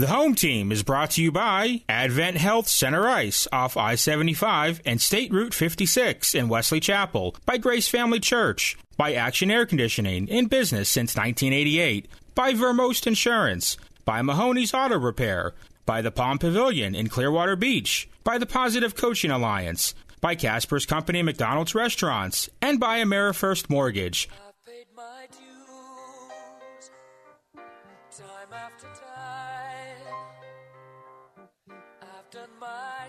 The home team is brought to you by Advent Health Center Ice off I 75 and State Route 56 in Wesley Chapel, by Grace Family Church, by Action Air Conditioning, in business since 1988, by Vermost Insurance, by Mahoney's Auto Repair, by the Palm Pavilion in Clearwater Beach, by the Positive Coaching Alliance, by Casper's Company McDonald's Restaurants, and by AmeriFirst Mortgage.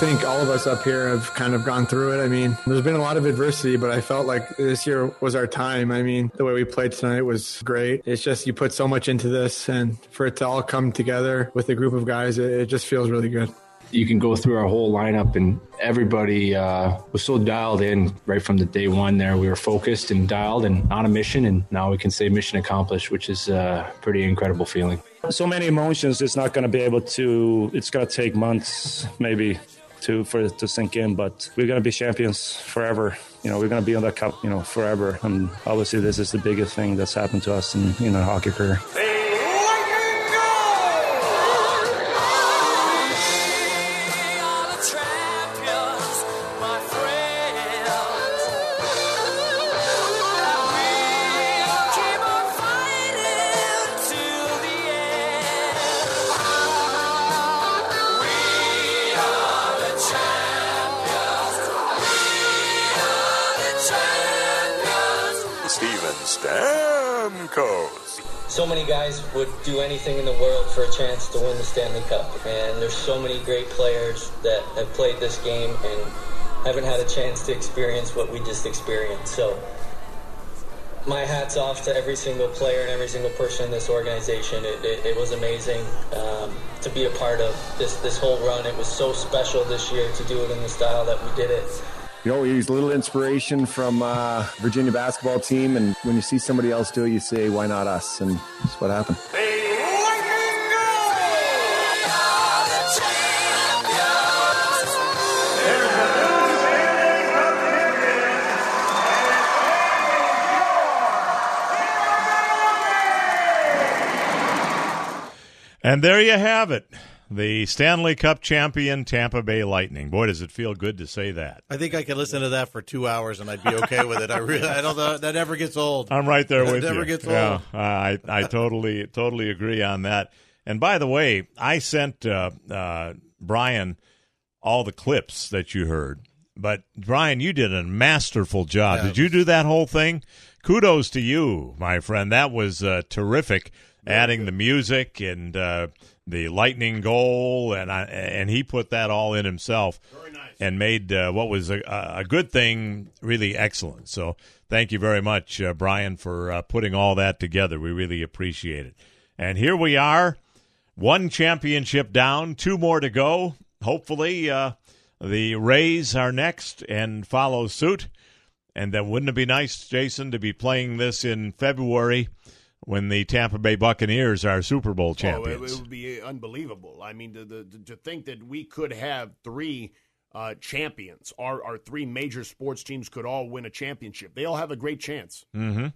think all of us up here have kind of gone through it. I mean, there's been a lot of adversity, but I felt like this year was our time. I mean, the way we played tonight was great. It's just you put so much into this, and for it to all come together with a group of guys, it, it just feels really good. you can go through our whole lineup and everybody uh, was so dialed in right from the day one there we were focused and dialed and on a mission and now we can say mission accomplished which is a pretty incredible feeling so many emotions it's not going to be able to it's going to take months maybe to for it to sink in but we're to be champions forever. You know we're to be on that cup you know forever. And obviously this is the biggest thing that's happened to us in in our hockey career. We do anything in the world for a chance to win the Stanley Cup, and there's so many great players that have played this game and haven't had a chance to experience what we just experienced. So, my hats off to every single player and every single person in this organization. It, it, it was amazing um, to be a part of this this whole run. It was so special this year to do it in the style that we did it. You know, we use a little inspiration from uh, Virginia basketball team, and when you see somebody else do it, you say, "Why not us?" And that's what happened. And there you have it. The Stanley Cup champion Tampa Bay Lightning. Boy, does it feel good to say that. I think I could listen to that for two hours and I'd be okay with it. I really, I don't know. That never gets old. I'm right there That with never you. Never gets yeah, old. I I totally totally agree on that. And by the way, I sent uh, uh, Brian all the clips that you heard. But Brian, you did a masterful job. Yeah, did you do that whole thing? Kudos to you, my friend. That was uh, terrific. Adding the music and uh, the lightning goal, and I, and he put that all in himself, and made uh, what was a, a good thing really excellent. So thank you very much, uh, Brian, for uh, putting all that together. We really appreciate it. And here we are, one championship down, two more to go. Hopefully, uh, the Rays are next and follow suit. And then wouldn't it be nice, Jason, to be playing this in February when the Tampa Bay Buccaneers are Super Bowl champions. Oh, it, it would be unbelievable. I mean, the, the, to think that we could have three uh, champions, our, our three major sports teams could all win a championship. They all have a great chance. hmm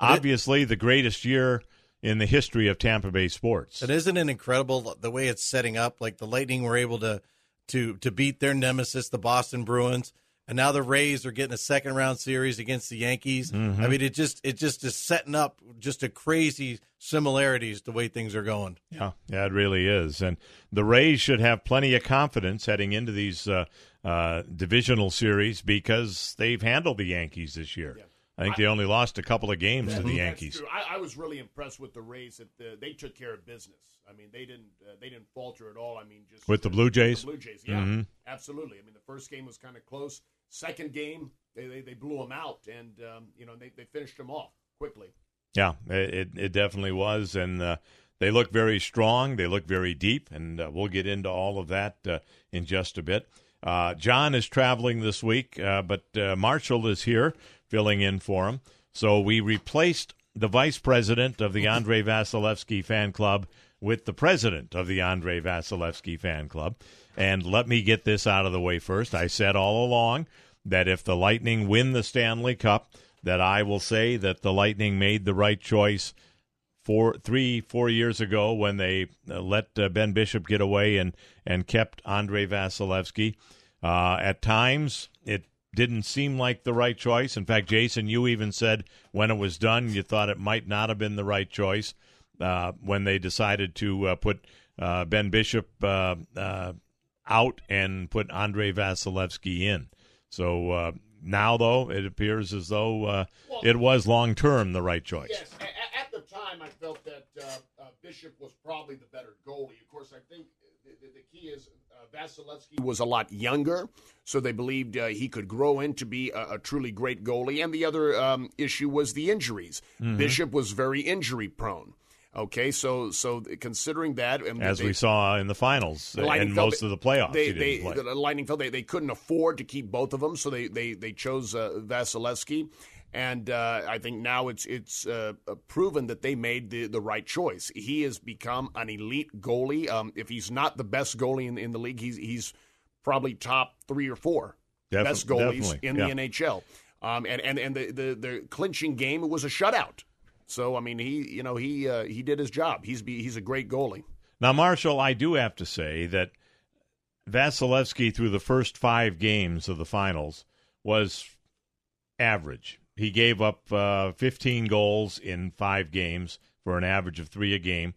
Obviously, the greatest year in the history of Tampa Bay sports. And isn't it incredible the way it's setting up? Like the Lightning were able to to to beat their nemesis, the Boston Bruins, and now the Rays are getting a second round series against the Yankees. Mhm. I mean, it just it just is setting up just a crazy similarities the way things are going. Yeah, yeah, it really is. And the Rays should have plenty of confidence heading into these uh, uh, divisional series because they've handled the Yankees this year. I think they only lost a couple of games to the That's Yankees. true. I, I was really impressed with the Rays that uh, they took care of business. I mean, they didn't uh, they didn't falter at all. I mean, just With the Blue Jays? The Blue Jays, yeah, Mhm. absolutely. I mean, the first game was kind of close. Second game, they they, they blew them out, and um, you know they, they finished them off quickly. Yeah, it it definitely was, and uh, they look very strong. They look very deep, and uh, we'll get into all of that uh, in just a bit. Uh, John is traveling this week, uh, but uh, Marshall is here filling in for him. So we replaced the vice president of the Andre Vasilevskiy fan club with the president of the Andre Vasilevskiy fan club. And let me get this out of the way first. I said all along that if the Lightning win the Stanley Cup, that I will say that the Lightning made the right choice four, three, four years ago when they uh, let uh, Ben Bishop get away and and kept Andre Vasilevskiy. Uh, at times, it didn't seem like the right choice. In fact, Jason, you even said when it was done, you thought it might not have been the right choice uh, when they decided to uh, put uh, Ben Bishop out and put Andre Vasilevskiy in. So uh, now, though, it appears as though uh, it was long term the right choice. Yes, at the time, I felt that uh, uh, Bishop was probably the better goalie. Of course, I think the, the, key is uh, Vasilevskiy was a lot younger, so they believed uh, he could grow into be a, a truly great goalie. And the other um, issue was the injuries. Mhm. Bishop was very injury prone. Okay, so so considering that, and As they- we saw in the finals the and most of the playoffs, They, they, play. The Lightning felt they, they couldn't afford to keep both of them, so they they, they chose uh, Vasilevskiy. And uh, I think now it's it's uh, proven that they made the, the right choice. He has become an elite goalie. Um, if he's not the best goalie in, in the league, he's he's probably top three or four best goalies definitely, in yeah. the NHL. Um, and and and the, the the clinching game was a shutout. So I mean, he you know he uh, he did his job. He's he's a great goalie. Now, Marshall, I do have to say that Vasilevskiy, through the first five games of the finals, was average. He gave up uh, 15 goals in five games for an average of three a game.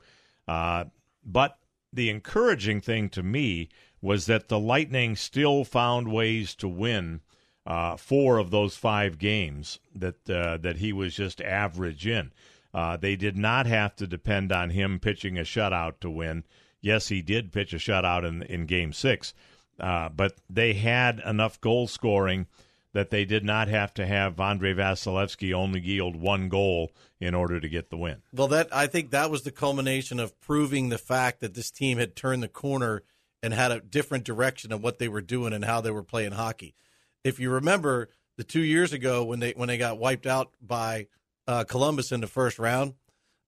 Uh, but the encouraging thing to me was that the Lightning still found ways to win uh, four of those five games that uh, that he was just average in. Uh, they did not have to depend on him pitching a shutout to win. Yes, he did pitch a shutout in in Game Six, uh, but they had enough goal scoring that they did not have to have Andre Vasilevskiy only yield one goal in order to get the win. Well, that I think that was the culmination of proving the fact that this team had turned the corner and had a different direction of what they were doing and how they were playing hockey. If you remember the two years ago when they when they got wiped out by uh, Columbus in the first round,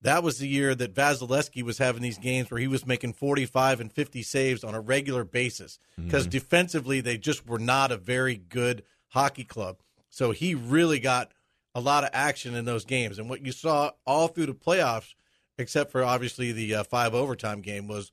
that was the year that Vasilevskiy was having these games where he was making 45 and 50 saves on a regular basis because Mhm. defensively they just were not a very good hockey club. So he really got a lot of action in those games. And what you saw all through the playoffs, except for obviously the uh, five overtime game, was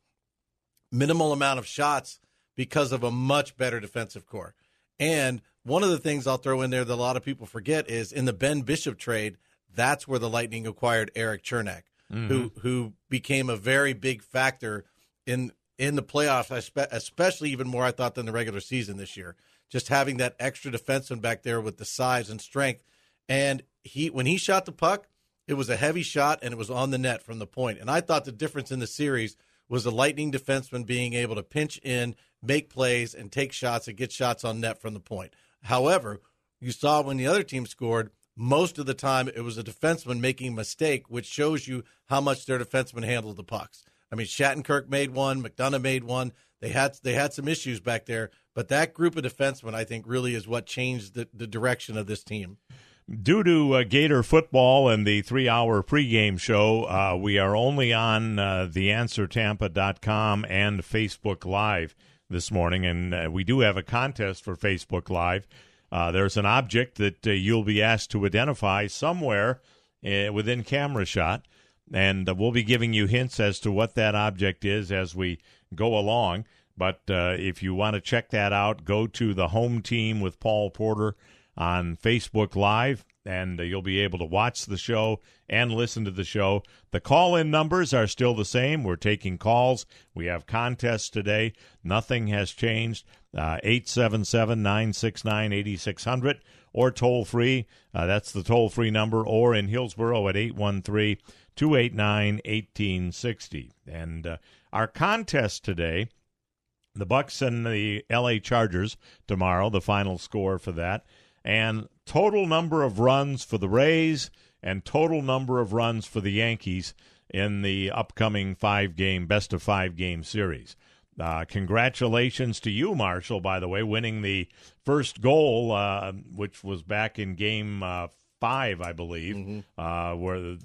minimal amount of shots because of a much better defensive core. And one of the things I'll throw in there that a lot of people forget is in the Ben Bishop trade, that's where the Lightning acquired Erik Cernak, mm-hmm. who who became a very big factor in in the playoffs, espe- especially even more I thought than the regular season this year. Just having that extra defenseman back there with the size and strength, and he when he shot the puck, it was a heavy shot and it was on the net from the point. And I thought the difference in the series was the Lightning defenseman being able to pinch in, make plays, and take shots and get shots on net from the point. However, you saw when the other team scored, most of the time it was a defenseman making a mistake, which shows you how much their defenseman handled the pucks. I mean, Shattenkirk made one, McDonagh made one. They had they had some issues back there, but that group of defensemen, I think, really is what changed the, the direction of this team. due to uh, Gator football and the three-hour pregame show, uh, we are only on uh, theanswertampa.com and Facebook Live this morning, and uh, we do have a contest for Facebook Live. Uh, there's an object that uh, you'll be asked to identify somewhere uh, within camera shot, and uh, we'll be giving you hints as to what that object is as we go along. But uh, if you want to check that out, go to the home team with Paul Porter on Facebook Live, and uh, you'll be able to watch the show and listen to the show. The call in numbers are still the same. We're taking calls. We have contests today. Nothing has changed. Uh, 877 969 8600 or toll free. Uh, that's the toll free number, or in Hillsborough at 813 289 1860. And uh, our contest today the Bucs and the LA Chargers tomorrow, the final score for that, and total number of runs for the Rays and total number of runs for the Yankees in the upcoming five game best of five game series. Uh, congratulations to you, Marshall, by the way, winning the first goal, uh, which was back in game uh, five, I believe, uh, where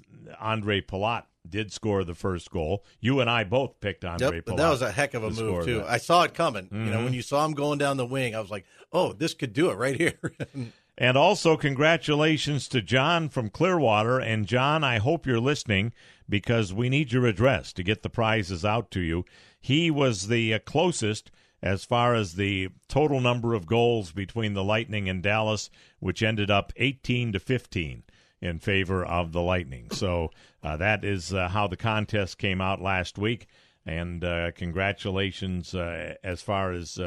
Ondrej Palat did score the first goal. You and I both picked Ondrej Yep, Palat. that was a heck of a to move too. that. I saw it coming. You know, Mhm. when you saw him going down the wing, I was like, "Oh, this could do it right here." And also, congratulations to John from Clearwater. And John, I hope you're listening because we need your address to get the prizes out to you. He was the uh, closest as far as the total number of goals between the Lightning and Dallas, which ended up 18 to 15 in favor of the Lightning. So uh, that is uh, how the contest came out last week. And uh, congratulations uh, as far as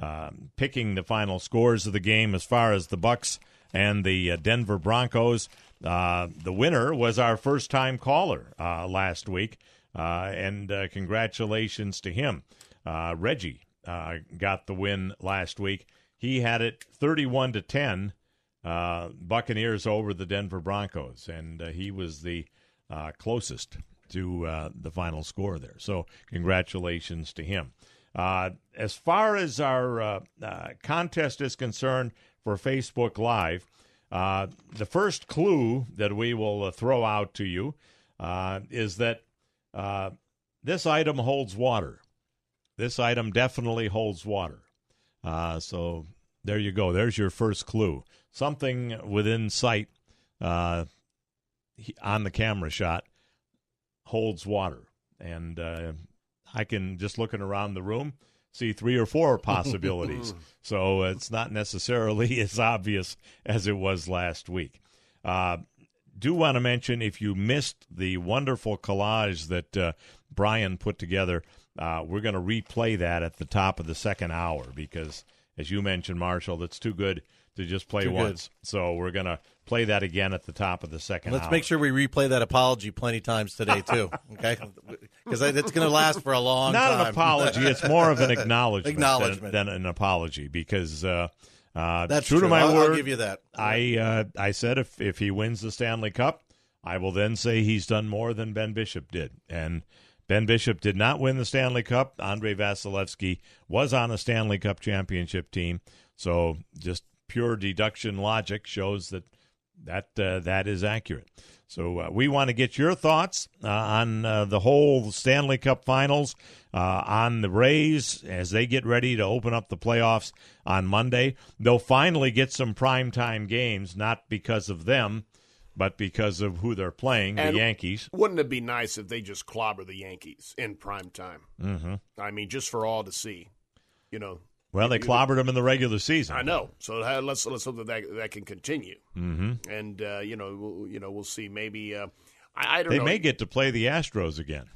uh, picking the final scores of the game. As far as the Bucs and the uh, Denver Broncos, uh, the winner was our first-time caller uh, last week, uh, and uh, congratulations to him. Uh, Reggie got the win last week. He had it 31 to 10. Uh, Buccaneers over the Denver Broncos, and he was the closest to the final score there. So, congratulations to him. Uh, as far as our uh, uh, contest is concerned for Facebook Live, uh, the first clue that we will uh, throw out to you is that this item holds water. This item definitely holds water. So there you go. There's your first clue. Something within sight on the camera shot holds water. And I can, just looking around the room, see three or four possibilities. so it's not necessarily as obvious as it was last week. Uh, do want to mention if you missed the wonderful collage that uh, Brian put together, uh, we're going to replay that at the top of the second hour because, as you mentioned, Marshall, that's too good to just play Too good. once. So we're going to play that again at the top of the second Let's hour. make sure we replay that apology plenty times today too. Okay, because it's going to last for a long Not time. an apology. It's more of an acknowledgement, Acknowledgement. Than, than an apology because uh, uh, That's true, to my I'll- I'll give you that. I uh, I said if if he wins the Stanley Cup, I will then say he's done more than Ben Bishop did, and. Ben Bishop did not win the Stanley Cup. Andre Vasilevskiy was on a Stanley Cup championship team. So just pure deduction logic shows that that uh, that is accurate. So uh, we want to get your thoughts uh, on uh, the whole Stanley Cup Finals, uh, on the Rays as they get ready to open up the playoffs on Monday. They'll finally get some primetime games, not because of them, but because of who they're playing, And the Yankees. Wouldn't it be nice if they just clobber the Yankees in prime time? hmm I mean, just for all to see. You know. Well, they clobbered them in the regular season. I know. So uh, let's let's hope that that, that can continue. hmm And uh, you know, we'll, you know, we'll see. Maybe uh, I, I don't They know. may get to play the Astros again.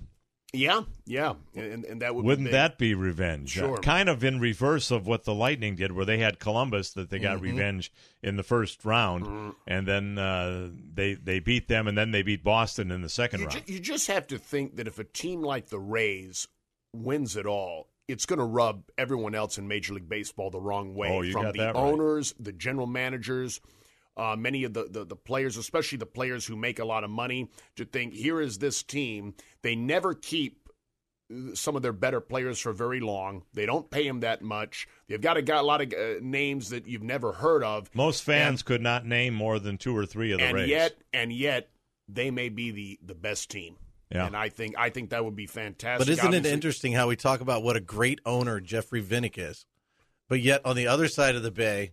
Yeah, yeah, and, and that would Wouldn't be that be revenge? Sure. Uh, kind of in reverse of what the Lightning did, where they had Columbus that they got Mhm. revenge in the first round, Mm-hmm. and then uh, they they beat them, and then they beat Boston in the second You, round. ju- you just have to think that if a team like the Rays wins it all, it's going to rub everyone else in Major League Baseball the wrong way. Oh, From the that right. owners, the general managers, uh, many of the, the, the players, especially the players who make a lot of money, to think here is this team. They never keep some of their better players for very long. They don't pay them that much. They've got a, got a lot of uh, names that you've never heard of. Most fans could not name more than two or three of the and Rays. yet, and yet, they may be the the best team. Yeah. And I think I think that would be fantastic. But isn't it interesting how we talk about what a great owner Jeffrey Vinik is, but yet on the other side of the bay,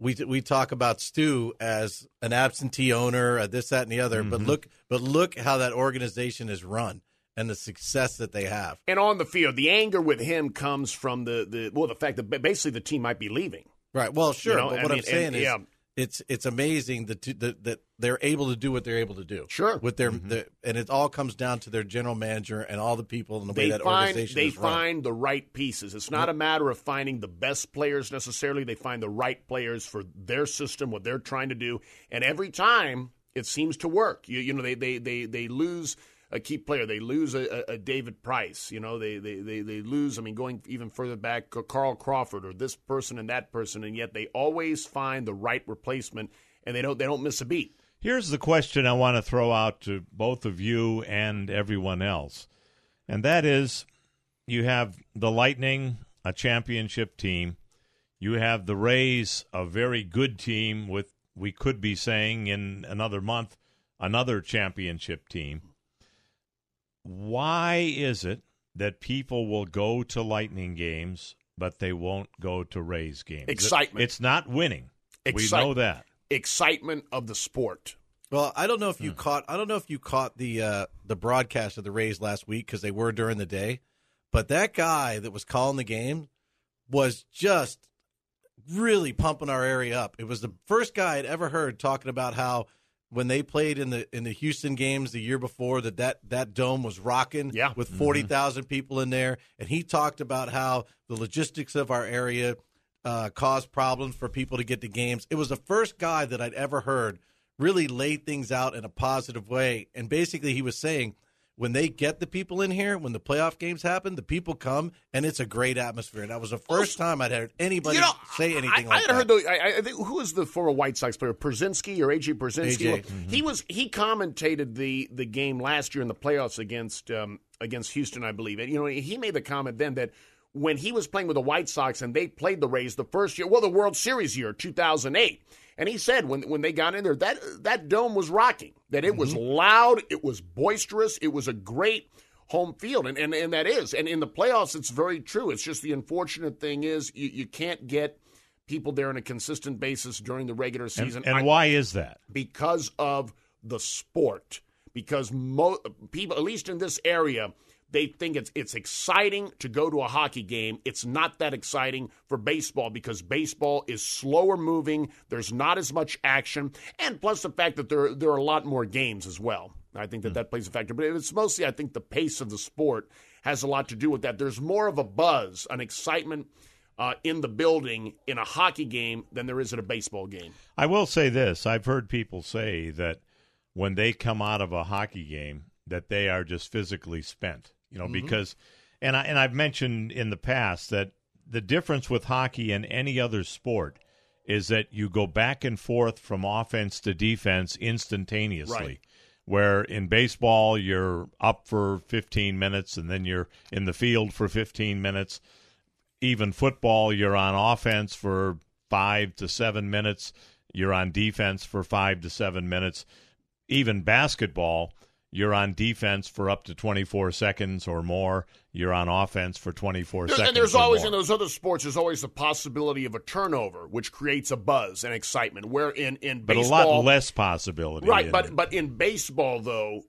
we we talk about Stu as an absentee owner, uh, this, that, and the other. But Mm-hmm. look, but look how that organization is run and the success that they have. And on the field, the anger with him comes from the, the well, the fact that basically the team might be leaving. Right. Well, sure. You know, but I what mean, I'm saying and- is, yeah. It's it's amazing that that that they're able to do what they're able to do. Sure. With their, mm-hmm. the, and it all comes down to their general manager and all the people and the way They that find organization they is run. find the right pieces. It's not a matter of finding the best players necessarily. They find the right players for their system, what they're trying to do, and every time it seems to work. You you know they they they they lose a key player. They lose a, a, David Price. You know they, they they they lose. I mean, going even further back, Carl Crawford or this person and that person, and yet they always find the right replacement, and they don't they don't miss a beat. Here's the question I want to throw out to both of you and everyone else. And that is you have the Lightning, a championship team. You have the Rays, a very good team with we could be saying in another month another championship team. Why is it that people will go to Lightning games but they won't go to Rays games? Excitement. It's not winning. We know that. Excitement of the sport. Well, I don't know if you Hmm. caught. I don't know if you caught the uh, the broadcast of the Rays last week because they were during the day. But that guy that was calling the game was just really pumping our area up. It was the first guy I'd ever heard talking about how when they played in the in the Houston games the year before that that, that dome was rocking Yeah. with Mm-hmm. 40,000 people in there and he talked about how the logistics of our area uh, caused problems for people to get to games. It was the first guy that I'd ever heard really lay things out in a positive way. And basically, he was saying when they get the people in here, when the playoff games happen, the people come, and it's a great atmosphere. And that was the first time I'd heard anybody You know, say anything I, like I had that. heard though. I, I think who was the former White Sox player, Pierzynski or AJ Pierzynski? AJ. He was he commentated the the game last year in the playoffs against um, against Houston, I believe. And you know, he made the comment then that when he was playing with the White Sox and they played the Rays the first year, well, the World Series year, two thousand eight. And he said when when they got in there, that that dome was rocking. That it was mm-hmm. loud, it was boisterous, it was a great home field, and, and and that is. And in the playoffs, it's very true. It's just the unfortunate thing is you, you can't get people there on a consistent basis during the regular And, season. and I- why is that? because of the sport. Because mo- people, at least in this area, they think it's it's exciting to go to a hockey game. It's not that exciting for baseball because baseball is slower moving. There's not as much action, and plus the fact that there there are a lot more games as well. I think that that plays a factor, but it's mostly I think the pace of the sport has a lot to do with that. There's more of a buzz, an excitement. Uh, in the building in a hockey game than there is at a baseball game. I will say this: I've heard people say that when they come out of a hockey game, that they are just physically spent. You know, Mhm. because, and I and I've mentioned in the past that the difference with hockey and any other sport is that you go back and forth from offense to defense instantaneously. Right. Where in baseball you're up for 15 minutes and then you're in the field for 15 minutes. Even football, you're on offense for five to seven minutes. You're on defense for five to seven minutes. Even basketball, you're on defense for up to 24 seconds or more. You're on offense for 24 There- seconds. and there's always more. in those other sports, there's always the possibility of a turnover, which creates a buzz and excitement. Where in in but baseball, a lot less possibility. right? But but in baseball though,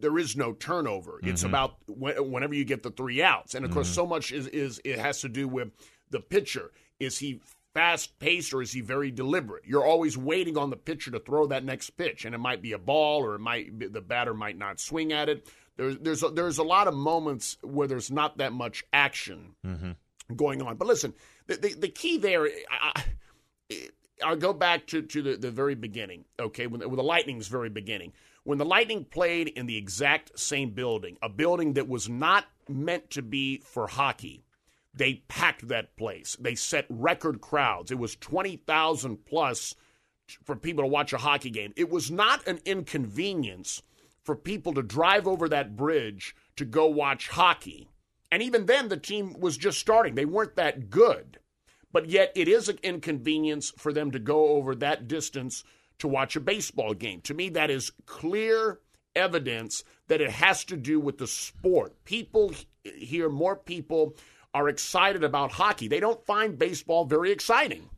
there is no turnover. It's Mhm. about wh- whenever you get the three outs, and of course, Mhm. so much is is it has to do with the pitcher. Is he fast paced or is he very deliberate? You're always waiting on the pitcher to throw that next pitch, and it might be a ball or it might be, the batter might not swing at it. There's there's a, there's a lot of moments where there's not that much action Mhm. going on. But listen, the the, the key there, I, I, I'll go back to, to the, the very beginning, okay, when the, when the Lightning's very beginning. When the Lightning played in the exact same building, a building that was not meant to be for hockey, they packed that place. They set record crowds. It was 20,000 plus for people to watch a hockey game. It was not an inconvenience for people to drive over that bridge to go watch hockey And even then, the team was just starting. They weren't that good. But yet, it is an inconvenience for them to go over that distance to watch a baseball game. To me, that is clear evidence that it has to do with the sport. People here, more people are excited about hockey. They don't find baseball very exciting.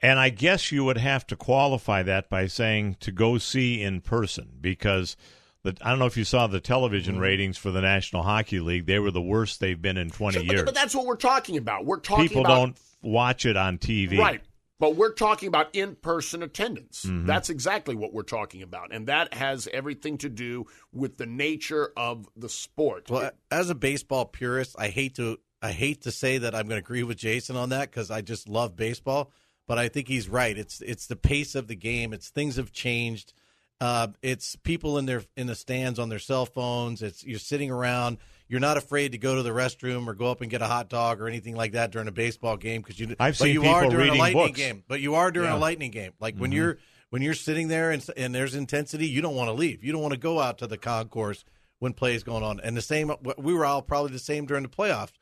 And I guess you would have to qualify that by saying to go see in person because the, I don't know if you saw the television ratings for the National Hockey League. They were the worst they've been in 20 Sure, years. But, that's what we're talking about. We're talking People about don't watch it on TV. Right. But we're talking about in person attendance. Mhm. That's exactly what we're talking about. And that has everything to do with the nature of the sport. Well, as a baseball purist, I hate to I hate to say that I'm going to agree with Jason on that because I just love baseball. But I think he's right. It's it's the pace of the game. It's things have changed. Uh, it's people in their in the stands on their cell phones. It's you're sitting around. You're not afraid to go to the restroom or go up and get a hot dog or anything like that during a baseball game because you. I've seen you are people during reading a lightning books. game. But you are during Yeah. a lightning game. Like when Mhm. you're when you're sitting there and and there's intensity, you don't want to leave. You don't want to go out to the concourse when play is going on. And the same, we were all probably the same during the playoffs.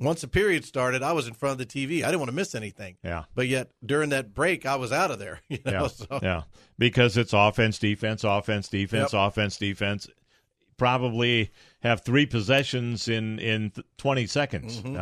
Once the period started, I was in front of the TV. I didn't want to miss anything. Yeah. But yet during that break, I was out of there. You know, Yeah, so yeah, because it's offense, defense, offense, defense, Yep. offense, defense. Probably have three possessions in in twenty seconds. Mm-hmm.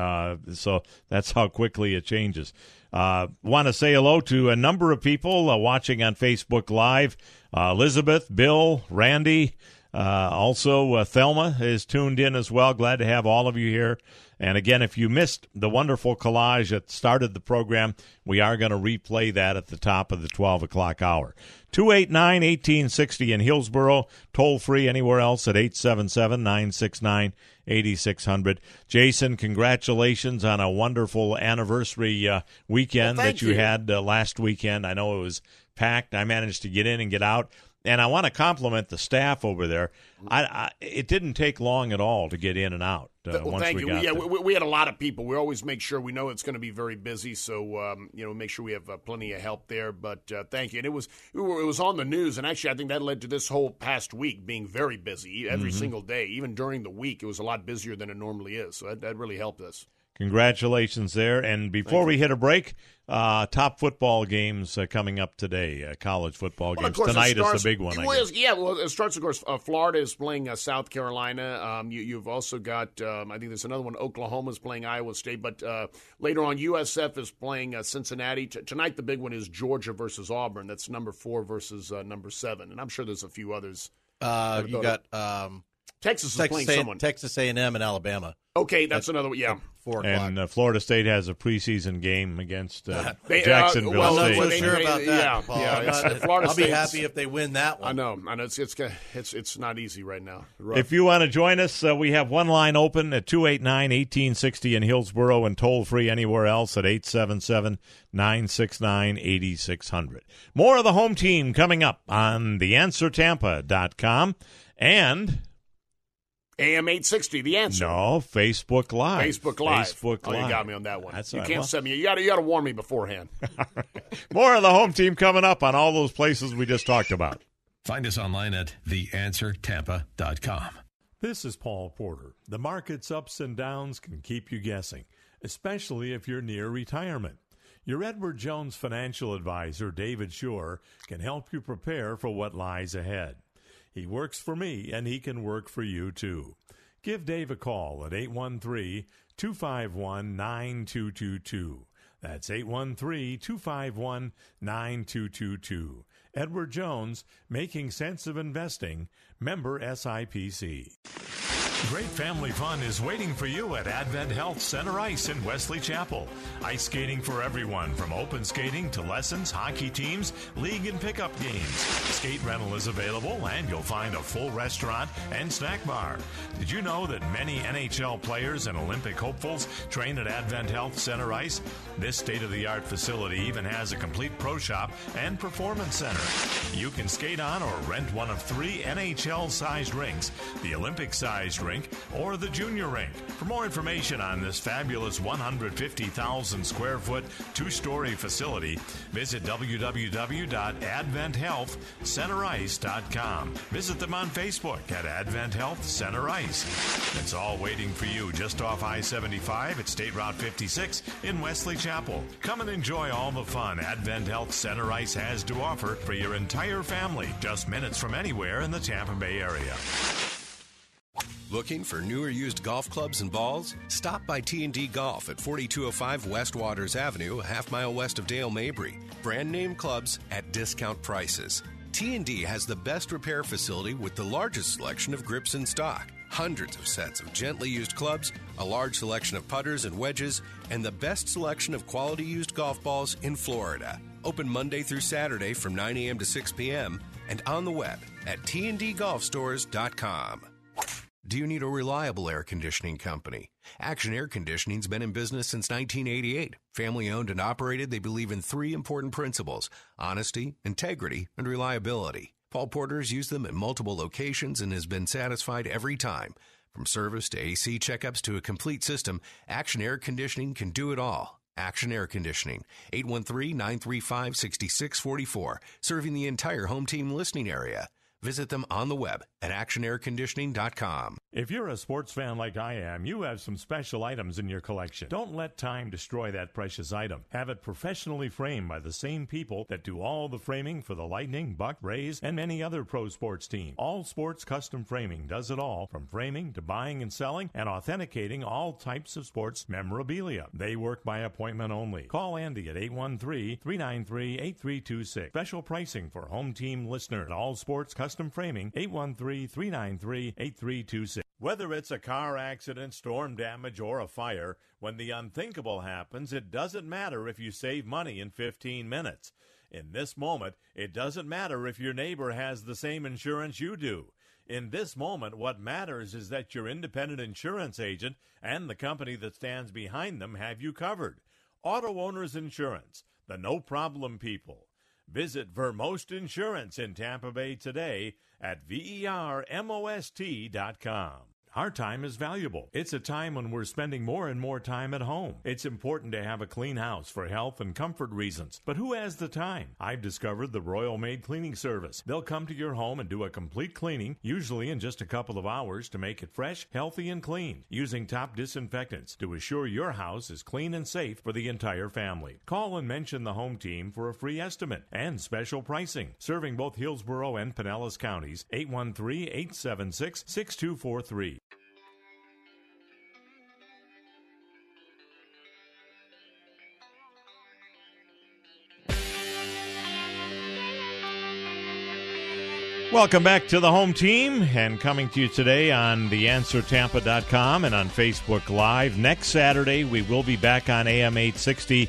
Uh, so that's how quickly it changes. Uh, Want to say hello to a number of people uh, watching on Facebook Live. Uh, Elizabeth, Bill, Randy, uh, also uh, Thelma is tuned in as well. Glad to have all of you here. And again, if you missed the wonderful collage that started the program, we are going to replay that at the top of the 12 o'clock hour. 289 1860 in Hillsborough, toll free anywhere else at 877 969 8600. Jason, congratulations on a wonderful anniversary uh, weekend Well, that you, you. had uh, last weekend. I know it was packed. I managed to get in and get out. And I want to compliment the staff over there. I, I, it didn't take long at all to get in and out uh, Well, once thank we you. yeah, we, we had a lot of people. We always make sure we know it's going to be very busy, so um, you know, make sure we have uh, plenty of help there. But uh, thank you. And it was it was on the news, and actually, I think that led to this whole past week being very busy every Mhm. single day, even during the week. It was a lot busier than it normally is. So that, that really helped us. Congratulations there. And before we hit a break, uh, top football games uh, coming up today. Uh, college football Well, games. Tonight starts- is the big one. I guess. yeah, well, it starts, of course. Uh, Florida is playing uh, South Carolina. Um, you, you've also got, um, I think there's another one. Oklahoma is playing Iowa State, but uh, later on, USF is playing uh, Cincinnati. T- tonight, the big one is Georgia versus Auburn. That's number four versus uh, number seven, and I'm sure there's a few others. Uh, you got um, Texas is Texas playing A- someone. Texas A&M and Alabama. Okay, that's another one. Yeah, four o'clock. And uh, Florida State has a preseason game against uh, They- uh, Jacksonville well, I'm State. not so sure They- about that. yeah, Paul. yeah, I'm it's- not- Florida I'll be State's- happy if they win that one. I know. I know. It's it's it's it's not easy right now. Rough. If you want to join us, uh, we have one line open at 289 1860 in Hillsborough and toll free anywhere else at 877 969 8600. More of the home team coming up on theanswertampa.com and AM eight sixty. The answer. no, Facebook Live. Facebook Live. Facebook oh, Live. you got me on that one. That's you all right. can't Well- send me. You got to you got to warn me beforehand. More of the home team coming up on all those places we just talked about. Find us online at theanswertampa.com. This is Paul Porter. The market's ups and downs can keep you guessing, especially if you're near retirement. Your Edward Jones financial advisor, David Shore, can help you prepare for what lies ahead. He works for me, and he can work for you too. Give Dave a call at 813 251 9222. That's 813 251 9222. Edward Jones, Making Sense of Investing, member SIPC. Great family fun is waiting for you at Advent Health Center Ice in Wesley Chapel. Ice skating for everyone, from open skating to lessons, hockey teams, league and pickup games. Skate rental is available, and you'll find a full restaurant and snack bar. Did you know that many NHL players and Olympic hopefuls train at Advent Health Center Ice? This state of the art facility even has a complete pro shop and performance center. You can skate on or rent one of three NHL sized rinks, the Olympic sized rink or the junior rink. For more information on this fabulous 150,000 square foot two story facility, visit www.adventhealthcenterice.com. Visit them on Facebook at Advent Health Center Ice. It's all waiting for you just off I 75 at State Route 56 in Wesley Chapel. Come and enjoy all the fun Advent Health Center Ice has to offer for your entire family, just minutes from anywhere in the Tampa Bay area. Looking for new or used golf clubs and balls? Stop by T&D Golf at 4205 West Waters Avenue, a half mile west of Dale Mabry. Brand name clubs at discount prices. T&D has the best repair facility with the largest selection of grips in stock. Hundreds of sets of gently used clubs, a large selection of putters and wedges, and the best selection of quality used golf balls in Florida. Open Monday through Saturday from 9 a.m. to 6 p.m. and on the web at tndgolfstores.com. Do you need a reliable air conditioning company? Action Air Conditioning's been in business since 1988. Family owned and operated, they believe in three important principles honesty, integrity, and reliability. Paul Porter's used them at multiple locations and has been satisfied every time. From service to AC checkups to a complete system, Action Air Conditioning can do it all. Action Air Conditioning, 813-935-6644, serving the entire home team listening area. Visit them on the web at actionairconditioning.com. If you're a sports fan like I am, you have some special items in your collection. Don't let time destroy that precious item. Have it professionally framed by the same people that do all the framing for the Lightning, Buck, Rays, and many other pro sports teams. All Sports Custom Framing does it all, from framing to buying and selling and authenticating all types of sports memorabilia. They work by appointment only. Call Andy at 813-393-8326. Special pricing for home team listeners. All Sports Custom Framing, 813-393-8326. Whether it's a car accident, storm damage, or a fire, when the unthinkable happens, it doesn't matter if you save money in 15 minutes. In this moment, it doesn't matter if your neighbor has the same insurance you do. In this moment, what matters is that your independent insurance agent and the company that stands behind them have you covered. Auto Owners Insurance, the no problem people. Visit Vermost Insurance in Tampa Bay today at vermost.com. Our time is valuable. It's a time when we're spending more and more time at home. It's important to have a clean house for health and comfort reasons. But who has the time? I've discovered the Royal Maid Cleaning Service. They'll come to your home and do a complete cleaning, usually in just a couple of hours, to make it fresh, healthy, and clean, using top disinfectants to assure your house is clean and safe for the entire family. Call and mention the home team for a free estimate and special pricing. Serving both Hillsborough and Pinellas counties, 813 876 6243. Welcome back to the home team and coming to you today on theanswertampa.com and on Facebook Live. Next Saturday, we will be back on AM 860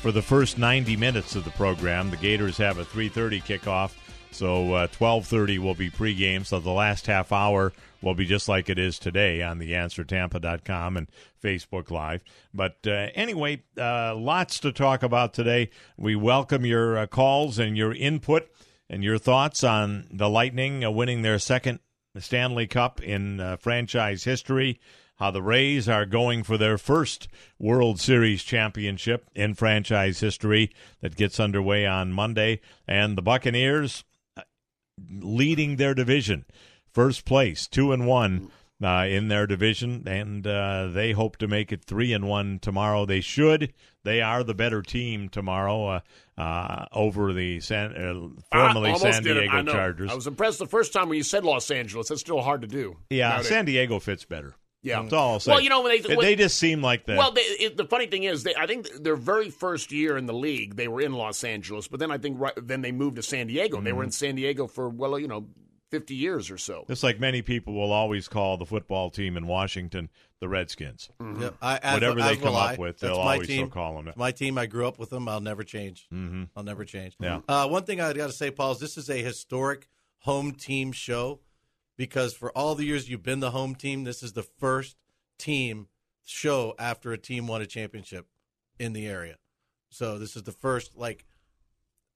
for the first 90 minutes of the program. The Gators have a 3:30 kickoff, so uh, 12:30 will be pregame. So the last half hour will be just like it is today on theanswertampa.com and Facebook Live. But uh, anyway, uh, lots to talk about today. We welcome your uh, calls and your input and your thoughts on the Lightning uh, winning their second Stanley Cup in uh, franchise history. How the Rays are going for their first World Series championship in franchise history that gets underway on Monday, and the Buccaneers uh, leading their division, first place, two and one uh, in their division, and uh, they hope to make it three and one tomorrow. They should. They are the better team tomorrow uh, uh, over the San, uh, formerly San. Diego I. Chargers. I was impressed the first time when you said Los Angeles. That's still hard to do. yeah, Nowadays. San Diego fits better. Yeah. that's all I'll say. Well, you know, when they- when- they just seem like the Well, they, it, the funny thing is, they, I think their very first year in the league, they were in Los Angeles, but then I think right, then they moved to San Diego. And they were Mhm. in San Diego for well, you know, fifty years or so. Just like many people will always call the football team in Washington the Redskins. Yeah, I, as, Whatever as they will come I. up with, That's they'll always team. call them. It's My team. I grew up with them. I'll never change. Mm-hmm. I'll never change. Yeah. Uh, one thing I got to say, Paul, is this is a historic home team show because for all the years you've been the home team, this is the first team show after a team won a championship in the area. So this is the first, like,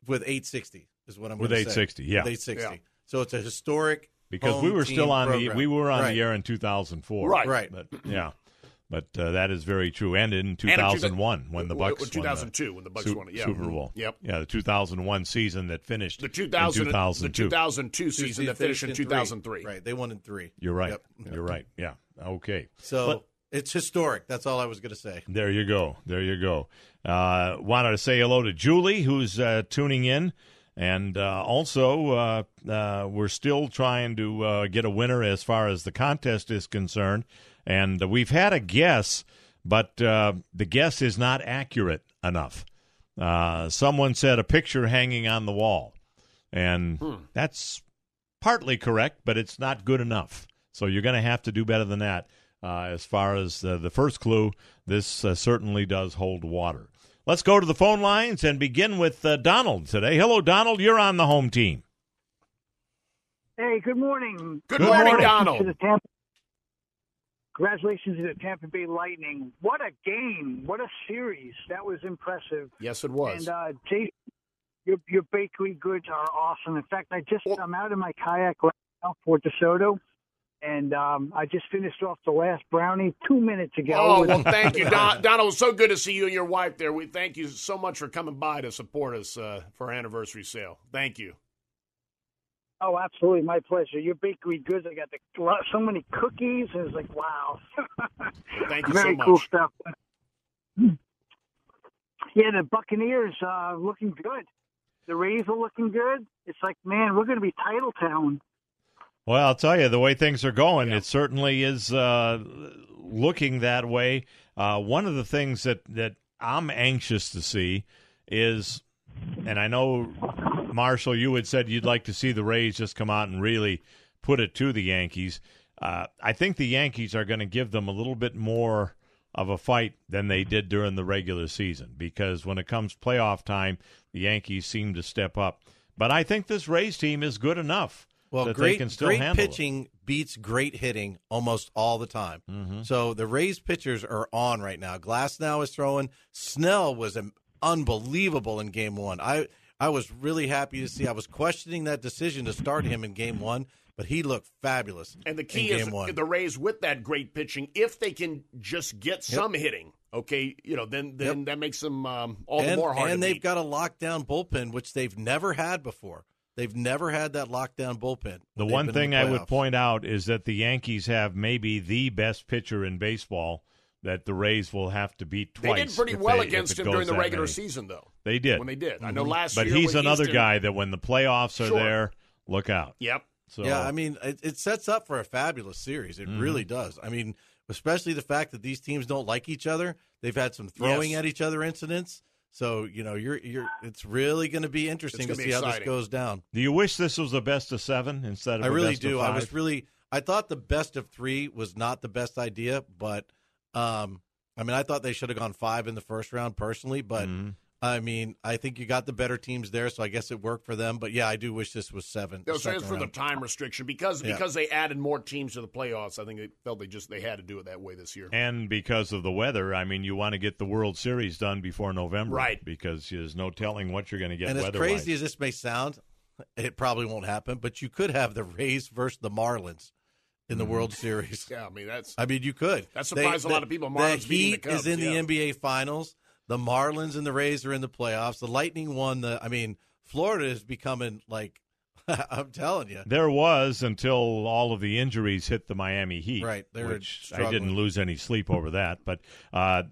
with 860 is what I'm With gonna say. 860, yeah. With 860. Yeah. So it's a historic because home we were team still on the we were on Right. the air in 2004. Right. Right. But yeah. But uh, that is very true. And in in 2001 when the Bucs w- won the 2002 when the Bucs Su- won it, yeah. Super Bowl. Yep. Yeah, the 2001 season that finished The 2000 in 2002. the 2002 season that finished in three. 2003. Right, they won in three. You're right. Yep. You're right. Yeah. Okay. So But- it's historic. That's all I was going to say. There you go. There you go. Uh, wanted to say hello to Julie, who's uh, tuning in. And uh, also, uh, uh, we're still trying to uh, get a winner as far as the contest is concerned. And we've had a guess, but uh, the guess is not accurate enough. Uh, someone said a picture hanging on the wall. And that's partly correct, but it's not good enough. So you're going to have to do better than that. Uh, as far as uh, the first clue, this uh, certainly does hold water. Let's go to the phone lines and begin with uh, Donald today. Hello, Donald. You're on the home team. Hey, good morning. Good, Good morning, morning. Donald. To the Tampa, congratulations to the Tampa Bay Lightning. What a game! What a series! That was impressive. Yes, it was. And uh, Jason, your your bakery goods are awesome. In fact, I just I'm out in my kayak right now, Fort DeSoto, and um, I just finished off the last brownie two minutes ago. Oh, well, thank you, Don, Donald. It was so good to see you and your wife there. We thank you so much for coming by to support us uh, for our anniversary sale. Thank you. Oh, absolutely, my pleasure. Your bakery goods. I got the, so many cookies. It's like wow. Thank you Very so much. cool stuff. Yeah, the Buccaneers uh, looking good. The Rays are looking good. It's like, man, we're going to be title town. Well, I'll tell you, the way things are going, it certainly is uh, looking that way. Uh, one of the things that, that I'm anxious to see is, and I know, Marshall, you had said you'd like to see the Rays just come out and really put it to the Yankees. Uh, I think the Yankees are going to give them a little bit more of a fight than they did during the regular season because when it comes playoff time, the Yankees seem to step up. But I think this Rays team is good enough Well, that great, they can still great handle it. pitching beats great hitting almost all the time. Mm-hmm. So the Rays pitchers are on right now. Glasnow is throwing. Snell was unbelievable in Game One. I I was really happy to see. I was questioning that decision to start him in Game One, but he looked fabulous. And the key in is Game One. the Rays with that great pitching. If they can just get some hitting, okay, you know, then then that makes them um, all the and, more hard and to they've beat. got a lockdown bullpen, which they've never had before. They've never had that lockdown bullpen. The one thing the I would point out is that the Yankees have maybe the best pitcher in baseball that the Rays will have to beat twice. They did pretty well they- against him during the regular many. season, though. They did. When they did. I know Mm-hmm. last But year But he's another Houston- guy that when the playoffs are Sure. there, look out. Yep. So yeah, I mean, it, it sets up for a fabulous series. It Mhm. really does. I mean, especially the fact that these teams don't like each other. They've had some throwing Yes. at each other incidents. So you know, you're you're. It's really going to be interesting to gonna be see how this goes down. do you wish this was the best of seven instead of I really best do. Of I was really. I thought the best of three was not the best idea, but um, I mean, I thought they should have gone five in the first round personally. But Mhm. I mean, I think you got the better teams there, so I guess it worked for them. But yeah, I do wish this was seven. That the was second for the time restriction because Yeah. because they added more teams to the playoffs. I think they felt they just they had to do it that way this year. And because of the weather, I mean, you want to get the World Series done before November, Right. Because there's no telling what you're going to get and as crazy as this may sound, it probably won't happen. But you could have the Rays versus the Marlins in the Mm-hmm. World Series. Yeah, I mean that's I mean, you could. That surprised a lot of people. Marlins the beating the Heat Cubs, is in yeah. the NBA Finals. The Marlins and the Rays are in the playoffs. The Lightning won the. I mean, Florida is becoming like. I'm telling you. There was until all of the injuries hit the Miami Heat. Right, they were which I didn't lose any sleep over that. But uh,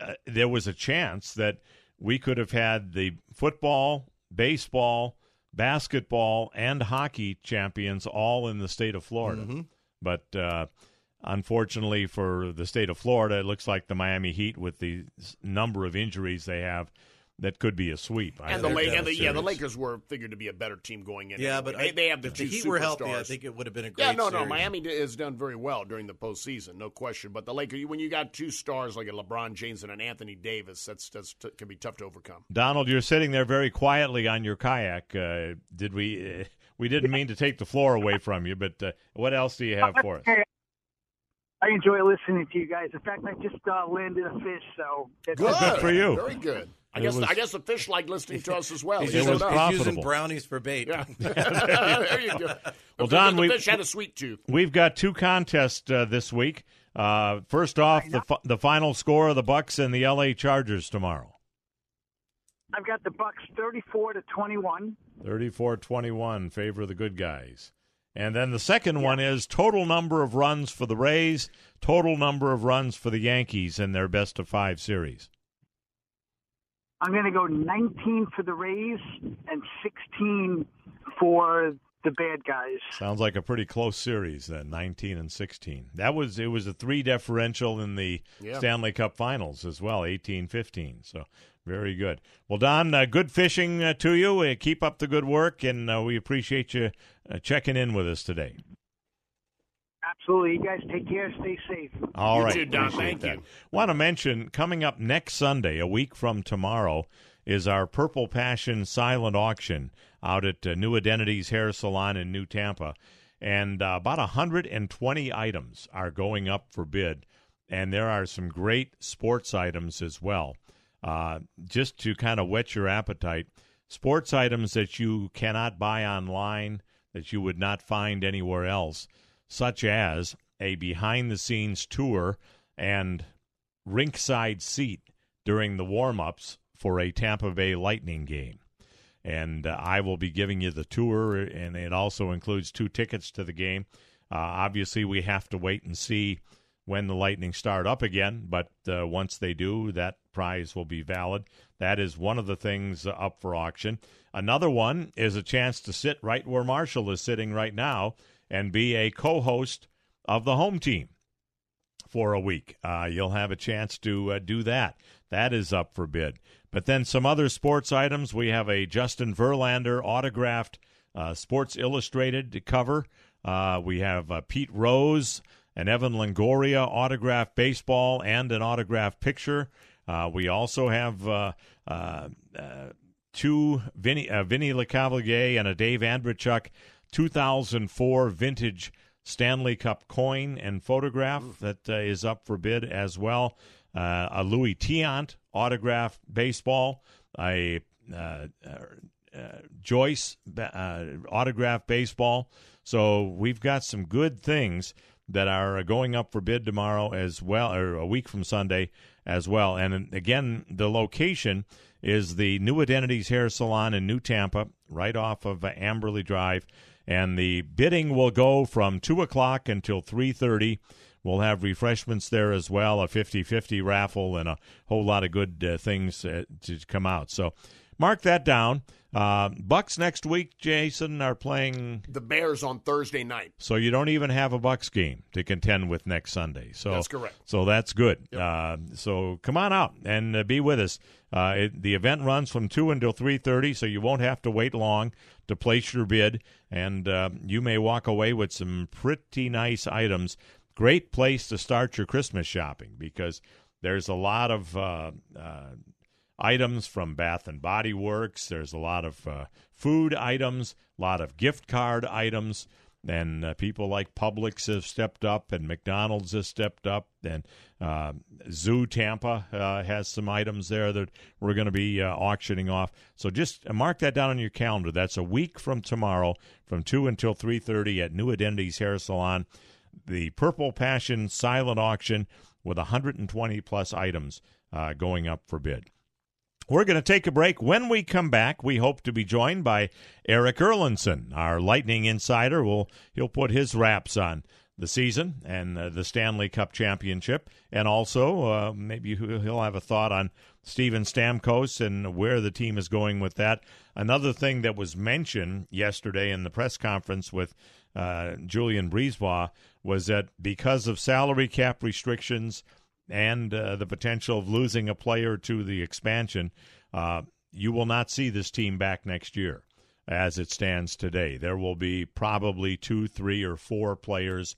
uh, there was a chance that we could have had the football, baseball, basketball, and hockey champions all in the state of Florida. Mhm. But uh, unfortunately for the state of Florida, it looks like the Miami Heat, with the number of injuries they have, that could be a sweep. I and the, think, La- and the yeah the. Lakers were figured to be a better team going in. Yeah, but they, I- they have the if two the Heat were healthy, I think it would have been a great. Yeah, no, no. series. Miami has done very well during the postseason, no question. But the Lakers, when you got two stars like a LeBron James and an Anthony Davis, that's that's t- can be tough to overcome. Donald, you're sitting there very quietly on your kayak. Uh, did we? Uh, we didn't mean to take the floor away from you, but uh, what else do you have for us? Hey, I enjoy listening to you guys. In fact, I just uh, landed a fish, so that's Good. Good for you. Very good. I It guess was- I guess the fish like listening to us as well. He's He using, showed up. he's using profitable. brownies for bait. Yeah. there you go. Well, fish- Don, the we- fish had a sweet tooth. We've got two contests uh, this week. Uh, first off, the fi- the final score of the Bucs and the L.A. Chargers tomorrow. I've got the Bucs 34 to 21. 34-21, favor of the good guys. And then the second one is total number of runs for the Rays, total number of runs for the Yankees in their best of five series. I'm going to go 19 for the Rays and 16 for the bad guys. Sounds like a pretty close series then, 19 and 16. That was it was a 3 differential in the Yeah. Stanley Cup Finals as well, 18-15. So very good. Well, Don, uh, good fishing uh, to you. Uh, keep up the good work and uh, we appreciate you uh, checking in with us today. Absolutely. You guys take care. Stay safe. All You right, too, Don. appreciate Thank that. you. Want to mention coming up next Sunday, a week from tomorrow, is our Purple Passion silent auction out at uh, New Identities Hair Salon in New Tampa, and uh, about 120 items are going up for bid, and there are some great sports items as well. Uh, just to kind of whet your appetite, sports items that you cannot buy online, that you would not find anywhere else, such as a behind the scenes tour and rinkside seat during the warm ups for a Tampa Bay Lightning game. And uh, I will be giving you the tour, and it also includes two tickets to the game. Uh, obviously, we have to wait and see when the Lightning start up again, but uh, once they do, that prize will be valid. That is one of the things up for auction. Another one is a chance to sit right where Marshall is sitting right now and be a co host of the home team for a week. Uh, you'll have a chance to uh, do that. That is up for bid. But then some other sports items. We have a Justin Verlander autographed uh, Sports Illustrated cover. Uh, we have uh, Pete Rose, and Evan Longoria autographed baseball, and an autographed picture. Uh, we also have uh, uh, two Vinny, uh, Vinny LeCavalier and a Dave Andreychuk 2004 vintage Stanley Cup coin and photograph that uh, is up for bid as well. Uh, a Luis Tiant autograph baseball, a uh, uh, Joyce uh, autograph baseball. So we've got some good things that are going up for bid tomorrow as well, or a week from Sunday as well. And again, the location is the New Identities Hair Salon in New Tampa, right off of Amberley Drive. And the bidding will go from 2 o'clock until 3.30. We'll have refreshments there as well, a 50-50 raffle, and a whole lot of good uh, things uh, to come out. So mark that down. Uh, Bucs next week, Jason, are playing The Bears on Thursday night. so you don't even have a Bucs game to contend with next Sunday. So That's correct. So that's good. Uh, so come on out and uh, be with us. Uh, it, the event runs from two until three thirty, so you won't have to wait long to place your bid, and uh, you may walk away with some pretty nice items. Great place to start your Christmas shopping because there's a lot of uh, uh, items from Bath and Body Works. There's a lot of uh, food items, a lot of gift card items, and uh, people like Publix have stepped up, and McDonald's has stepped up, and uh, Zoo Tampa uh, has some items there that we're going to be auctioning off. So just mark that down on your calendar. That's a week from tomorrow, from two until three thirty at New Identities Hair Salon. The Purple Passion silent auction with 120 plus items uh, going up for bid. We're going to take a break. When we come back, we hope to be joined by Eric Erlendsson, our Lightning insider. Will he'll put his wraps on the season and uh, the Stanley Cup championship, and also uh, maybe he'll have a thought on Steven Stamkos and where the team is going with that. Another thing that was mentioned yesterday in the press conference with uh, Julien BriseBois was that because of salary cap restrictions and uh, the potential of losing a player to the expansion, uh, you will not see this team back next year as it stands today. There will be probably two, three, or four players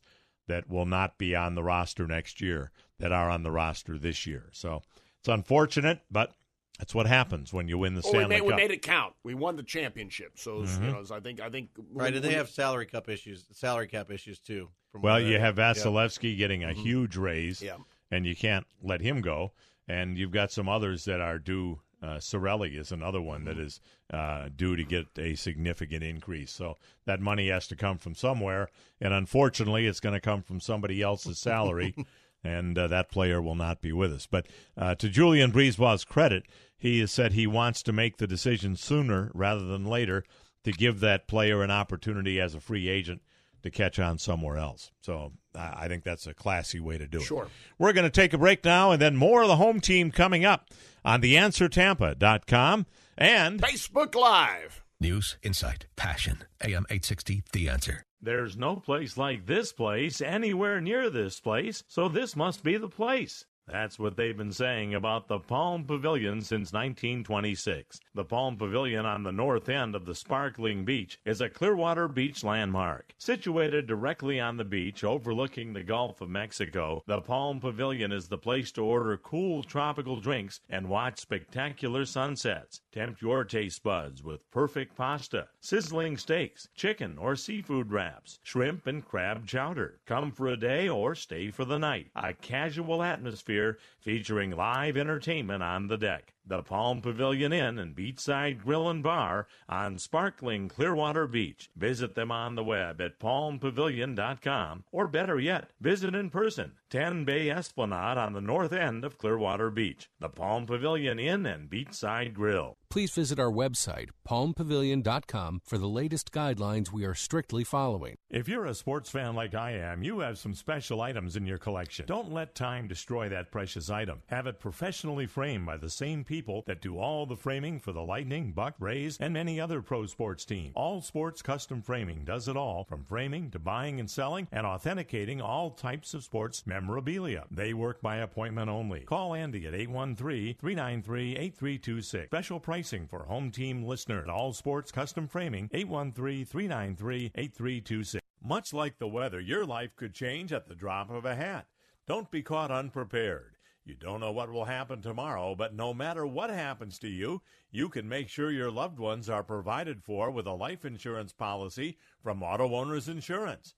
that will not be on the roster next year that are on the roster this year. So it's unfortunate, but that's what happens when you win the Well, we Stanley made, we made it count. We won the championship. So Mhm. you know, I think I think Right, and they have salary cup issues, salary cap issues too. Well, you have Yeah. Vasilevskiy getting a Mhm. huge raise, Yeah. and you can't let him go. And you've got some others that are due Uh, Cirelli is another one that is uh, due to get a significant increase. So that money has to come from somewhere, and unfortunately, it's going to come from somebody else's salary, and uh, that player will not be with us. But uh, to Julien BriseBois's credit, he has said he wants to make the decision sooner rather than later to give that player an opportunity as a free agent to catch on somewhere else. So I I think that's a classy way to do it. Sure. We're going to take a break now, and then more of the home team coming up on theanswertampa.com and Facebook Live. News, insight, passion. AM 860, The Answer. There's no place like this place anywhere near this place, so this must be the place. That's what they've been saying about the Palm Pavilion since 1926. The Palm Pavilion on the north end of the sparkling beach is a Clearwater Beach landmark. Situated directly on the beach overlooking the Gulf of Mexico, the Palm Pavilion is the place to order cool tropical drinks and watch spectacular sunsets. Tempt your taste buds with perfect pasta, sizzling steaks, chicken or seafood wraps, shrimp and crab chowder. Come for a day or stay for the night. A casual atmosphere featuring live entertainment on the deck. The Palm Pavilion Inn and Beachside Grill and Bar on sparkling Clearwater Beach. Visit them on the web at palmpavilion.com or better yet, visit in person. 10 Bay Esplanade on the north end of Clearwater Beach. The Palm Pavilion Inn and Beachside Grill. Please visit our website, palmpavilion.com, for the latest guidelines we are strictly following. If you're a sports fan like I am, you have some special items in your collection. Don't let time destroy that precious item. Have it professionally framed by the same people that do all the framing for the Lightning, Buck, Rays, and many other pro sports teams. All Sports Custom Framing does it all, from framing to buying and selling and authenticating all types of sports memorabilia. They work by appointment only. Call Andy at 813-393-8326. Special pricing for home team listeners. All Sports Custom Framing, 813-393-8326. Much like the weather, your life could change at the drop of a hat. Don't be caught unprepared. You don't know what will happen tomorrow, but no matter what happens to you, you can make sure your loved ones are provided for with a life insurance policy from Auto Owners Insurance.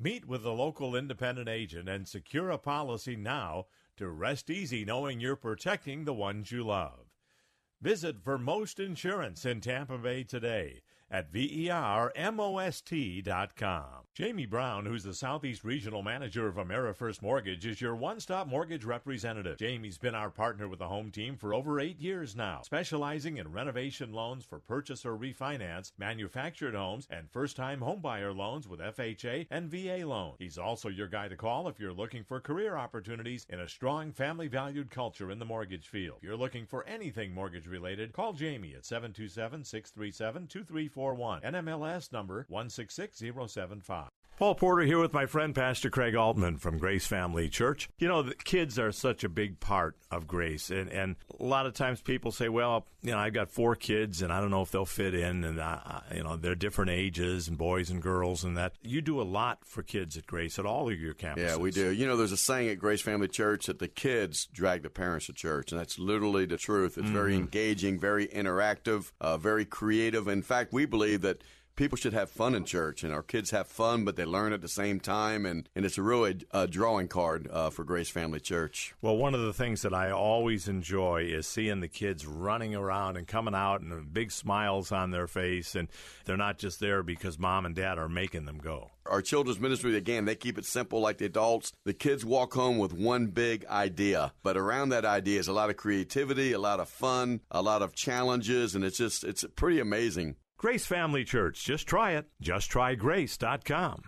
Meet with a local independent agent and secure a policy now to rest easy knowing you're protecting the ones you love. Visit Vermost Insurance in Tampa Bay today at vermost.com. Jamie Brown, who's the Southeast Regional Manager of AmeriFirst Mortgage, is your one-stop mortgage representative. Jamie's been our partner with the home team for over eight years now, specializing in renovation loans for purchase or refinance, manufactured homes, and first-time homebuyer loans with FHA and VA loans. He's also your guy to call if you're looking for career opportunities in a strong family-valued culture in the mortgage field. If you're looking for anything mortgage-related, call Jamie at 727-637-2341. NMLS number 166075. Paul Porter here with my friend Pastor Craig Altman from Grace Family Church. You know, the kids are such a big part of Grace, and, and a lot of times people say, "Well, you know, I've got four kids, and I don't know if they'll fit in, and I, you know, they're different ages, and boys and girls, and that." You do a lot for kids at Grace at all of your campuses. Yeah, we do. You know, there's a saying at Grace Family Church that the kids drag the parents to church, and that's literally the truth. It's very Mhm. engaging, very interactive, uh, very creative. In fact, we believe that people should have fun in church, and our kids have fun, but they learn at the same time, and, and it's a really a drawing card uh, for Grace Family Church. Well, one of the things that I always enjoy is seeing the kids running around and coming out and big smiles on their face, and they're not just there because mom and dad are making them go. Our children's ministry, again, they keep it simple like the adults. The kids walk home with one big idea, but around that idea is a lot of creativity, a lot of fun, a lot of challenges, and it's just, it's pretty amazing. Grace Family Church. Just try it. JustTryGrace.com.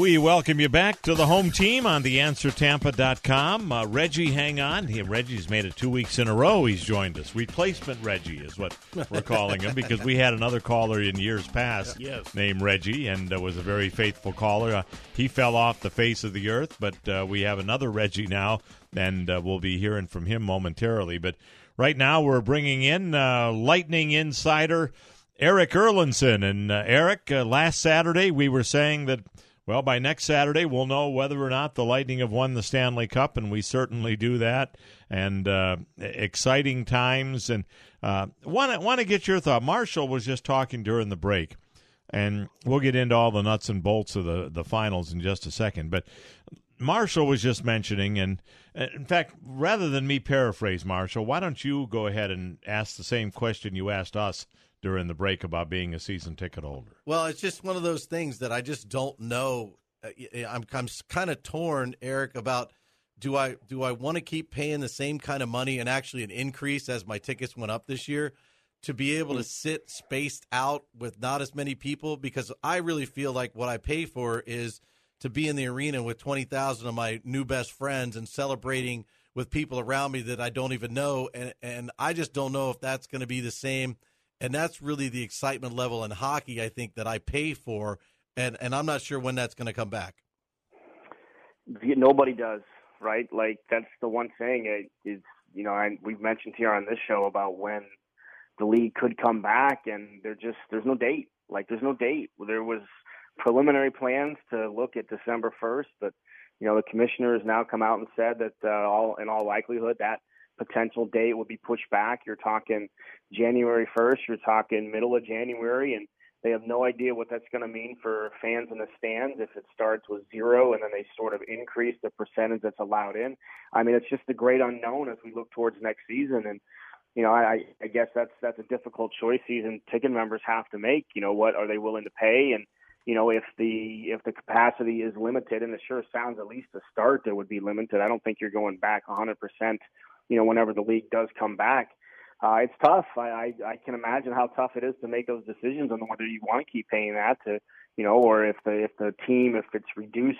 We welcome you back to the home team on theanswertampa.com. Uh, Reggie, hang on. He, Reggie's made it two weeks in a row. He's joined us. Replacement Reggie is what we're calling him because we had another caller in years past Yes. named Reggie and uh, was a very faithful caller. Uh, he fell off the face of the earth, but uh, we have another Reggie now, and uh, we'll be hearing from him momentarily. But right now, we're bringing in uh, Lightning Insider Eric Erlendsson. And uh, Eric, uh, last Saturday, we were saying that. Well, by next Saturday, we'll know whether or not the Lightning have won the Stanley Cup, and we certainly do that. And uh, exciting times. And want to want to get your thought. Marshall was just talking during the break, and we'll get into all the nuts and bolts of the the finals in just a second. But Marshall was just mentioning, and uh, in fact, rather than me paraphrase Marshall, why don't you go ahead and ask the same question you asked us during the break about being a season ticket holder? Well, it's just one of those things that I just don't know. Uh, I'm I'm kind of torn, Eric, about do I do I want to keep paying the same kind of money and actually an increase as my tickets went up this year to be able to sit spaced out with not as many people because I really feel like what I pay for is to be in the arena with 20,000 of my new best friends and celebrating with people around me that I don't even know and and I just don't know if that's going to be the same and that's really the excitement level in hockey I think that I pay for and and I'm not sure when that's going to come back. Nobody does, right? Like that's the one thing it is you know, and we've mentioned here on this show about when the league could come back and there just there's no date. Like there's no date. There was preliminary plans to look at December 1st, but you know the commissioner has now come out and said that uh, all in all likelihood that potential date would be pushed back. You're talking January 1st. You're talking middle of January, and they have no idea what that's going to mean for fans in the stands if it starts with zero and then they sort of increase the percentage that's allowed in. I mean, it's just the great unknown as we look towards next season and you know, I, I guess that's that's a difficult choice season ticket members have to make. You know, what are they willing to pay? And you know, if the if the capacity is limited, and it sure sounds at least to start it would be limited. I don't think you're going back 100. percent You know, whenever the league does come back, uh, it's tough. I, I I can imagine how tough it is to make those decisions on whether you want to keep paying that to, you know, or if the if the team if it's reduced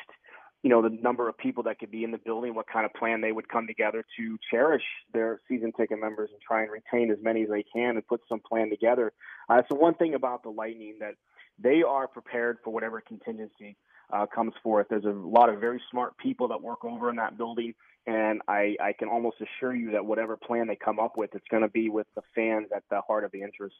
you know, the number of people that could be in the building, what kind of plan they would come together to cherish their season ticket members and try and retain as many as they can and put some plan together. Uh, so one thing about the Lightning that they are prepared for whatever contingency uh, comes forth. There's a lot of very smart people that work over in that building, and I, I can almost assure you that whatever plan they come up with, it's going to be with the fans at the heart of the interest.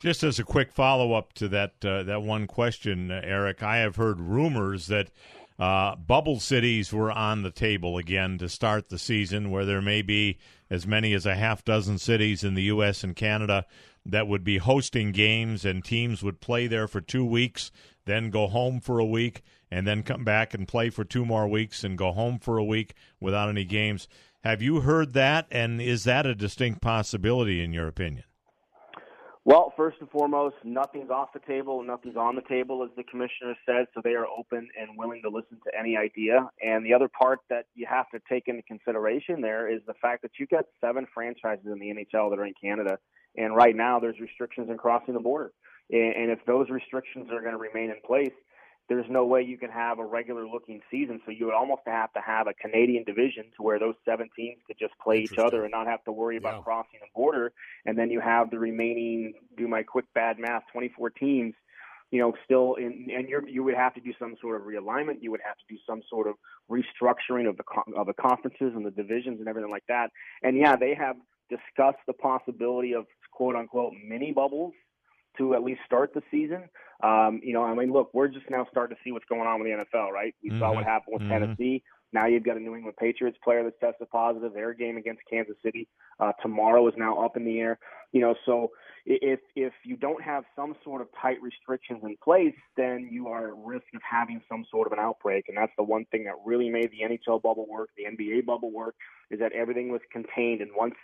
Just as a quick follow up to that uh, that one question, uh, Eric, I have heard rumors that uh, bubble cities were on the table again to start the season, where there may be as many as a half dozen cities in the U.S. and Canada that would be hosting games, and teams would play there for two weeks, then go home for a week, and then come back and play for two more weeks and go home for a week without any games. Have you heard that, and is that a distinct possibility in your opinion? Well, first and foremost, nothing's off the table, nothing's on the table, as the commissioner said. So they are open and willing to listen to any idea. And the other part that you have to take into consideration there is the fact that you've got seven franchises in the NHL that are in Canada, and right now there's restrictions in crossing the border. And if those restrictions are going to remain in place, there's no way you can have a regular looking season. So you would almost have to have a Canadian division to where those seven teams could just play each other and not have to worry about Yeah. crossing the border. And then you have the remaining, do my quick bad math, 24 teams, you know, still in, and you're, you would have to do some sort of realignment. You would have to do some sort of restructuring of the, of the conferences and the divisions and everything like that. And yeah, they have discussed the possibility of quote unquote mini bubbles to at least start the season. Um, you know, I mean, look, we're just now starting to see what's going on with the NFL, right? We saw what Mhm. happened with Mhm. Tennessee. Now you've got a New England Patriots player that's tested positive. Their game against Kansas City uh, tomorrow is now up in the air. You know, so if if you don't have some sort of tight restrictions in place, then you are at risk of having some sort of an outbreak. And that's the one thing that really made the NHL bubble work, the NBA bubble work, is that everything was contained. And once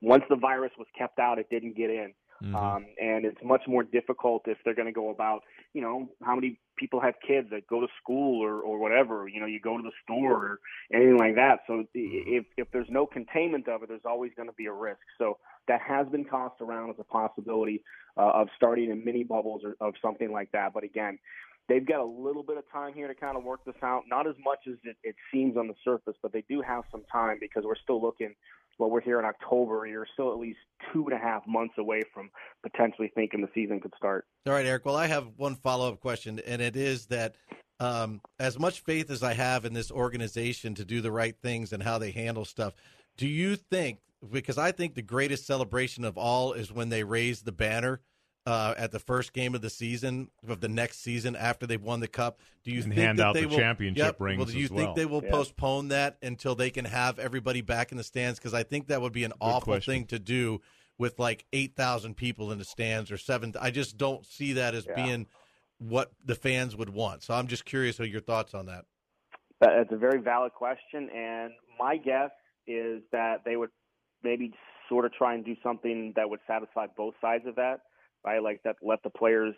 once the virus was kept out, it didn't get in. Um, and it's much more difficult if they're going to go about, you know, how many people have kids that go to school or, or whatever, you know, you go to the store or anything like that. So the- if, if there's no containment of it, there's always going to be a risk. So that has been tossed around as a possibility uh, of starting in mini bubbles or of something like that. But again, they've got a little bit of time here to kind of work this out. Not as much as it, it seems on the surface, but they do have some time because we're still looking. Well, we're here in October. You're still at least two and a half months away from potentially thinking the season could start. All right, Eric. Well, I have one follow up question, and it is that um, as much faith as I have in this organization to do the right things and how they handle stuff, do you think? Because I think the greatest celebration of all is when they raise the banner uh, at the first game of the season of the next season after they've won the cup. Do you And think hand that out they the will, championship Yep. rings Well, do you as think well. they will Yeah. postpone that until they can have everybody back in the stands? Because I think that would be an awful question. thing to do with like eight thousand people in the stands or seven. I just don't see that as Yeah. being what the fans would want. So I'm just curious of your thoughts on that. That, that's a very valid question, and my guess is that they would maybe sort of try and do something that would satisfy both sides of that, right? Like that, let the players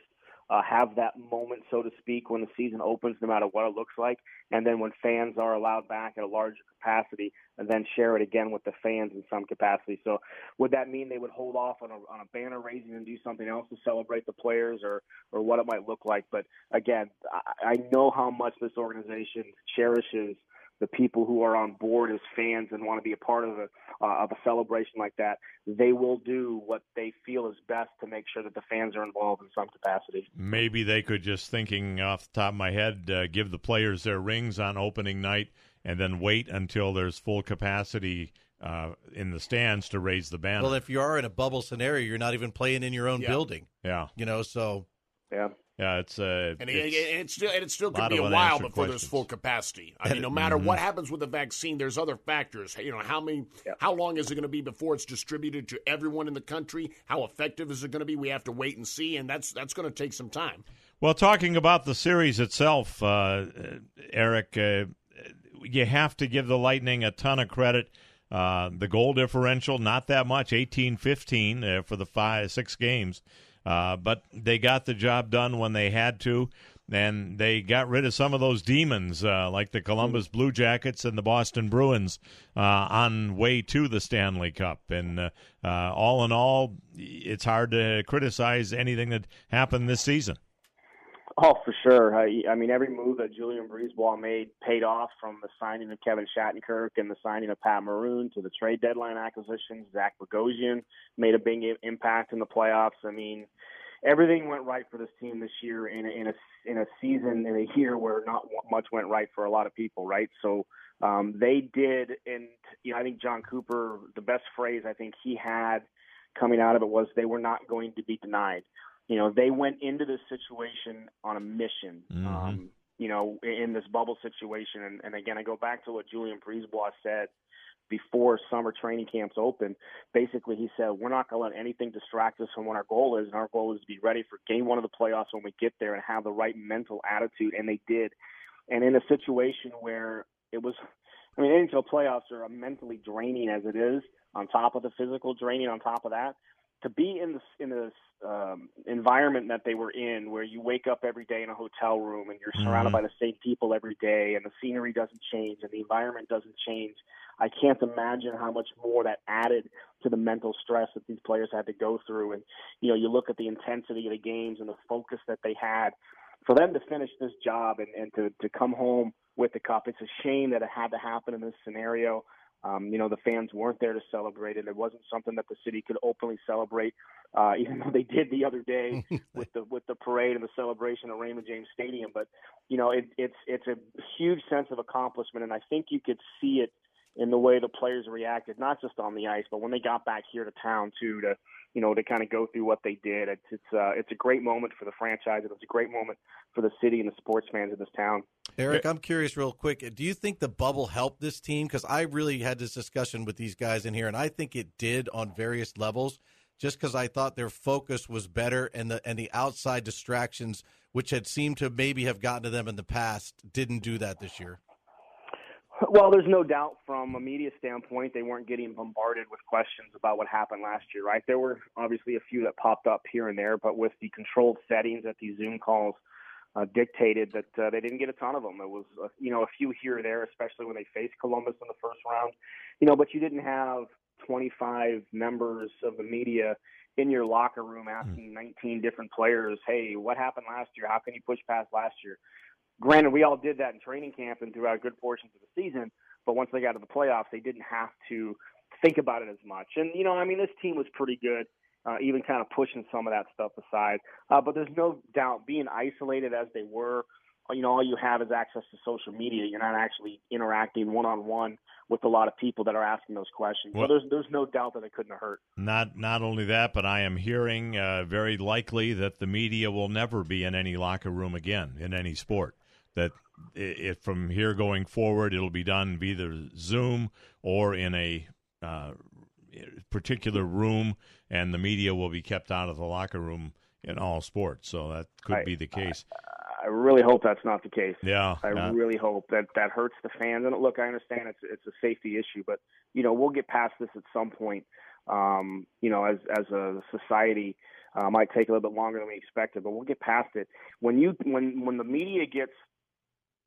uh, have that moment, so to speak, when the season opens, no matter what it looks like, and then when fans are allowed back at a larger capacity, and then share it again with the fans in some capacity. So, would that mean they would hold off on a, on a banner raising and do something else to celebrate the players, or or what it might look like? But again, I, I know how much this organization cherishes the people who are on board as fans and want to be a part of a uh, of a celebration like that, they will do what they feel is best to make sure that the fans are involved in some capacity. Maybe they could just thinking off the top of my head, uh, give the players their rings on opening night, and then wait until there's full capacity uh, in the stands to raise the banner. Well, if you are in a bubble scenario, you're not even playing in your own Yeah. building. yeah, You know, so yeah, yeah, it's uh, And it, it's- still and it still could be a while unanswered before there's full capacity. I And- mean, no matter Mhm. what happens with the vaccine, there's other factors. You know, how many, how long is it going to be before it's distributed to everyone in the country? How effective is it going to be? We have to wait and see, and that's that's going to take some time. Well, talking about the series itself, uh, uh, Eric, uh, you have to give the Lightning a ton of credit. Uh, the goal differential, not that much, 18 15 uh, for the five, six games. Uh, but they got the job done when they had to, and they got rid of some of those demons uh, like the Columbus Blue Jackets and the Boston Bruins uh, on way to the Stanley Cup. And uh, uh, all in all, it's hard to criticize anything that happened this season. Oh, for sure. I, I mean, every move that Julien BriseBois made paid off from the signing of Kevin Shattenkirk and the signing of Pat Maroon to the trade deadline acquisitions. Zach Bogosian made a big impact in the playoffs. I mean, everything went right for this team this year in a, in a in a season in a year where not much went right for a lot of people, right? So um, they did, and you know, I think Jon Cooper, the best phrase I think he had coming out of it was they were not going to be denied. You know, they went into this situation on a mission. Mhm. Um, you know, in this bubble situation, and, and again, I go back to what Julien BriseBois said before summer training camps open. Basically, he said, We're not going to let anything distract us from what our goal is. And our goal is to be ready for game one of the playoffs when we get there and have the right mental attitude. And they did. And in a situation where it was, I mean, NHL playoffs are mentally draining as it is, on top of the physical draining, on top of that. To be in this in this um, environment that they were in, where you wake up every day in a hotel room and you're surrounded Mhm. by the same people every day, and the scenery doesn't change and the environment doesn't change, I can't imagine how much more that added to the mental stress that these players had to go through. And you know, you look at the intensity of the games and the focus that they had. For them to finish this job and, and to, to come home with the cup, it's a shame that it had to happen in this scenario. Um, you know, the fans weren't there to celebrate it. It wasn't something that the city could openly celebrate, uh, even though they did the other day with the with the parade and the celebration at Raymond James Stadium. But you know, it, it's it's a huge sense of accomplishment, and I think you could see it in the way the players reacted, not just on the ice, but when they got back here to town too, to you know to kind of go through what they did. It's it's uh, it's a great moment for the franchise, and it's a great moment for the city and the sports fans of this town. Eric, I'm curious, real quick. Do you think the bubble helped this team? Because I really had this discussion with these guys in here, and I think it did on various levels. Just because I thought their focus was better, and the and the outside distractions, which had seemed to maybe have gotten to them in the past, didn't do that this year. Well, there's no doubt from a media standpoint, they weren't getting bombarded with questions about what happened last year, right? There were obviously a few that popped up here and there, but with the controlled settings that these Zoom calls uh, dictated, that uh, they didn't get a ton of them. It was, uh, you know, a few here or there, especially when they faced Columbus in the first round, you know, but you didn't have 25 members of the media in your locker room asking 19 different players, hey, what happened last year? How can you push past last year? Granted, we all did that in training camp and throughout good portions of the season, but once they got to the playoffs, they didn't have to think about it as much. And, you know, I mean, this team was pretty good, uh, even kind of pushing some of that stuff aside. Uh, but there's no doubt being isolated as they were, you know, all you have is access to social media. You're not actually interacting one on one with a lot of people that are asking those questions. Well- so there's there's no doubt that it couldn't have hurt. Not not only that, but I am hearing uh, very likely that the media will never be in any locker room again in any sport. That i if from here going forward, it'll be done via Zoom or in a uh, particular room, and the media will be kept out of the locker room in all sports. So that could Right. be the case. I really hope that's not the case. Yeah, I yeah. really hope that that hurts the fans. And look, I understand it's it's a safety issue, but you know we'll get past this at some point. Um, you know, as as a society, uh, might take a little bit longer than we expected, but we'll get past it. When you when when the media gets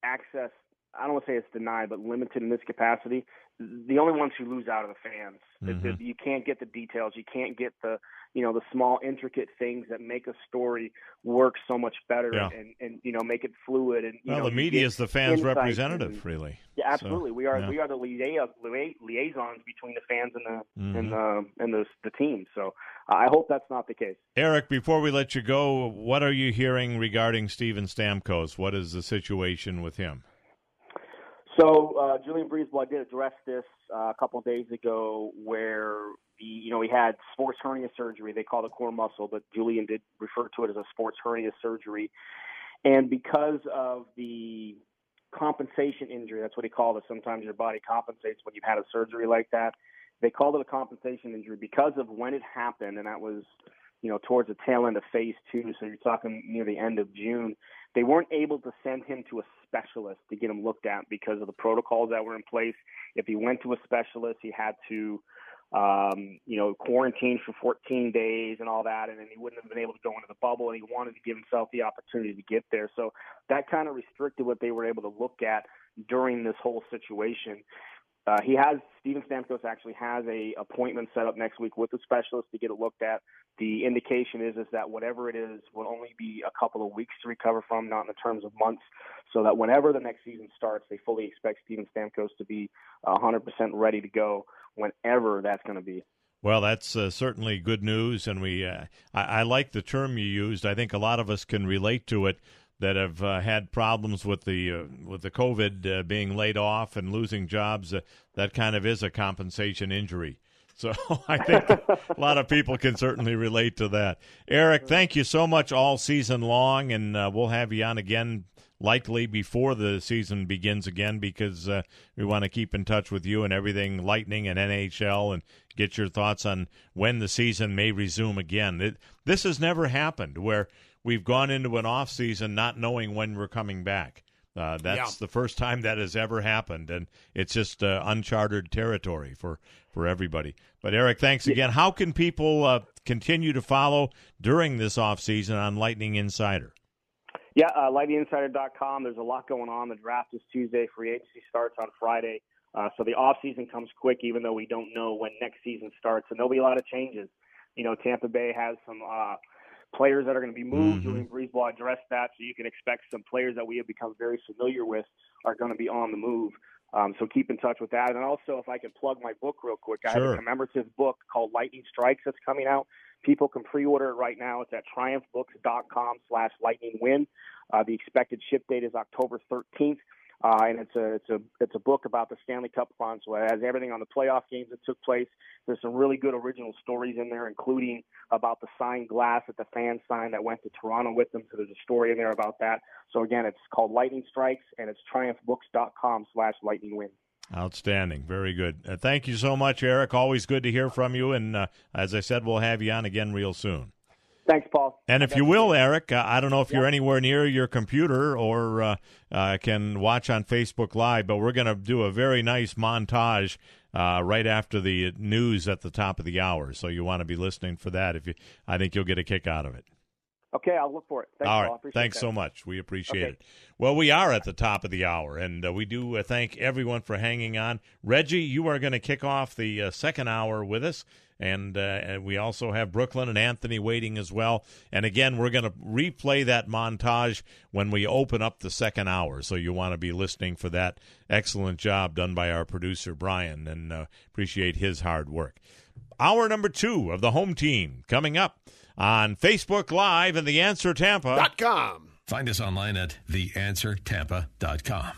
access, I don't want to say it's denied, but limited in this capacity, the only ones who lose out are the fans. Mm-hmm. You can't get the details. You can't get the you know the small intricate things that make a story work so much better Yeah. and, and you know make it fluid and you well, know the media is the fans' representative, and- really. yeah, So, absolutely. we are yeah. we are the lia- lia- liaisons between the fans and the Mhm. and the and the the team. So uh, I hope that's not the case. Eric, before we let you go, what are you hearing regarding Steven Stamkos? What is the situation with him? So uh, Julien BriseBois did address this uh, a couple of days ago, where the you know he had sports hernia surgery. They call it core muscle, but Julien did refer to it as a sports hernia surgery. And because of the compensation injury, that's what he called it. Sometimes your body compensates when you've had a surgery like that. They called it a compensation injury because of when it happened, and that was you know towards the tail end of phase two. So you're talking near the end of June. They weren't able to send him to a specialist to get him looked at because of the protocols that were in place. If he went to a specialist, he had to, um, you know, quarantine for 14 days and all that, and then he wouldn't have been able to go into the bubble. And he wanted to give himself the opportunity to get there. So that kind of restricted what they were able to look at during this whole situation. Uh, he has Steven Stamkos actually has a appointment set up next week with a specialist to get it looked at. The indication is is that whatever it is will only be a couple of weeks to recover from, not in the terms of months. So that whenever the next season starts, they fully expect Steven Stamkos to be 100% ready to go whenever that's going to be. Well, that's uh, certainly good news, and we uh, I, I like the term you used. I think a lot of us can relate to it that have uh, had problems with the uh, with the COVID uh, being laid off and losing jobs. Uh, that kind of is a compensation injury. So I think a lot of people can certainly relate to that. Eric, thank you so much all season long, and uh, we'll have you on again likely before the season begins again because uh, we want to keep in touch with you and everything Lightning and NHL and get your thoughts on when the season may resume again. It, this has never happened where we've gone into an off season not knowing when we're coming back. Uh, that's Yeah. the first time that has ever happened, and it's just uh, uncharted territory for, for everybody. But Eric, thanks again. How can people uh, continue to follow during this off season on Lightning Insider? Yeah, uh, LightningInsider.com. There's a lot going on. The draft is Tuesday. Free agency starts on Friday. Uh, so the off season comes quick, even though we don't know when next season starts. And there'll be a lot of changes. You know, Tampa Bay has some uh, players that are going to be moved. Mhm. Julien BriseBois addressed that, so you can expect some players that we have become very familiar with are going to be on the move. Um, so keep in touch with that. And also, if I can plug my book real quick, I have a commemorative book called Lightning Strikes that's coming out. People can pre-order it right now. It's at triumphbooks.com slash lightning win. Uh, the expected ship date is October 13th. Uh, and it's a it's a it's a book about the Stanley Cup run, so it has everything on the playoff games that took place. There's some really good original stories in there, including about the signed glass that the fans signed that went to Toronto with them. So there's a story in there about that. So again, it's called Lightning Strikes, and it's triumphbooks.com slash lightning win. Outstanding. Very good. Uh, thank you so much, Eric. Always good to hear from you. And uh, as I said, we'll have you on again real soon. Thanks, Paul. And if you will, Eric, uh, I don't know if you're anywhere near your computer or uh, uh, can watch on Facebook Live, but we're going to do a very nice montage uh, right after the news at the top of the hour. So you want to be listening for that. If you, I think you'll get a kick out of it. Okay, I'll look for it. Thanks, All right. Thanks that. so much. We appreciate Okay. it. Well, we are at the top of the hour, and uh, we do uh, thank everyone for hanging on. Reggie, you are going to kick off the uh, second hour with us, and, uh, and we also have Brooklyn and Anthony waiting as well. And again, we're going to replay that montage when we open up the second hour, so you want to be listening for that excellent job done by our producer, Brian, and uh, appreciate his hard work. Hour number two of the home team coming up on Facebook Live and The Answer Tampa. Find us online at theanswertampa.com.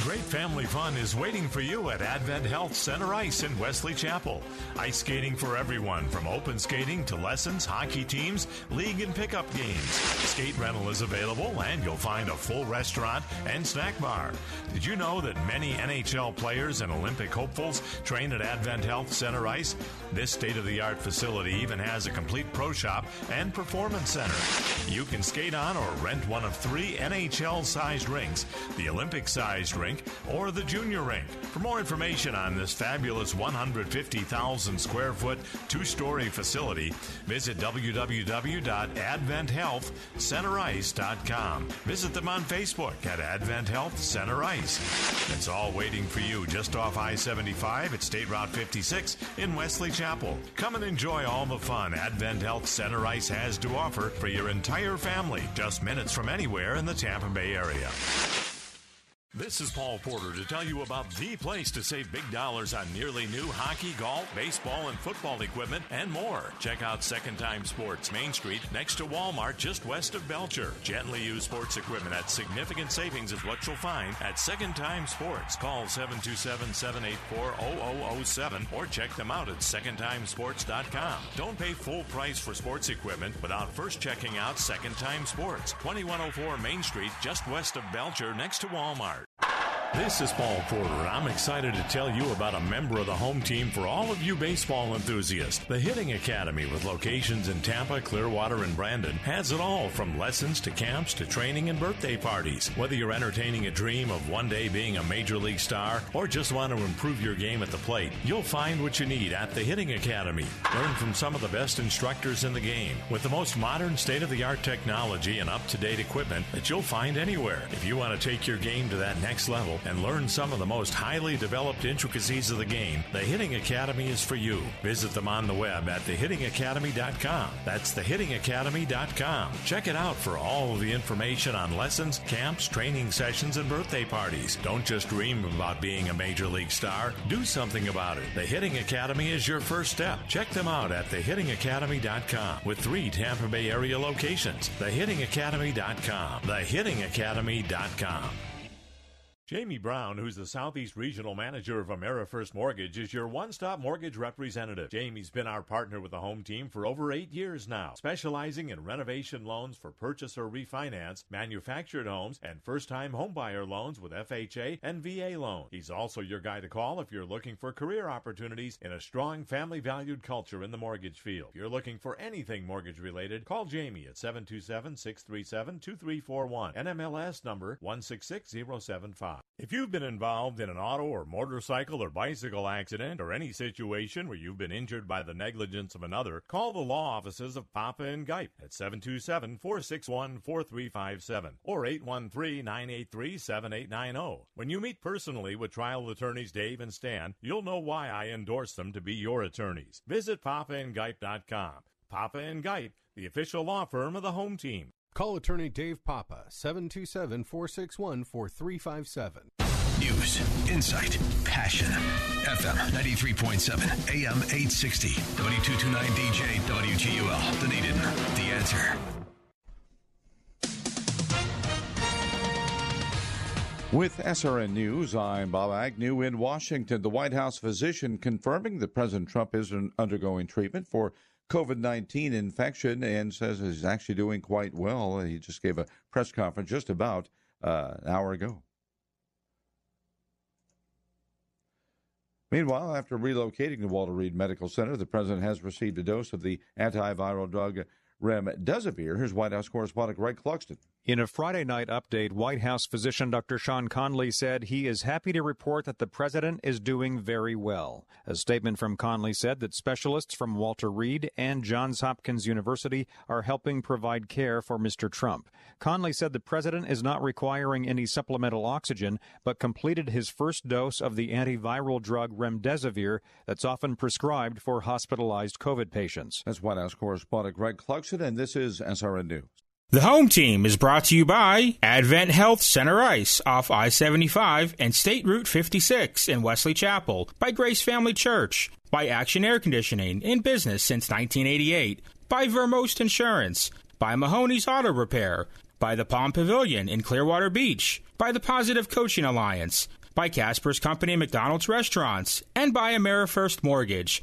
Great family fun is waiting for you at Advent Health Center Ice in Wesley Chapel. Ice skating for everyone, from open skating to lessons, hockey teams, league and pickup games. Skate rental is available, and you'll find a full restaurant and snack bar. Did you know that many NHL players and Olympic hopefuls train at Advent Health Center Ice? This state of the art facility even has a complete pro shop and performance center. You can skate on or rent one of three NHL sized rinks the Olympic sized rink or the junior rink. For more information on this fabulous 150,000 square foot, two story facility, visit www.adventhealthcenterice.com. Visit them on Facebook at Advent Health Center Ice. It's all waiting for you just off I 75 at State Route 56 in Wesley Chapel. Come and enjoy all the fun Advent Health Center Ice has to offer for your entire family, just minutes from anywhere in the Tampa Bay area. This is Paul Porter to tell you about the place to save big dollars on nearly new hockey, golf, baseball, and football equipment and more. Check out Second Time Sports, Main Street, next to Walmart, just west of Belcher. Gently used sports equipment at significant savings is what you'll find at Second Time Sports. Call 727 784 0007 or check them out at secondtimesports.com. Don't pay full price for sports equipment without first checking out Second Time Sports, 2104 Main Street, just west of Belcher, next to Walmart. This is Paul Porter. And I'm excited to tell you about a member of the home team for all of you baseball enthusiasts. The Hitting Academy, with locations in Tampa, Clearwater, and Brandon, has it all from lessons to camps to training and birthday parties. Whether you're entertaining a dream of one day being a major league star or just want to improve your game at the plate, you'll find what you need at the Hitting Academy. Learn from some of the best instructors in the game with the most modern state of the art technology and up to date equipment that you'll find anywhere. If you want to take your game to that next level, and learn some of the most highly developed intricacies of the game, the Hitting Academy is for you. Visit them on the web at thehittingacademy.com. That's thehittingacademy.com. Check it out for all of the information on lessons, camps, training sessions, and birthday parties. Don't just dream about being a major league star, do something about it. The Hitting Academy is your first step. Check them out at thehittingacademy.com with three Tampa Bay area locations. Thehittingacademy.com. Thehittingacademy.com. Jamie Brown, who's the Southeast Regional Manager of AmeriFirst Mortgage, is your one stop mortgage representative. Jamie's been our partner with the home team for over eight years now, specializing in renovation loans for purchase or refinance, manufactured homes, and first time homebuyer loans with FHA and VA loans. He's also your guy to call if you're looking for career opportunities in a strong family valued culture in the mortgage field. If you're looking for anything mortgage related, call Jamie at 727 637 2341, NMLS number 166075. If you've been involved in an auto or motorcycle or bicycle accident or any situation where you've been injured by the negligence of another, call the law offices of Papa and Gipe at 727 461 4357 or 813 983 7890. When you meet personally with trial attorneys Dave and Stan, you'll know why I endorse them to be your attorneys. Visit papaandgipe.com. Papa and Gipe, the official law firm of the home team. Call attorney Dave Papa, 727 461 4357. News, insight, passion. FM 93.7, AM 860, W229 DJ, WGUL, Dunedin. The answer. With SRN News, I'm Bob Agnew in Washington. The White House physician confirming that President Trump is undergoing treatment for COVID 19 infection and says he's actually doing quite well. He just gave a press conference just about uh, an hour ago. Meanwhile, after relocating to Walter Reed Medical Center, the president has received a dose of the antiviral drug remdesivir. Here's White House correspondent Greg Clugston. In a Friday night update, White House physician Dr. Sean Conley said he is happy to report that the president is doing very well. A statement from Conley said that specialists from Walter Reed and Johns Hopkins University are helping provide care for Mr. Trump. Conley said the president is not requiring any supplemental oxygen, but completed his first dose of the antiviral drug remdesivir that's often prescribed for hospitalized COVID patients. That's White House correspondent Greg Clugston, and this is SRN News. The home team is brought to you by Advent Health Center Ice off I 75 and State Route 56 in Wesley Chapel, by Grace Family Church, by Action Air Conditioning in business since 1988, by Vermost Insurance, by Mahoney's Auto Repair, by the Palm Pavilion in Clearwater Beach, by the Positive Coaching Alliance, by Casper's Company McDonald's Restaurants, and by AmeriFirst Mortgage.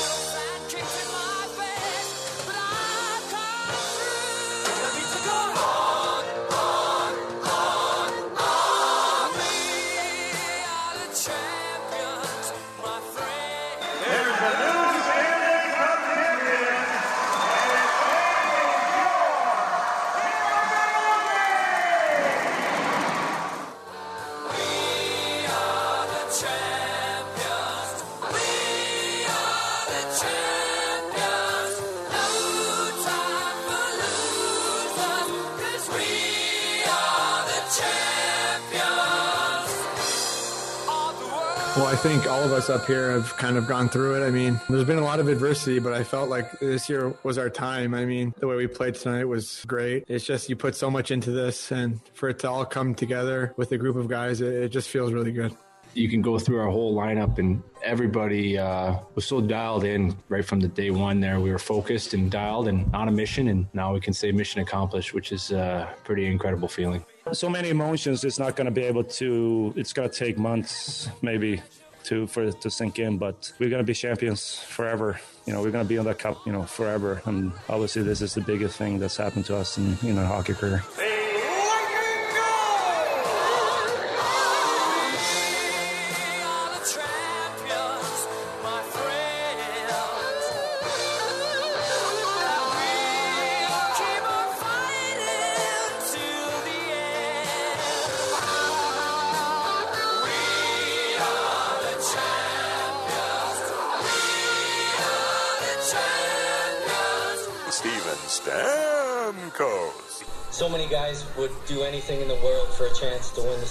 I think all of us up here have kind of gone through it. I mean, there's been a lot of adversity, but I felt like this year was our time. I mean, the way we played tonight was great. It's just you put so much into this, and for it to all come together with a group of guys, it, it just feels really good. You can go through our whole lineup, and everybody uh, was so dialed in right from the day one. There, we were focused and dialed and on a mission, and now we can say mission accomplished, which is a pretty incredible feeling. So many emotions. It's not going to be able to. It's going to take months, maybe, to for it to sink in. But we're going to be champions forever. You know, we're going to be on that cup. You know, forever. And obviously, this is the biggest thing that's happened to us in in our hockey career.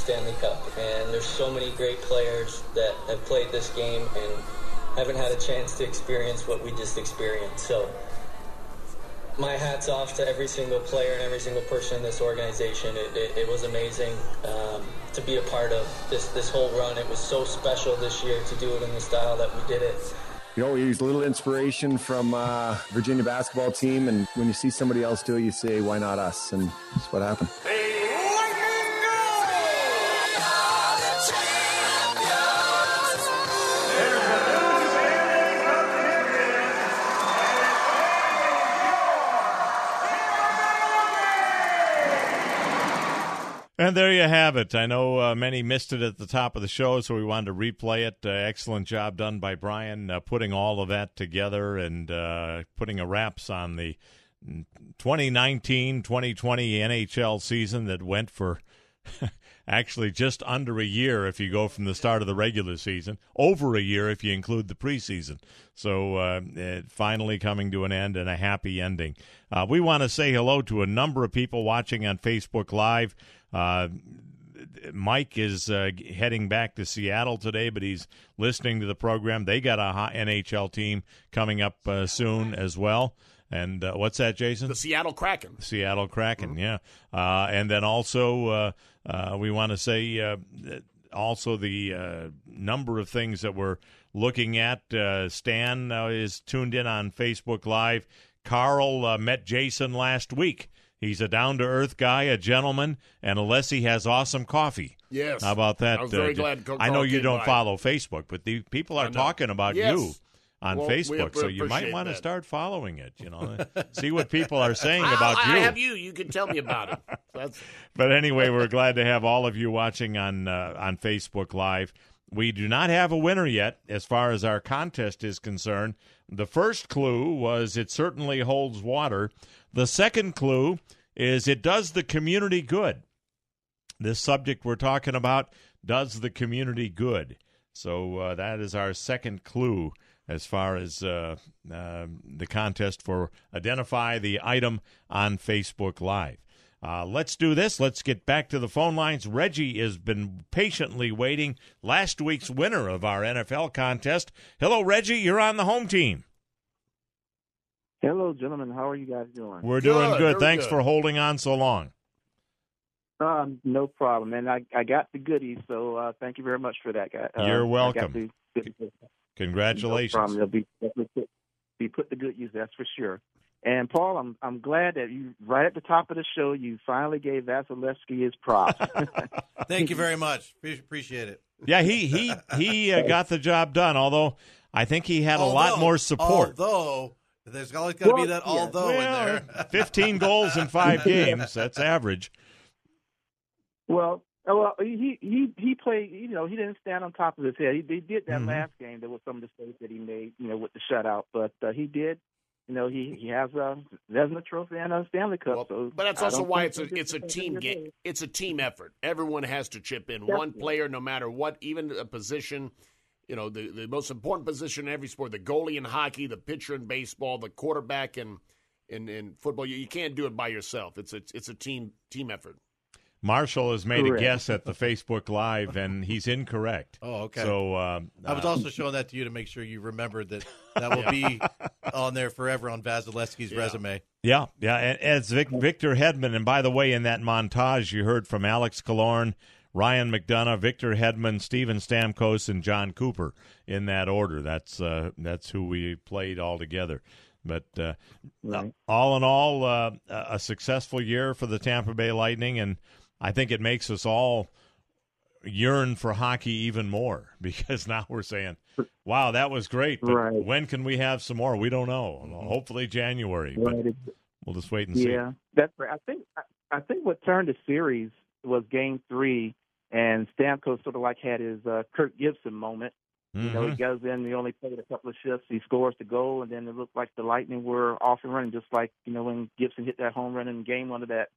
Stanley Cup, and there's so many great players that have played this game and haven't had a chance to experience what we just experienced. So, my hats off to every single player and every single person in this organization. It, it, it was amazing um, to be a part of this this whole run. It was so special this year to do it in the style that we did it. You know, we use a little inspiration from uh, Virginia basketball team, and when you see somebody else do it, you say, "Why not us?" And that's what happened. And there you have it. I know uh, many missed it at the top of the show, so we wanted to replay it. Uh, excellent job done by Brian uh, putting all of that together and uh, putting a wraps on the 2019 2020 NHL season that went for actually just under a year if you go from the start of the regular season, over a year if you include the preseason. So uh, finally coming to an end and a happy ending. Uh, we want to say hello to a number of people watching on Facebook Live. Uh, Mike is uh, heading back to Seattle today, but he's listening to the program. They got a hot NHL team coming up uh, soon as well. And uh, what's that, Jason? The Seattle Kraken. Seattle Kraken, yeah. Uh, and then also, uh, uh, we want to say uh, also the uh, number of things that we're looking at. Uh, Stan uh, is tuned in on Facebook Live. Carl uh, met Jason last week. He's a down to earth guy, a gentleman, and unless he has awesome coffee. Yes. How about that? I was very uh, glad I know you don't by. follow Facebook, but the people are talking about Yes. you on Well, Facebook, so you might want to start following it. You know, see what people are saying about I, you. I have you. You can tell me about it. That's But anyway, we're glad to have all of you watching on uh, on Facebook Live. We do not have a winner yet as far as our contest is concerned. The first clue was it certainly holds water. The second clue is it does the community good. This subject we're talking about does the community good. So uh, that is our second clue as far as uh, uh, the contest for identify the item on Facebook Live. Uh, let's do this. Let's get back to the phone lines. Reggie has been patiently waiting. Last week's winner of our NFL contest. Hello, Reggie. You're on the home team. Hello, gentlemen. How are you guys doing? We're doing good. Thanks for holding on so long. Um, no problem, and I I got the goodies, so uh, thank you very much for that, guy. Uh, You're I welcome. the. Congratulations. No problem. They'll be put, be put to good use. That's for sure. And Paul, I'm I'm glad that you right at the top of the show you finally gave Vasilevskiy his props. Thank you very much. Appreciate it. Yeah, he he he uh, got the job done. Although I think he had a lot more support. Although there's always got to be Well, that yeah. although Well, in there. 15 goals in five games. That's average. Well, uh, well, he he he played. You know, he didn't stand on top of his head. He, he did that Mhm. last game. There was some mistakes that he made. You know, with the shutout, but uh, he did. You know, he he has uh, a Vezina Trophy and a Stanley Cup. so But that's also why it's a it's a team game. It's a team effort. Everyone has to chip in. One player, no matter what, even a position. You know, the the most important position in every sport: the goalie in hockey, the pitcher in baseball, the quarterback in in, in football. You, you can't do it by yourself. It's a it's a team team effort. Marshall has made Correct. a guess at the Facebook Live, and he's incorrect. Oh, okay. So um, I was uh, also showing that to you to make sure you remembered that that will be on there forever on Vasilevskiy's resume. Yeah, yeah. And as Vic, Victor Hedman, and by the way, in that montage, you heard from Alex Killorn, Ryan McDonagh, Victor Hedman, Steven Stamkos, and Jon Cooper in that order. That's uh, that's who we played all together. But uh, Right. all in all, uh, a a successful year for the Tampa Bay Lightning, and I think it makes us all yearn for hockey even more because now we're saying, "Wow, that was great." But Right. when can we have some more? We don't know. Hopefully January, but Right. we'll just wait and see. Yeah, that's right. I think I- think what turned the series was Game Three, and Stamkos sort of like had his uh, Kirk Gibson moment. You know, he Mhm. goes in, he only played a couple of shifts, he scores the goal, and then it looked like the Lightning were off and running, just like you know when Gibson hit that home run in Game One of that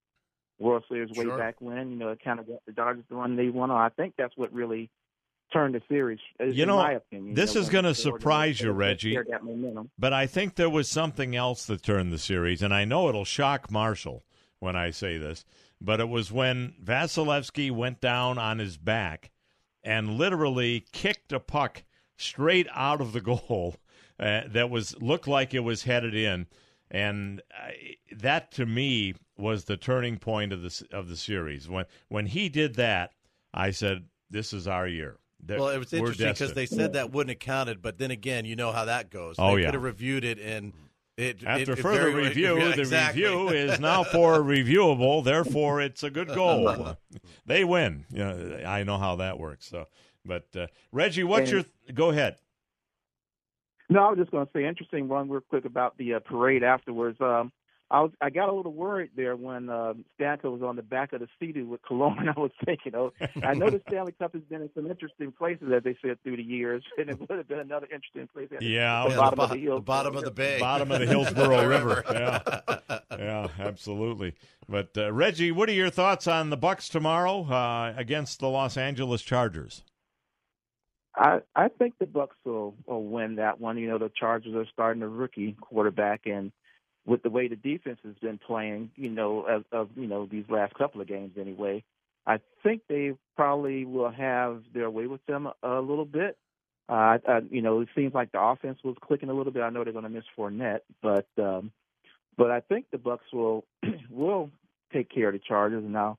World Series way Sure. back when. You know, it kind of got the Dodgers the run they won on. I think that's what really turned the series. in You know, my opinion. this you know, is scored and surprise you, Reggie. carried That momentum. But I think there was something else that turned the series, and I know it'll shock Marshall when I say this, but it was when Vasilevskiy went down on his back and literally kicked a puck straight out of the goal uh, that was looked like it was headed in, and uh, that to me was the turning point of the of the series. When when he did that, I said, "This is our year." That Well, it was interesting because they said that wouldn't have counted, but then again, you know how that goes. Oh, they yeah. could have reviewed it and it After it- it further very- review, yeah, the review is now for reviewable. Therefore, it's a good goal. they win. You know, I know how that works. So, but uh, Reggie, what's your? Go ahead. No, I was just going to say interesting one real quick about the uh, parade afterwards. Um, I was I got a little worried there when uh, Stanko was on the back of the seat with Killorn. I was thinking, oh, I know the Stanley Cup has been in some interesting places, as they said through the years, and it would have been another interesting place. at Yeah, the the bottom bo- of the hill, the bottom of the bay. Bottom of the Hillsborough River. Yeah, yeah, absolutely. But uh, Reggie, what are your thoughts on the Bucs tomorrow uh, against the Los Angeles Chargers? I I think the Bucs will, will win that one. You know, the Chargers are starting a rookie quarterback, and with the way the defense has been playing, you know, of, of you know these last couple of games anyway, I think they probably will have their way with them a, a little bit. Uh, I, you know, it seems like the offense was clicking a little bit. I know they're going to miss Fournette, but um, but I think the Bucs will will take care of the Chargers. Now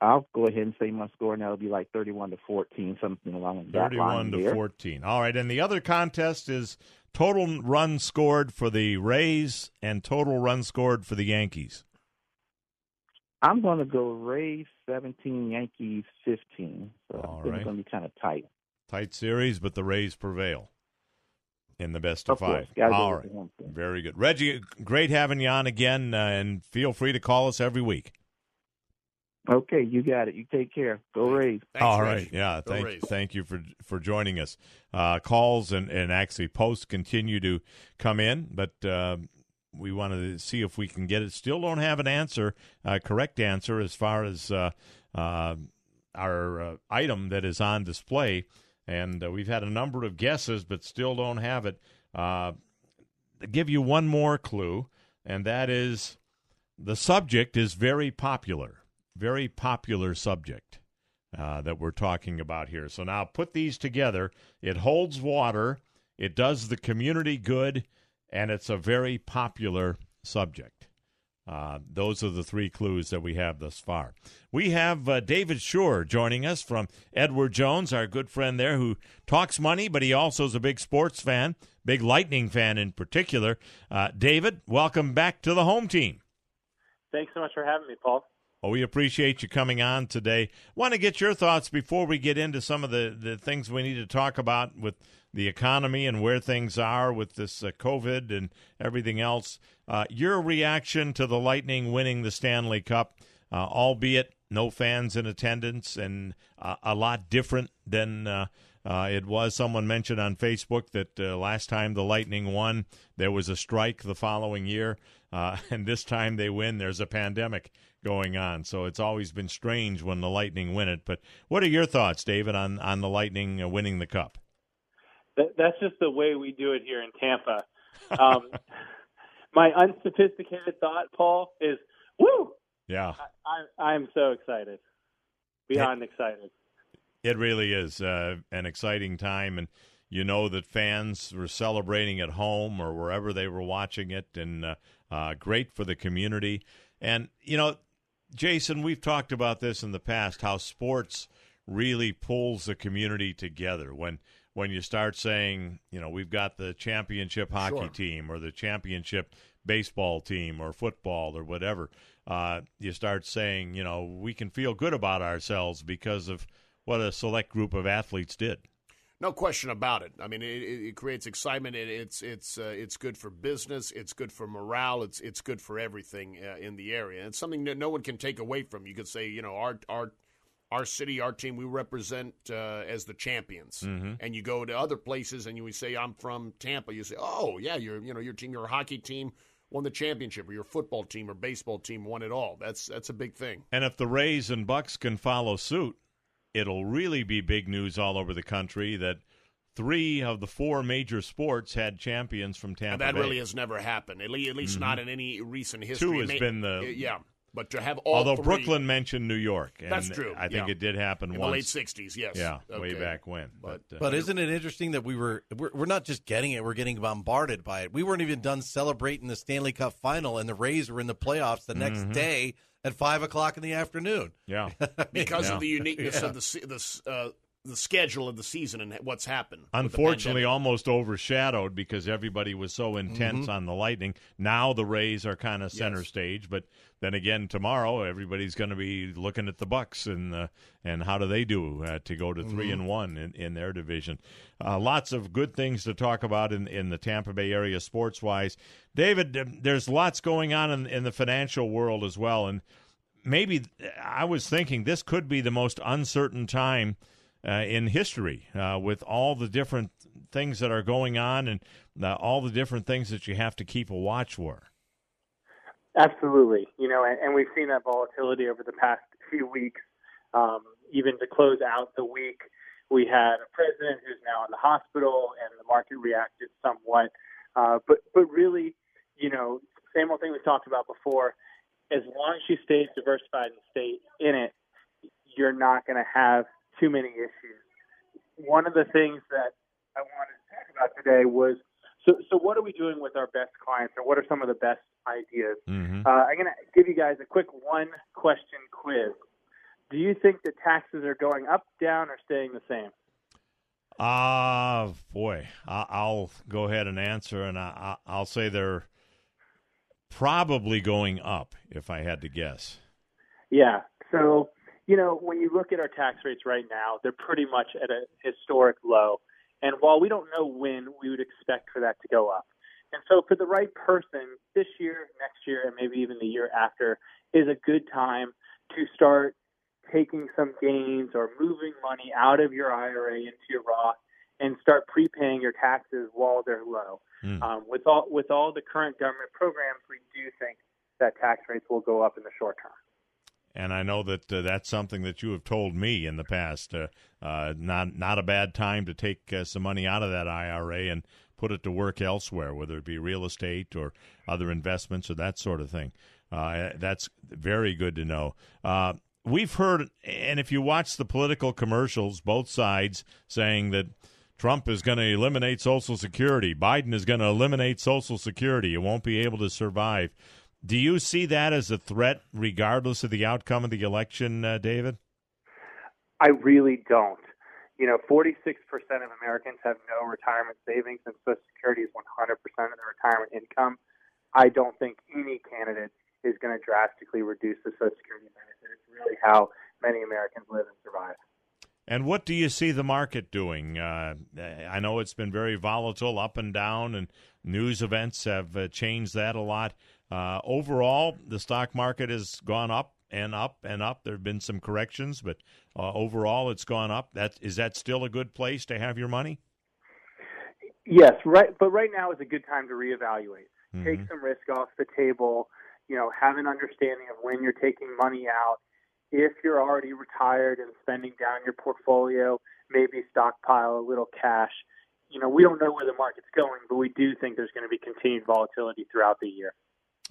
I'll go ahead and say my score now will be like thirty-one to fourteen, something along that line Thirty-one to there. fourteen. All right, and the other contest is total run scored for the Rays and total run scored for the Yankees. I'm going to go Rays 17, Yankees 15. So All right. it's going to be kind of tight. Tight series, but the Rays prevail in the best of, Of five. Go All right, the home team. very good, Reggie. Great having you on again, uh, and feel free to call us every week. Okay, you got it. You take care. Go Rays. All right, yeah. Thank, thank you for for joining us. Uh, calls and, and actually posts continue to come in, but uh, we wanted to see if we can get it. Still don't have an answer, uh, correct answer as far as uh, uh, our uh, item that is on display, and uh, we've had a number of guesses, but still don't have it. Uh, give you one more clue, and that is the subject is very popular, very popular subject uh, that we're talking about here. So now put these together. It holds water, it does the community good, and it's a very popular subject. Uh, those are the three clues that we have thus far. We have uh, David Shore joining us from Edward Jones, our good friend there, who talks money, but he also is a big sports fan, big Lightning fan in particular. Uh, David, welcome back to the home team. Thanks so much for having me, Paul. Well, we appreciate you coming on today. Want to get your thoughts before we get into some of the, the things we need to talk about with the economy and where things are with this uh, COVID and everything else. Uh, your reaction to the Lightning winning the Stanley Cup, uh, albeit no fans in attendance and uh, a lot different than uh, uh, it was. Someone mentioned on Facebook that last time the Lightning won, there was a strike the following year, and this time they win, there's a pandemic going on. So it's always been strange when the Lightning win it. But what are your thoughts, David, on on the Lightning uh, winning the cup? That, that's just the way we do it here in Tampa. Um, my unsophisticated thought, Paul, is woo. Yeah, I, I, I'm so excited, beyond excited. It really is uh, an exciting time, and you know that fans were celebrating at home or wherever they were watching it, and uh, uh, great for the community. And you know, Jason, we've talked about this in the past how sports really pulls the community together when when you start saying, you know, we've got the championship hockey Sure. team or the championship baseball team or football or whatever. Uh, you start saying, you know, we can feel good about ourselves because of what a select group of athletes did. No question about it. I mean, it, it creates excitement. It, it's it's uh, it's good for business. It's good for morale. It's it's good for everything uh, in the area. It's something that no one can take away from. You could say, you know, our our our city, our team, we represent uh, as the champions. Mhm. And you go to other places and you say, I'm from Tampa. You say, oh yeah, you're you know your team, your hockey team won the championship, or your football team or baseball team won it all. That's that's a big thing. And if the Rays and Bucs can follow suit, it'll really be big news all over the country that three of the four major sports had champions from Tampa And that Bay. really has never happened. At least, at least Mhm. not in any recent history. Two has may- been the- yeah. But to have all Although three- Brooklyn mentioned New York, and That's true, I think yeah. it did happen In the late 60s, yes. Yeah, way back when. But, uh, But isn't it interesting that we were we're, we're not just getting it, we're getting bombarded by it. We weren't even done celebrating the Stanley Cup final, and the Rays were in the playoffs the next Mhm. day at five o'clock in the afternoon. Yeah, because Yeah. of the uniqueness Yeah. of the se- the uh, the schedule of the season and what's happened. Unfortunately, almost overshadowed because everybody was so intense Mhm. on the Lightning. Now the Rays are kind of center Yes. stage, but then again tomorrow everybody's going to be looking at the Bucs and uh, and how do they do uh, to go to 3 Mhm. and one in, in their division. Uh, lots of good things to talk about in in the Tampa Bay area sports wise. David, there's lots going on in, in the financial world as well, and maybe I was thinking this could be the most uncertain time uh, in history uh, with all the different things that are going on and uh, all the different things that you have to keep a watch for. Absolutely, you know, and, and we've seen that volatility over the past few weeks. Um, even to close out the week, we had a president who's now in the hospital, and the market reacted somewhat. Uh, but but really, you know, same old thing we talked about before. As long as you stay diversified and stay in it, you're not going to have too many issues. One of the things that I wanted to talk about today was so so what are we doing with our best clients, or what are some of the best ideas? Mm-hmm. Uh, I'm going to give you guys a quick one question quiz. Do you think the taxes are going up, down, or staying the same? Ah, boy, I- I'll go ahead and answer, and I- I- I'll say they're probably going up if I had to guess. Yeah. So, you know, when you look at our tax rates right now, they're pretty much at a historic low. And while we don't know when, we would expect for that to go up. And so, for the right person, this year, next year, and maybe even the year after is a good time to start taking some gains or moving money out of your IRA into your Roth and start prepaying your taxes while they're low. Hmm. Um, with all with all the current government programs, we do think that tax rates will go up in the short term. And I know that uh, that's something that you have told me in the past. Uh, uh, not not a bad time to take uh, some money out of that IRA and put it to work elsewhere, whether it be real estate or other investments or that sort of thing. Uh, that's very good to know. Uh, we've heard, and if you watch the political commercials, both sides saying that Trump is going to eliminate Social Security, Biden is going to eliminate Social Security, you won't be able to survive. Do you see that as a threat, regardless of the outcome of the election, uh, David? I really don't. You know, 46% of Americans have no retirement savings, and Social Security is 100% of their retirement income. I don't think any candidate is going to drastically reduce the Social Security benefit. It's really how many Americans live and survive. And what do you see the market doing? Uh, I know it's been very volatile, up and down, and news events have uh, changed that a lot. Uh, overall, the stock market has gone up and up and up. There have been some corrections, but uh, overall, it's gone up. That is that still a good place to have your money? Yes, right. But right now is a good time to reevaluate. Mm-hmm. Take some risk off the table. You know, have an understanding of when you're taking money out. If you're already retired and spending down your portfolio, maybe stockpile a little cash. You know, we don't know where the market's going, but we do think there's going to be continued volatility throughout the year.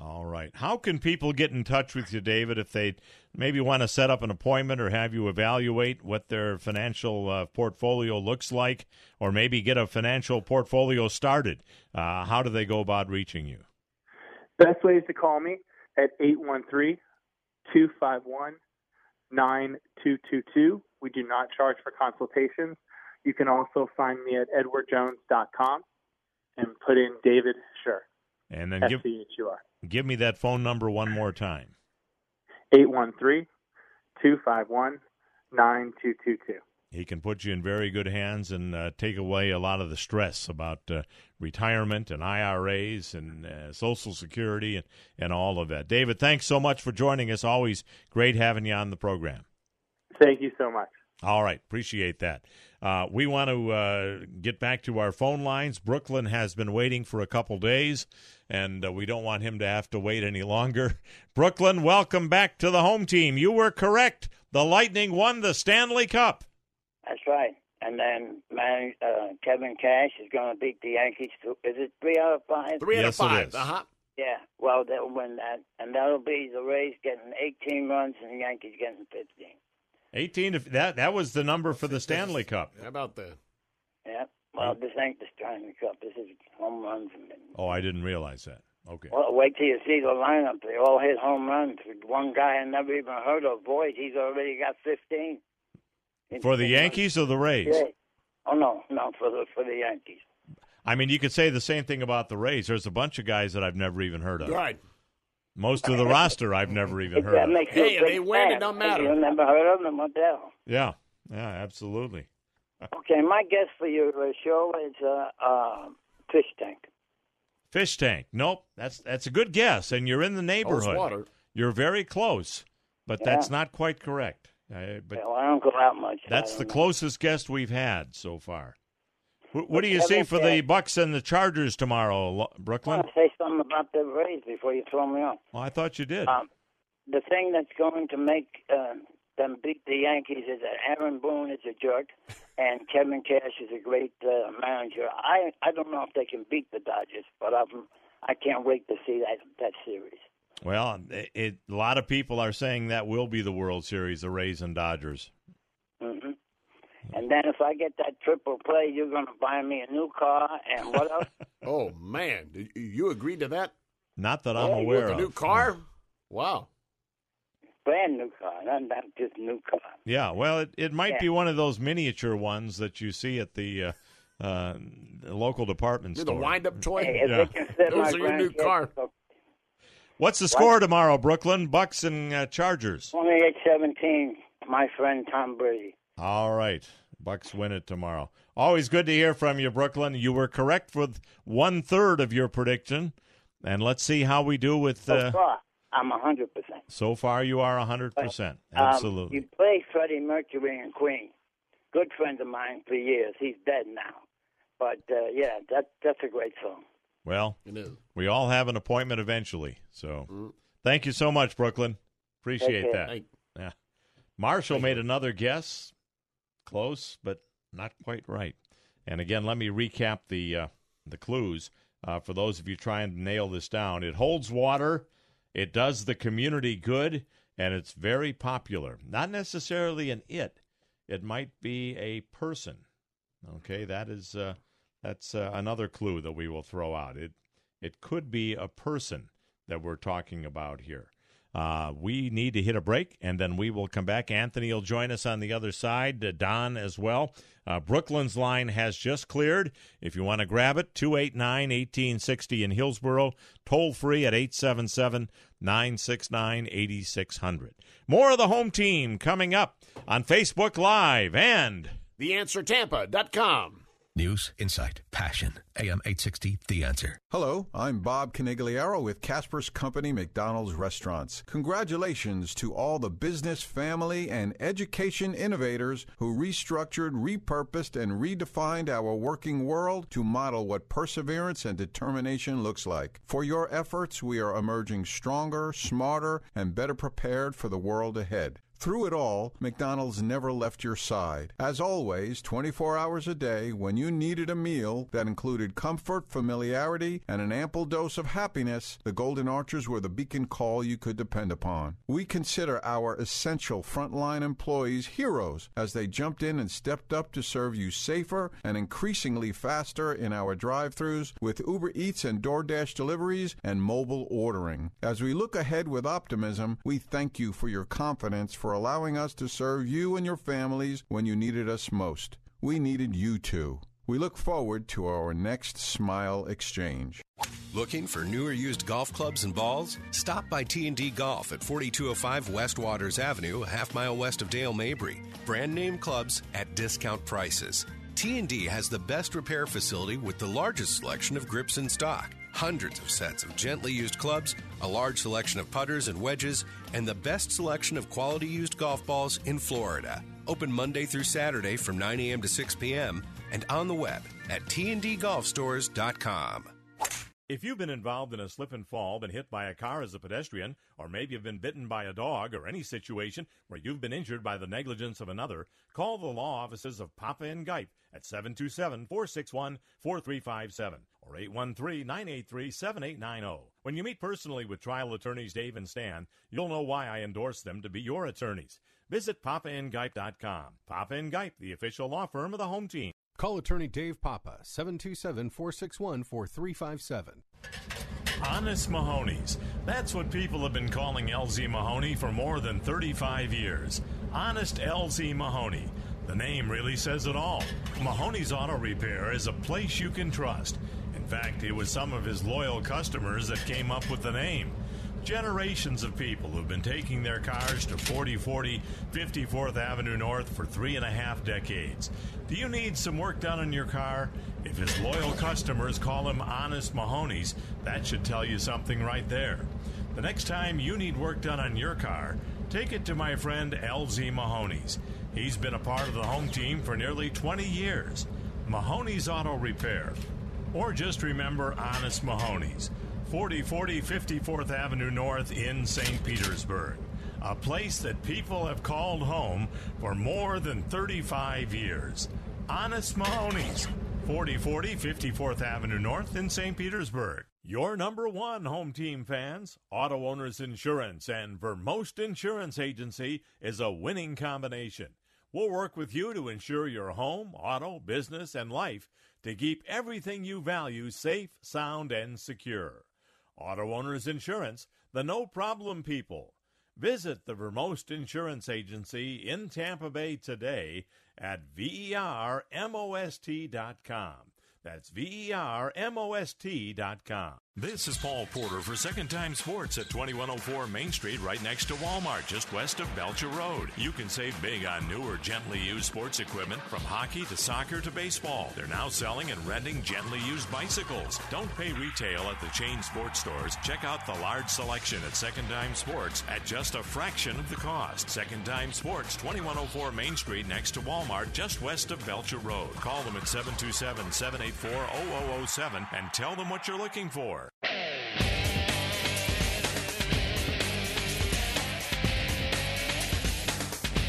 All right. How can people get in touch with you, David, if they maybe want to set up an appointment or have you evaluate what their financial uh, portfolio looks like, or maybe get a financial portfolio started? Uh, how do they go about reaching you? Best way is to call me at 813 251 9222. We do not charge for consultations. You can also find me at edwardjones.com and put in David Schur. And then give. Give me that phone number one more time. 813 251 9222. He can put you in very good hands and uh, take away a lot of the stress about uh, retirement and IRAs and uh, Social Security and, and all of that. David, thanks so much for joining us. Always great having you on the program. Thank you so much. All right, appreciate that. Uh, we want to uh, get back to our phone lines. Brooklyn has been waiting for a couple days, and uh, we don't want him to have to wait any longer. Brooklyn, welcome back to the home team. You were correct. The Lightning won the Stanley Cup. That's right. And then man, uh, Kevin Cash is going to beat the Yankees. To, is it three out of five? Three out Yes, of it five. is. Uh huh. Yeah. Well, they'll win that, and that'll be the Rays getting 18 runs and the Yankees getting 15. 18 to, that that was the number for the Stanley Cup. How about the? Yeah. Well, this ain't the Stanley Cup. This is home runs. And, Oh, I didn't realize that. Okay. well, wait till you see the lineup. They all hit home runs. One guy I never even heard of, Voit, he's already got 15. For the Yankees or the Rays? Yeah. Oh no, no, for the for the Yankees. I mean, you could say the same thing about the Rays. There's a bunch of guys that I've never even heard of. Right. Most of the roster I've never even heard that of. makes you a Hey, they win, it don't matter. You never heard of them? What the hell? Yeah, yeah, absolutely. Okay, my guess for your uh, show is uh, uh, fish tank. Fish tank. Nope, that's that's a good guess, and you're in the neighborhood. water. You're very close, but Yeah. that's not quite correct. Uh, but Well, I don't go out much. that's the know. closest guest we've had so far. What, what do you see for the Bucs and the Chargers tomorrow, Lo- I Brooklyn? want to say something about the Rays before you throw me off. Well, I thought you did. Um, the thing that's going to make uh, them beat the Yankees is that Aaron Boone is a jerk, and Kevin Cash is a great uh, manager. I I don't know if they can beat the Dodgers, but I'm, I can't wait to see that that series. Well, it, it, a lot of people are saying that will be the World Series, the Rays and Dodgers. hmm And then if I get that triple play, you're going to buy me a new car and what else? Oh man, Did you- you agreed to that? Not that I'm Yeah, aware With a new car? Wow. Brand new car, not not just new car. Yeah, well, it, it might Yeah. be one of those miniature ones that you see at the uh, uh, the local department You're the store. wind-up toy. Hey, Yeah. it can fit Those are your new car. What's the score tomorrow, Brooklyn? Bucs and uh, Chargers. 28-17, my friend Tom Brady. All right, Bucs win it tomorrow. Always good to hear from you, Brooklyn. You were correct with one third of your prediction, and let's see how we do with. So Uh, far, I'm 100%. so far, you are hundred percent. Um, Absolutely. you play Freddie Mercury and Queen. Good friend of mine for years. He's dead now. But, uh, yeah, that that's a great song. Well, It is. we all have an appointment eventually. So, thank you so much, Brooklyn. Appreciate that. Yeah. Marshall made another guess. Close, but not quite right. And again, let me recap the uh, the clues uh, for those of you trying to nail this down. It holds water. It does the community good, and it's very popular. Not necessarily an it. It might be a person. Okay, that is uh, that's uh, another clue that we will throw out. It it could be a person that we're talking about here. Uh, we need to hit a break, and then we will come back. Anthony will join us on the other side, uh, Don as well. Uh, Brooklyn's line has just cleared. If you want to grab it, 289 1860 in Hillsborough, toll free at 877 969 8600. More of the home team coming up on Facebook Live and TheAnswerTampa.com. News, insight, passion. AM 860, The Answer. Hello, I'm Bob Canigliaro with Casper's Company McDonald's Restaurants. Congratulations to all the business, family, and education innovators who restructured, repurposed, and redefined our working world to model what perseverance and determination looks like. For your efforts, we are emerging stronger, smarter, and better prepared for the world ahead. Through it all, McDonald's never left your side. As always, 24 hours a day, when you needed a meal that included comfort, familiarity, and an ample dose of happiness, the Golden Arches were the beacon call you could depend upon. We consider our essential frontline employees heroes as they jumped in and stepped up to serve you safer and increasingly faster in our drive-thrus with Uber Eats and DoorDash deliveries and mobile ordering. As we look ahead with optimism, we thank you for your confidence for allowing us to serve you and your families when you needed us most. We needed you too. We look forward to our next Smile Exchange. Looking for new or used golf clubs and balls? Stop by T&D Golf at 4205 West Waters Avenue, a half mile west of Dale Mabry. Brand name clubs at discount prices. T&D has the best repair facility with the largest selection of grips in stock. Hundreds of sets of gently used clubs, a large selection of putters and wedges, and the best selection of quality used golf balls in Florida. Open Monday through Saturday from 9 a.m. to 6 p.m. and on the web at tndgolfstores.com. If you've been involved in a slip and fall, been hit by a car as a pedestrian, or maybe have been bitten by a dog, or any situation where you've been injured by the negligence of another, call the law offices of Papa and Gipe at 727 461 4357 or 813 983 7890. When you meet personally with trial attorneys Dave and Stan, you'll know why I endorse them to be your attorneys. Visit papaandgipe.com. Papa and Gipe, the official law firm of the home team. Call attorney Dave Papa, 727 461 4357. Honest Mahoney's. That's what people have been calling LZ Mahoney for more than 35 years. Honest LZ Mahoney. The name really says it all. Mahoney's Auto Repair is a place you can trust. In fact, it was some of his loyal customers that came up with the name. Generations of people who've been taking their cars to 4040 54th Avenue North for three and a half decades. Do you need some work done on your car? If his loyal customers call him Honest Mahoney's, that should tell you something right there. The next time you need work done on your car, take it to my friend LZ Mahoney's. He's been a part of the home team for nearly 20 years. Mahoney's Auto Repair. Or just remember Honest Mahoney's. 4040 54th Avenue North in St. Petersburg. A place that people have called home for more than 35 years. Honest Mahoney's. 4040 54th Avenue North in St. Petersburg. Your number one home team fans, Auto Owners Insurance and Vermost Insurance Agency is a winning combination. We'll work with you to ensure your home, auto, business, and life to keep everything you value safe, sound, and secure. Auto Owners Insurance, the no problem people. Visit the Vermost Insurance Agency in Tampa Bay today at vermost.com. That's vermost.com. This is Paul Porter for Second Time Sports at 2104 Main Street, right next to Walmart, just west of Belcher Road. You can save big on new or gently used sports equipment from hockey to soccer to baseball. They're now selling and renting gently used bicycles. Don't pay retail at the chain sports stores. Check out the large selection at Second Time Sports at just a fraction of the cost. Second Time Sports, 2104 Main Street, next to Walmart, just west of Belcher Road. Call them at 727 784 0007 and tell them what you're looking for.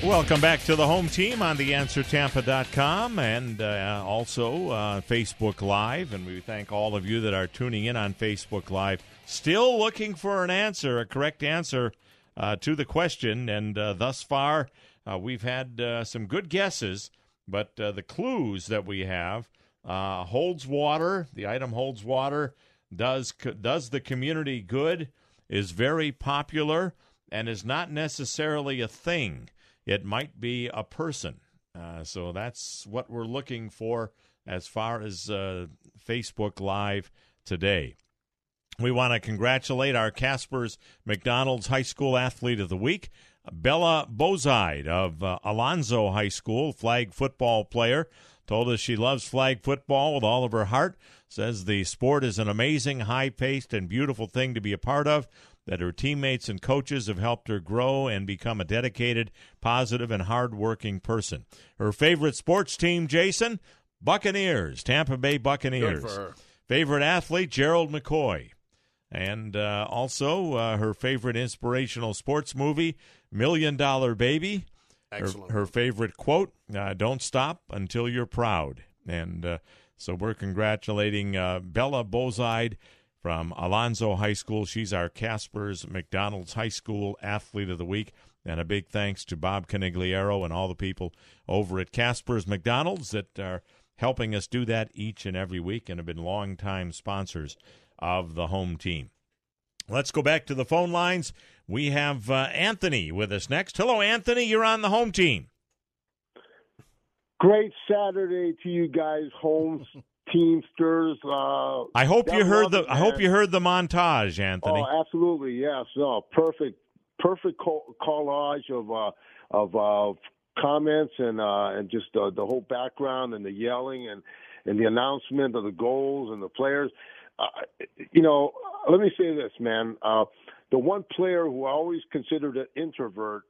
Welcome back to the home team on theanswertampa.com and uh, also uh, Facebook Live. And we thank all of you that are tuning in on Facebook Live. still looking for an answer, a correct answer uh, to the question. And uh, thus far, uh, we've had uh, some good guesses, but the clues that we have holds water. The item holds water. Does does the community good? Is very popular and is not necessarily a thing. It might be a person. Uh, so that's what we're looking for as far as uh, Facebook Live today. We want to congratulate our Casper's McDonald's High School Athlete of the Week, Bella Bozide of uh, Alonso High School, flag football player. Told us she loves flag football with all of her heart. Says the sport is an amazing, high paced, and beautiful thing to be a part of. That her teammates and coaches have helped her grow and become a dedicated, positive, and hard-working person. Her favorite sports team, Jason, Buccaneers, Tampa Bay Buccaneers. Her. Favorite athlete, Gerald McCoy. And uh, also uh, her favorite inspirational sports movie, Million Dollar Baby. Her- Excellent. Her, favorite quote, uh, Don't stop until you're proud. And uh, so we're congratulating uh, Bella Bozide from Alonso High School. She's our Casper's McDonald's High School Athlete of the Week. And a big thanks to Bob Canigliaro and all the people over at Casper's McDonald's that are helping us do that each and every week and have been longtime sponsors of the home team. Let's go back to the phone lines. We have uh, Anthony with us next. Hello, Anthony. You're on the home team. Great Saturday to you guys, home teamsters. Uh, I hope you heard the. it, I hope you heard the montage, Anthony. Oh, absolutely, yes. No, perfect, perfect co- collage of uh, of uh, comments and uh, and just uh, the whole background and the yelling and and the announcement of the goals and the players. Uh, you know, let me say this, man. Uh, the one player who I always considered an introvert.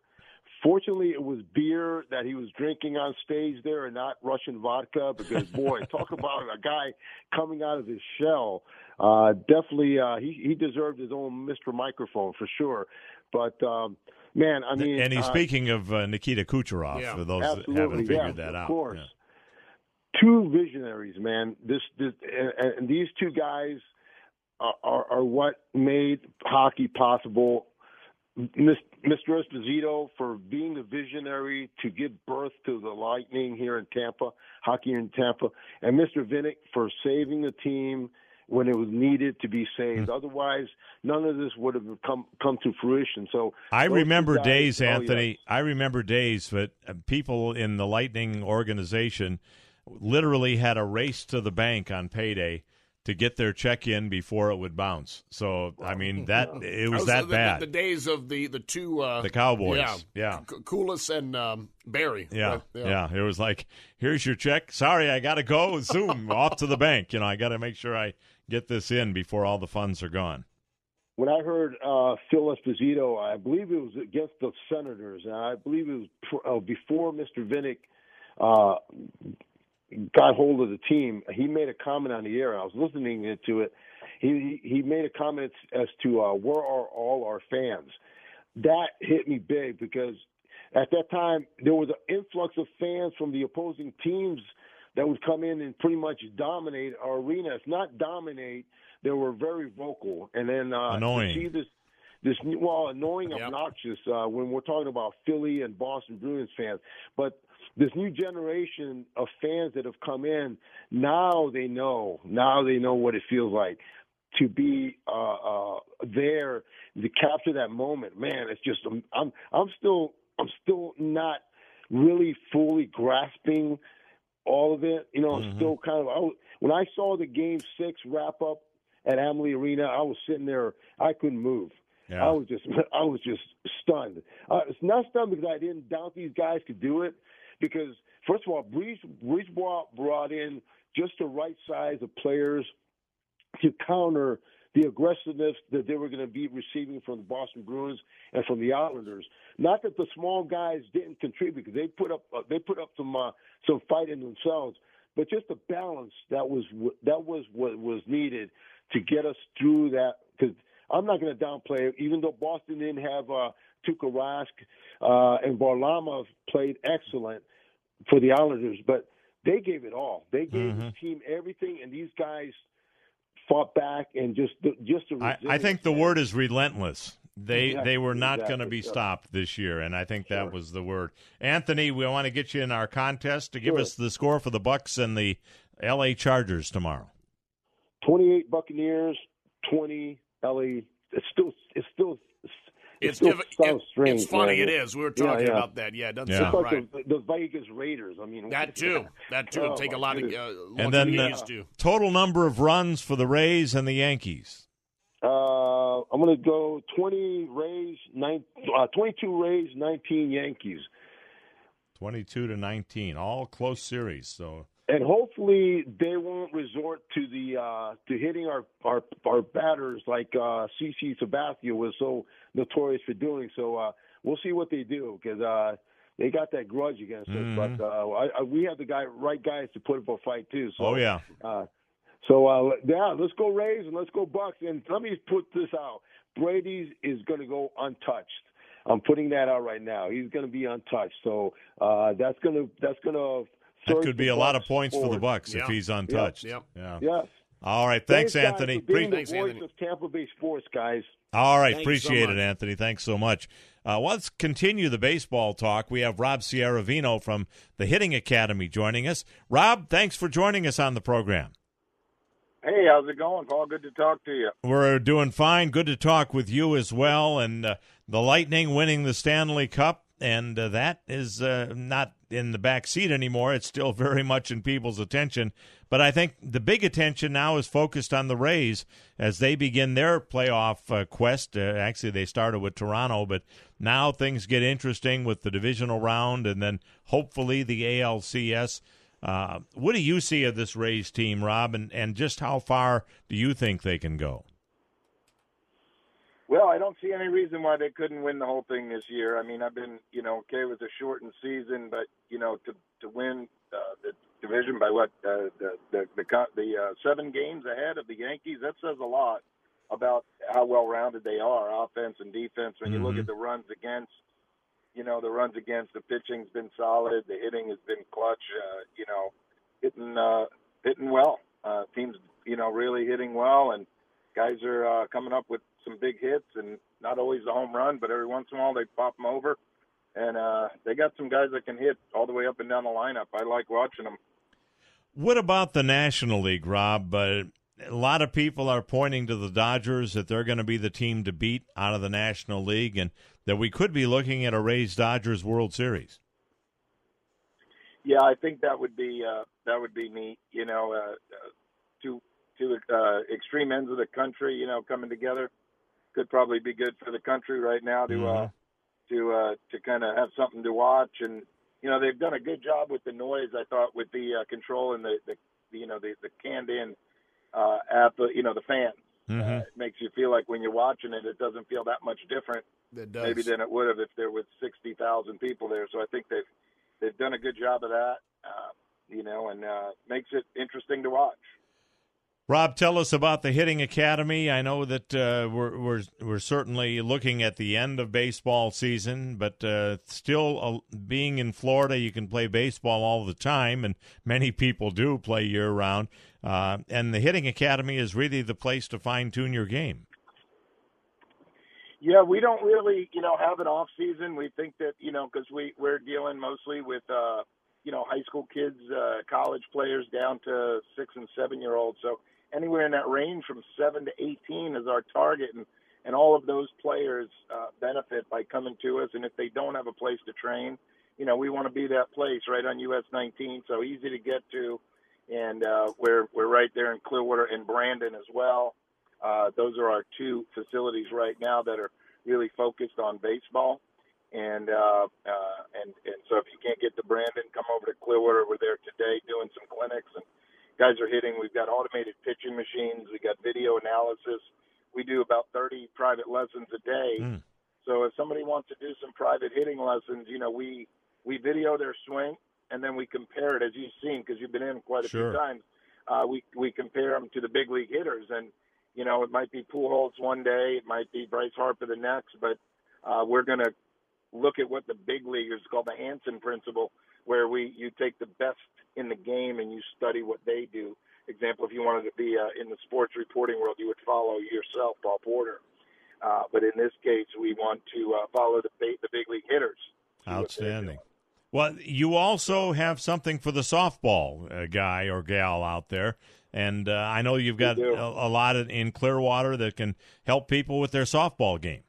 Fortunately, it was beer that he was drinking on stage there, and not Russian vodka. Because boy, talk about a guy coming out of his shell. Uh, definitely, uh, he he deserved his own Mr. Microphone for sure. But um, man, I mean, and he's uh, speaking of uh, Nikita Kucherov Yeah, for those that haven't figured yes, that of out. course. Yeah. two visionaries, man. This, this, and, and these two guys are, are, are what made hockey possible. Mis- Mr. Esposito for being the visionary to give birth to the Lightning here in Tampa, hockey in Tampa, and Mr. Vinik for saving the team when it was needed to be saved. Hmm. Otherwise, none of this would have come come to fruition. So I remember guys- days, oh, yeah. Anthony. I remember days that uh, people in the Lightning organization literally had a race to the bank on payday to get their check in before it would bounce. So I mean that it was that the, bad. The, the days of the the two uh, The Cowboys, yeah, yeah. C- Koules and um, Barrie. Yeah, Right, yeah, It was like, here's your check. Sorry, I got to go. Zoom off to the bank. You know, I got to make sure I get this in before all the funds are gone. when I heard uh, Phil Esposito, I believe it was against the Senators, and I believe it was pr- uh, before Mr. Vinik uh, got hold of the team. He made a comment on the air. I was listening to it. He he made a comment as to uh, where are all our fans. That hit me big because at that time there was an influx of fans from the opposing teams that would come in and pretty much dominate our arena. If not dominate, they were very vocal. And then uh, Annoying. see this this well annoying, obnoxious uh, when we're talking about Philly and Boston Bruins fans, but this new generation of fans that have come in now they know now they know what it feels like to be uh, uh, there to capture that moment. Man, it's just I'm I'm, I'm still I'm still not really fully grasping all of it. You know, I'm still kind of I was, when I saw the game six wrap up at Amalie Arena, I was sitting there, I couldn't move. Yeah. I was just I was just stunned. Uh, it's not stunned because I didn't doubt these guys could do it. Because first of all, Breeze brought, brought in just the right size of players to counter the aggressiveness that they were going to be receiving from the Boston Bruins and from the Islanders. Not that the small guys didn't contribute because they put up uh, they put up some uh, some fight in themselves, but just the balance that was that was what was needed to get us through that. Because I'm not going to downplay it, even though Boston didn't have uh, Tuukka Rask uh, and Varlamov played excellent for the Islanders, but they gave it all. They gave the team everything, and these guys fought back and just just I, I think the word is relentless. They Exactly, they were not going to be stopped this year, and I think that was the word. Anthony, we want to get you in our contest to give Sure. us the score for the Bucs and the L.A. Chargers tomorrow. 28 Buccaneers, 20 LA. It's still it's still it It's still diff- sounds it- strange. it's funny, man. it is. We were talking yeah. about that. Yeah, it doesn't It's sound like right. the, the Vegas Raiders. I mean, That too. That too. Oh, Take a my lot of goodness. uh, And then than uh, to. total number of runs for the Rays and the Yankees. Uh, I'm going to go 20 Rays, nine, uh, 22 Rays, 19 Yankees. 22 to 19, all close series. So and hopefully they won't resort to the uh to hitting our our our batters like uh CC Sabathia was so notorious for doing. So uh we'll see what they do because uh they got that grudge against Mhm. us. But uh I, I, we have the guy right guys to put up a fight too. So Oh, yeah. Uh, so uh yeah, let's go Rays and let's go Bucs. And let me put this out: Brady's is going to go untouched. I'm putting that out right now. He's going to be untouched. So uh that's going to that's going to that could be a lot of points for the Bucs if he's untouched. Yep. Yeah. Yes. All right. Thanks, guys, Anthony. for being Pre- the voice of Tampa Bay sports, guys. All right, Thank you so appreciate it, Anthony. Thanks so much. Uh, let's continue the baseball talk. We have Rob Sierravino from the Hitting Academy joining us. Rob, thanks for joining us on the program. Hey, how's it going, Paul? Good to talk to you. We're doing fine. Good to talk with you as well. And uh, the Lightning winning the Stanley Cup, and uh, that is uh, not in the back seat anymore. It's still very much in people's attention. But I think the big attention now is focused on the Rays as they begin their playoff uh, quest. Uh, actually, they started with Toronto, but now things get interesting with the divisional round and then hopefully the ALCS. Uh, what do you see of this Rays team, Rob, and, and just how far do you think they can go? Well, I don't see any reason why they couldn't win the whole thing this year. I mean, I've been, you know, okay with a shortened season, but you know, to to win uh, the division by what uh, the the the, the uh, seven games ahead of the Yankees, that says a lot about how well rounded they are, offense and defense. When you look Mhm. at the runs against, you know, the runs against, the pitching's been solid, the hitting has been clutch. Uh, you know, hitting uh, hitting well. Uh, teams, you know, really hitting well, and guys are uh, coming up with some big hits, and not always a home run, but every once in a while they pop them over. And uh, they got some guys that can hit all the way up and down the lineup. I like watching them. What about the National League, Rob? Uh, a lot of people are pointing to the Dodgers that they're going to be the team to beat out of the National League, and that we could be looking at a Rays Dodgers World Series. Yeah, I think that would be uh, that would be neat. You know, uh, uh, two two uh, extreme ends of the country. You know, coming together could probably be good for the country right now to uh, to uh, to kind of have something to watch. And you know, they've done a good job with the noise. I thought with the uh, control and the, the you know the the canned in uh, the you know the fans. Mm-hmm. Uh, it makes you feel like when you're watching it, it doesn't feel that much different It does. maybe than it would have if there was sixty thousand people there. So I think they've they've done a good job of that. Uh, you know, and uh, makes it interesting to watch. Rob, tell us about the Hitting Academy. I know that uh, we're, we're we're certainly looking at the end of baseball season, but uh, still uh, being in Florida, you can play baseball all the time, and many people do play year round. Uh, and the Hitting Academy is really the place to fine tune your game. Yeah, we don't really, you know, have an off season. We think that, you know, because we we're dealing mostly with, uh, you know, high school kids, uh, college players down to six and seven year olds. So anywhere in that range from seven to eighteen is our target, and and all of those players uh, benefit by coming to us. And if they don't have a place to train, you know, we want to be that place right on US 19, so easy to get to, and uh, we're we're right there in Clearwater and Brandon as well. Uh, those are our two facilities right now that are really focused on baseball. And uh, uh, and and so if you can't get to Brandon, come over to Clearwater. We're there today doing some clinics, and guys are hitting. We've got automated pitching machines. We got video analysis. We do about 30 private lessons a day. So if somebody wants to do some private hitting lessons, you know, we we video their swing and then we compare it as you've seen because you've been in quite a Sure. few times. Uh, we we compare them to the big league hitters, and you know, it might be Pujols one day, it might be Bryce Harper the next, but uh, we're going to look at what the big leaguers call the Hansen principle, where we you take the best in the game and you study what they do. example, if you wanted to be uh, in the sports reporting world, you would follow yourself, Paul Porter. Uh, but in this case, we want to uh, follow the big, the big league hitters. Outstanding. Well, you also have something for the softball uh, guy or gal out there, and uh, I know you've got a, a lot in Clearwater that can help people with their softball game.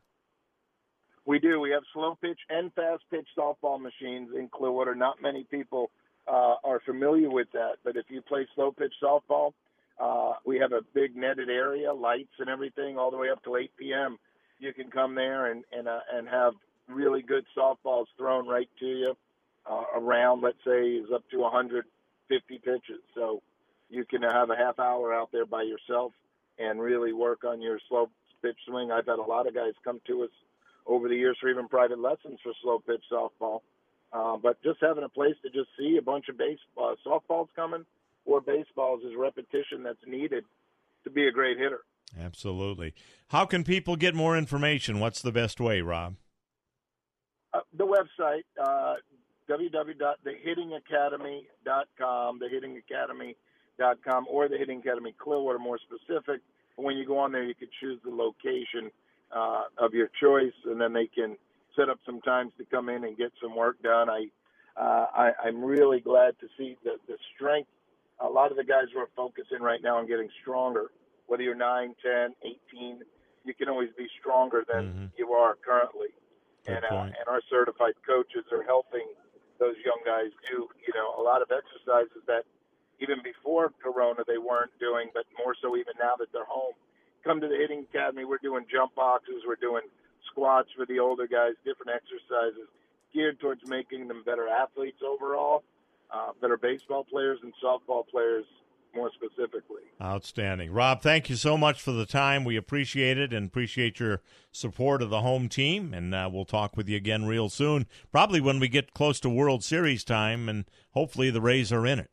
We do. We have slow pitch and fast pitch softball machines in Clearwater. Not many people uh, are familiar with that, but if you play slow pitch softball, uh, we have a big netted area, lights and everything, all the way up to 8 p.m. You can come there and and uh, and have really good softballs thrown right to you. Uh, around, let's say, is up to 150 pitches. So you can have a half hour out there by yourself and really work on your slow pitch swing. I've had a lot of guys come to us over the years for even private lessons for slow pitch softball. Uh, but just having a place to just see a bunch of base uh, softballs coming or baseballs is repetition that's needed to be a great hitter. Absolutely. How can people get more information? What's the best way, Rob? Uh, the website, uh, www.thehittingacademy.com, thehittingacademy.com, or the Hitting Academy Clearwater, more specific. When you go on there, you can choose the location uh, of your choice, and then they can set up some times to come in and get some work done. I, uh, I I'm really glad to see the the strength. A lot of the guys who are focusing right now on getting stronger, whether you're 9, 10, 18, you can always be stronger than you are currently. And, uh, and our certified coaches are helping those young guys do, you know, a lot of exercises that even before Corona they weren't doing, but more so even now that they're home. Come to the hitting academy. We're doing jump boxes. We're doing squats for the older guys, different exercises geared towards making them better athletes overall, uh, better baseball players and softball players more specifically. Outstanding. Rob, thank you so much for the time. We appreciate it and appreciate your support of the home team. And uh, we'll talk with you again real soon, probably when we get close to World Series time, and hopefully the Rays are in it.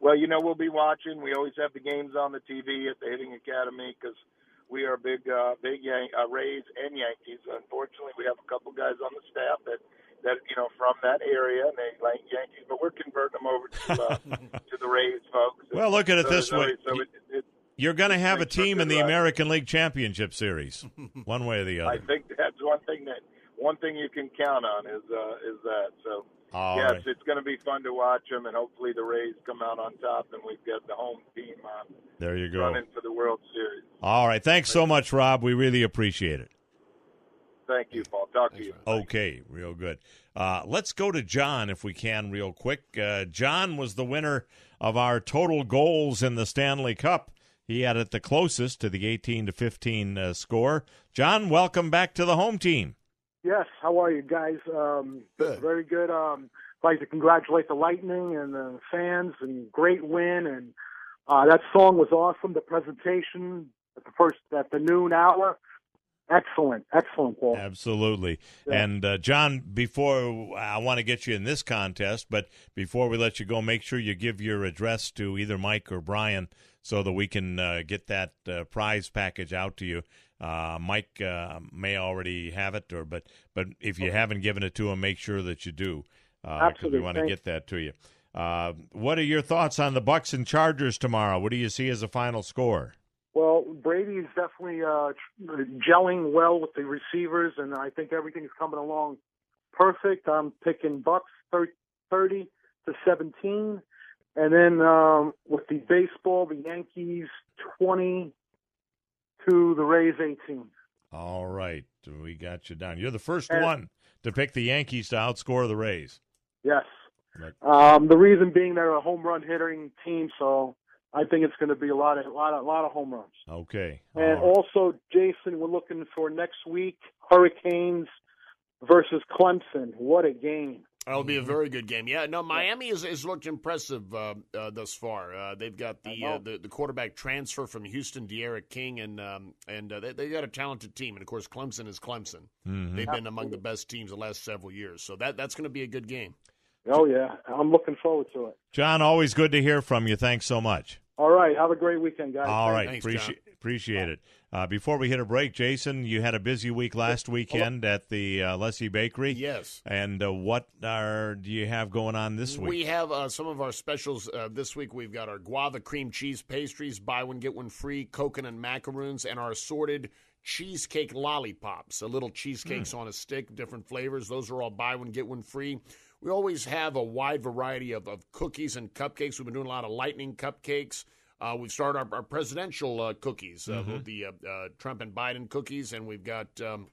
Well, you know, we'll be watching. We always have the games on the TV at the Hitting Academy because we are big, uh, big Yan- uh, Rays and Yankees. Unfortunately, we have a couple guys on the staff that, that you know, from that area, and they like Yankees, but we're converting them over to uh, to the Rays folks. Well, look at it So- this way. So it, it, You're going to have a team in the ride. American League Championship Series, one way or the other. I think that's one thing that one thing you can count on is uh, is that. So All yes, right. it's going to be fun to watch them, and hopefully the Rays come out on top, and we've got the home team uh, There you go. running for the World Series. All right. Thanks so much, Rob. We really appreciate it. Thank you, Paul. Talk to you. Okay, real good. Uh, let's go to John if we can, real quick. Uh, John was the winner of our total goals in the Stanley Cup. He had it the closest to the 18 to 15 uh, score. John, welcome back to the home team. Yes, how are you guys? Um, Very good. Um, I'd like to congratulate the Lightning and the fans, and great win. And uh, that song was awesome. The presentation at the first at the noon hour, excellent, excellent, Paul. Absolutely. And uh, John, before I want to get you in this contest, but before we let you go, make sure you give your address to either Mike or Brian so that we can uh, get that uh, prize package out to you. Uh, Mike uh, may already have it, or but but if you haven't given it to him, make sure that you do, because we want to get that to you. Uh, what are your thoughts on the Bucs and Chargers tomorrow? What do you see as a final score? Well, Brady is definitely uh, gelling well with the receivers, and I think everything's coming along perfect. I'm picking Bucs 30 to 17, and then um, with the baseball, the Yankees 20 to the Rays 18. All right, we got you down. You're the first And- one to pick the Yankees to outscore the Rays. Yes. Right. Um, the reason being they're a home run hitting team, so I think it's going to be a lot of a lot of, lot of home runs. Okay. And also, Jason, we're looking for next week Hurricanes versus Clemson. What a game! That'll be a very good game. Yeah, no, Miami has, has looked impressive uh, uh, thus far. Uh, they've got the, uh, the the quarterback transfer from Houston, D'Eriq King, and um, and uh, they they got a talented team. And of course, Clemson is Clemson. Mhm. They've been among the best teams the last several years. So that that's going to be a good game. Oh yeah, I'm looking forward to it. John, always good to hear from you. Thanks so much. All right, have a great weekend, guys. All right, Thanks. appreciate Appreciate it. Uh, before we hit a break, Jason, you had a busy week last weekend at the uh, Lessie Bakery. Yes. And uh, what are do you have going on this week? We have uh, some of our specials uh, this week. We've got our guava cream cheese pastries, buy one get one free, coconut macaroons, and our assorted cheesecake lollipops. A little cheesecakes Hmm. on a stick, different flavors. Those are all buy one get one free. We always have a wide variety of, of cookies and cupcakes. We've been doing a lot of lightning cupcakes. Uh, we've started our, our presidential uh, cookies, uh, Mhm. the uh, uh, Trump and Biden cookies, and we've got um,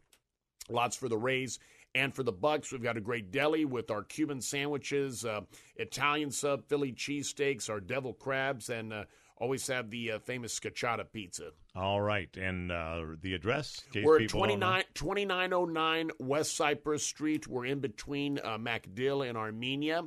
lots for the Rays and for the Bucs. We've got a great deli with our Cuban sandwiches, uh, Italian sub, Philly cheesesteaks, our devil crabs, and uh, always have the uh, famous scacciata pizza. All right, and uh, the address? We're at people 29, 2909 West Cypress Street. We're in between uh, MacDill and Armenia.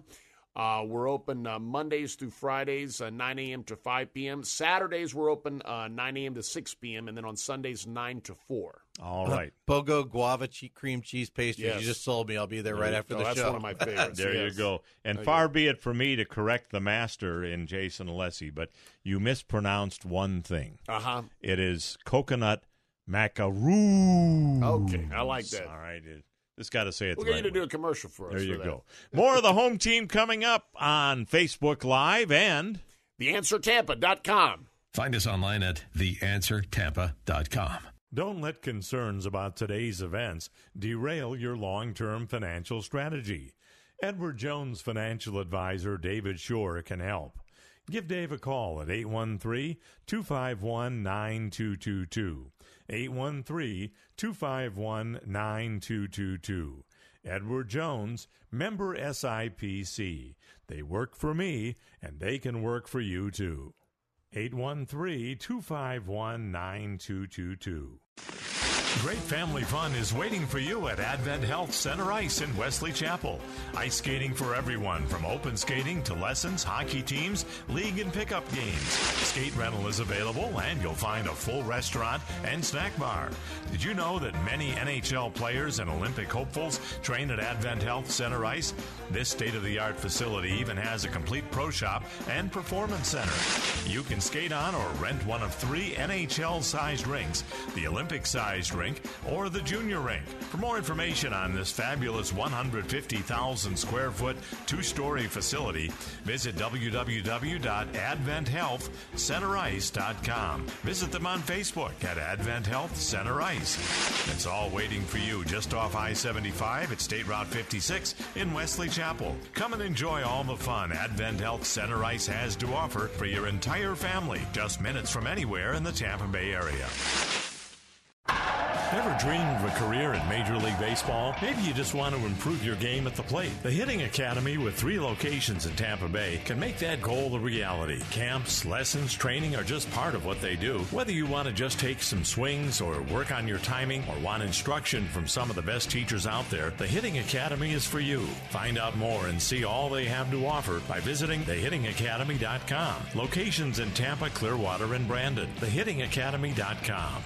Uh, we're open uh, Mondays through Fridays, uh, 9 a.m. to 5 p.m. Saturdays, we're open uh, 9 a.m. to 6 p.m. And then on Sundays, 9 to 4. All right. Uh, right. Bogo guava che- cream cheese pastries. Yes. You just sold me. I'll be there right after Oh, the that's show. That's one of my favorites. There yes. you go. And There far go. be it from me to correct the master in Jason Alessi, but you mispronounced one thing. Uh-huh. It is coconut macaroon. Okay, I like that. All right. It, just got to say it We're going you to do a commercial for us. There for you that. go. More of the home team coming up on Facebook Live and TheAnswerTampa.com. Find us online at theanswertampa.com. Don't let concerns about today's events derail your long term financial strategy. Edward Jones financial advisor David Shore can help. Give Dave a call at 813 251 9222. 813 251 9222. Edward Jones, member SIPC. They work for me, and they can work for you too. 813 251 9222. Great family fun is waiting for you at Advent Health Center Ice in Wesley Chapel. Ice skating for everyone, from open skating to lessons, hockey teams, league and pickup games. Skate rental is available, and you'll find a full restaurant and snack bar. Did you know that many NHL players and Olympic hopefuls train at Advent Health Center Ice? This state of the art facility even has a complete pro shop and performance center. You can skate on or rent one of three NHL sized rinks the Olympic sized rink or the junior rink. For more information on this fabulous 150,000 square foot, two story facility, visit www.adventhealthcenterice.com. Visit them on Facebook at Advent Health Center Ice. It's all waiting for you just off I 75 at State Route 56 in Wesley Chapel. Come and enjoy all the fun Advent Health Center Ice has to offer for your entire family, just minutes from anywhere in the Tampa Bay area. Ever dreamed of a career in Major League Baseball? Maybe you just want to improve your game at the plate. The Hitting Academy, with three locations in Tampa Bay, can make that goal a reality. Camps, lessons, training are just part of what they do. Whether you want to just take some swings or work on your timing or want instruction from some of the best teachers out there, the Hitting Academy is for you. Find out more and see all they have to offer by visiting thehittingacademy.com. Locations in Tampa, Clearwater, and Brandon. Thehittingacademy.com.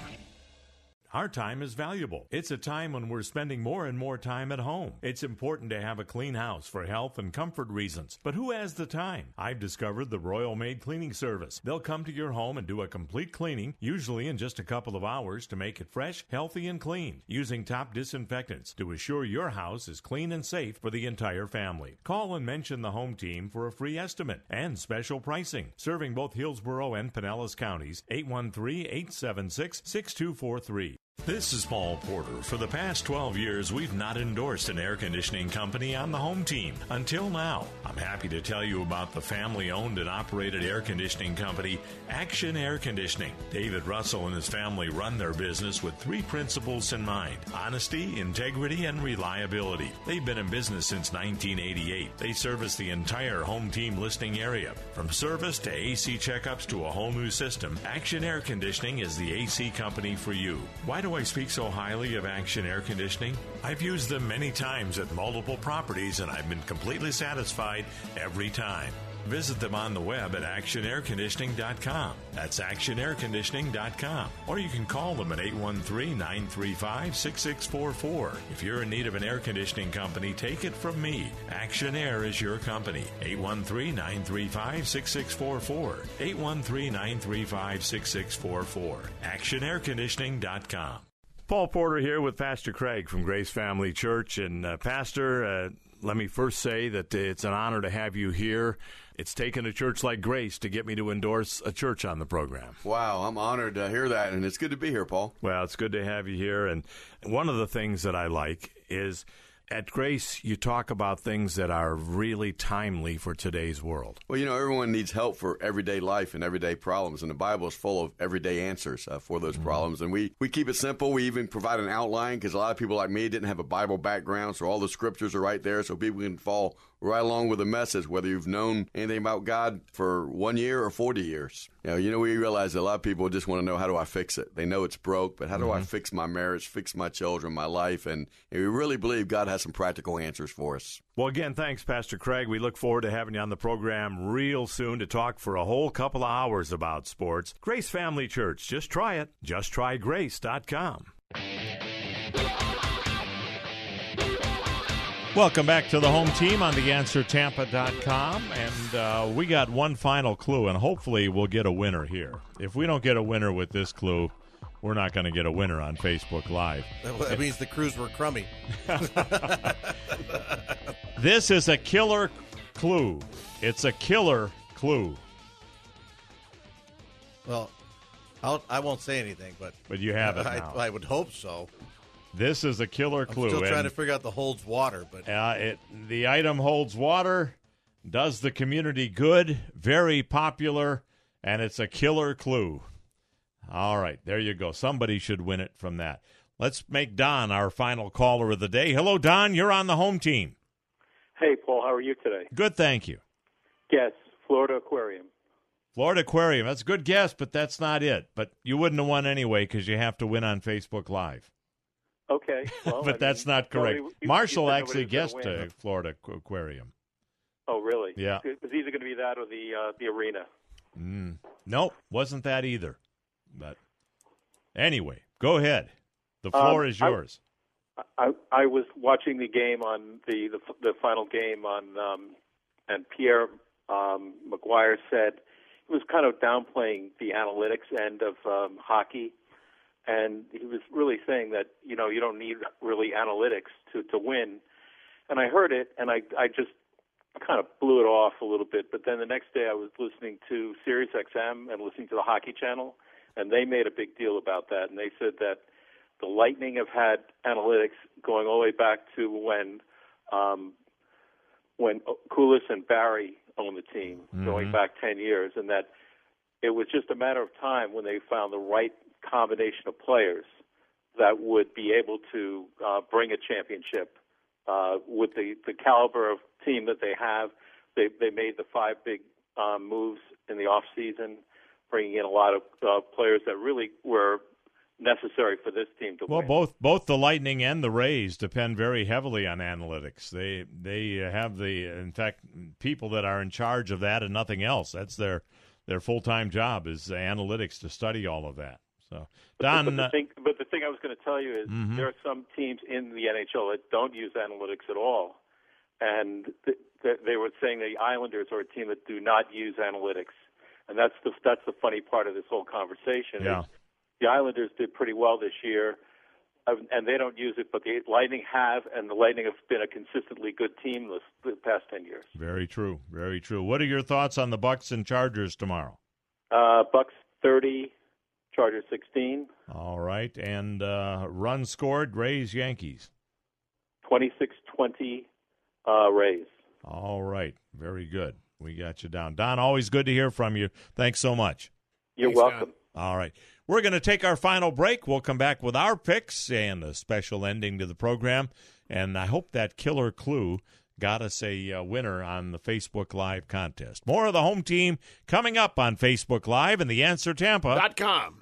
Our time is valuable. It's a time when we're spending more and more time at home. It's important to have a clean house for health and comfort reasons. But who has the time? I've discovered the Royal Maid Cleaning Service. They'll come to your home and do a complete cleaning, usually in just a couple of hours, to make it fresh, healthy, and clean, using top disinfectants to assure your house is clean and safe for the entire family. Call and mention the home team for a free estimate and special pricing. Serving both Hillsborough and Pinellas counties, 813 876 6243. This is Paul Porter. For the past 12 years, we've not endorsed an air conditioning company on the home team. Until now, I'm happy to tell you about the family owned and operated air conditioning company, Action Air Conditioning. David Russell and his family run their business with three principles in mind honesty, integrity, and reliability. They've been in business since 1988. They service the entire home team listing area. From service to AC checkups to a whole new system, Action Air Conditioning is the AC company for you. Why do I speak so highly of Action Air Conditioning? I've used them many times at multiple properties and I've been completely satisfied every time. Visit them on the web at actionairconditioning.com. That's actionairconditioning.com. Or you can call them at 813 935 6644. If you're in need of an air conditioning company, take it from me. Action Air is your company. 813 935 6644. 813 935 6644. ActionAirConditioning.com. Paul Porter here with Pastor Craig from Grace Family Church. And, uh, Pastor, uh, let me first say that it's an honor to have you here. It's taken a church like Grace to get me to endorse a church on the program. Wow, I'm honored to hear that, and it's good to be here, Paul. Well, it's good to have you here. And one of the things that I like is at Grace, you talk about things that are really timely for today's world. Well, you know, everyone needs help for everyday life and everyday problems, and the Bible is full of everyday answers uh, for those mm-hmm. problems. And we, we keep it simple. We even provide an outline because a lot of people like me didn't have a Bible background, so all the scriptures are right there so people can fall right along with the message, whether you've known anything about God for one year or 40 years. You know, you know, we realize that a lot of people just want to know how do I fix it? They know it's broke, but how do mm-hmm. I fix my marriage, fix my children, my life? And, and we really believe God has some practical answers for us. Well, again, thanks, Pastor Craig. We look forward to having you on the program real soon to talk for a whole couple of hours about sports. Grace Family Church. Just try it. JustTryGrace.com. Welcome back to the home team on theanswertampa.com. And uh, we got one final clue, and hopefully we'll get a winner here. If we don't get a winner with this clue, we're not going to get a winner on Facebook Live. That means the crews were crummy. this is a killer clue. It's a killer clue. Well, I'll, I will not say anything, but but you have it. I, I, would hope so. This is a killer clue. I'm still trying and, to figure out the holds water, but uh, it the item holds water, does the community good, very popular, and it's a killer clue. All right, there you go. Somebody should win it from that. Let's make Don our final caller of the day. Hello, Don. You're on the home team. Hey, Paul. How are you today? Good, thank you. Yes, Florida Aquarium. Florida Aquarium. That's a good guess, but that's not it. But you wouldn't have won anyway because you have to win on Facebook Live. Okay, well, but I that's mean, not correct. Nobody, Marshall actually guessed uh, Florida Aquarium. Oh, really? Yeah. It was either going to be that or the uh, the arena. Mm. Nope, wasn't that either. But anyway, go ahead. The floor um, is yours. I, I, I was watching the game on the the, the final game on, um, and Pierre um, McGuire said he was kind of downplaying the analytics end of um, hockey and he was really saying that you know you don't need really analytics to to win. And I heard it, and I I just kind of blew it off a little bit. But then the next day I was listening to Sirius XM and listening to the Hockey Channel, and they made a big deal about that, and they said that the Lightning have had analytics going all the way back to when um, when Koules and Barrie owned the team, mm-hmm. going back ten years, and that it was just a matter of time when they found the right combination of players that would be able to uh, bring a championship uh, with the, the caliber of team that they have. They, they made the five big um, moves in the off season, bringing in a lot of uh, players that really were necessary for this team to well, win. Well, both both the Lightning and the Rays depend very heavily on analytics. They they have the in fact people that are in charge of that and nothing else. That's their their full time job is analytics to study all of that. So, Don. But, but, the, thing, but the thing I was going to tell you is mm-hmm. there are some teams in the NHL that don't use analytics at all, and th- th- they were saying the Islanders are a team that do not use analytics, and that's the that's the funny part of this whole conversation. Yeah. the Islanders did pretty well this year, um, and they don't use it, but the Lightning have, and the Lightning have been a consistently good team this, the past ten years. Very true. Very true. What are your thoughts on the Bucs and Chargers tomorrow? Uh, Bucs thirty, Chargers 16. All right. And uh, run scored, Rays, Yankees. 26 20 uh, Rays. All right. Very good. We got you down. Don, always good to hear from you. Thanks so much. You're Thanks, welcome. Don. All right. We're going to take our final break. We'll come back with our picks and a special ending to the program. And I hope that killer clue got us a uh, winner on the Facebook Live contest. More of the home team coming up on Facebook Live and the answer Tampa.com.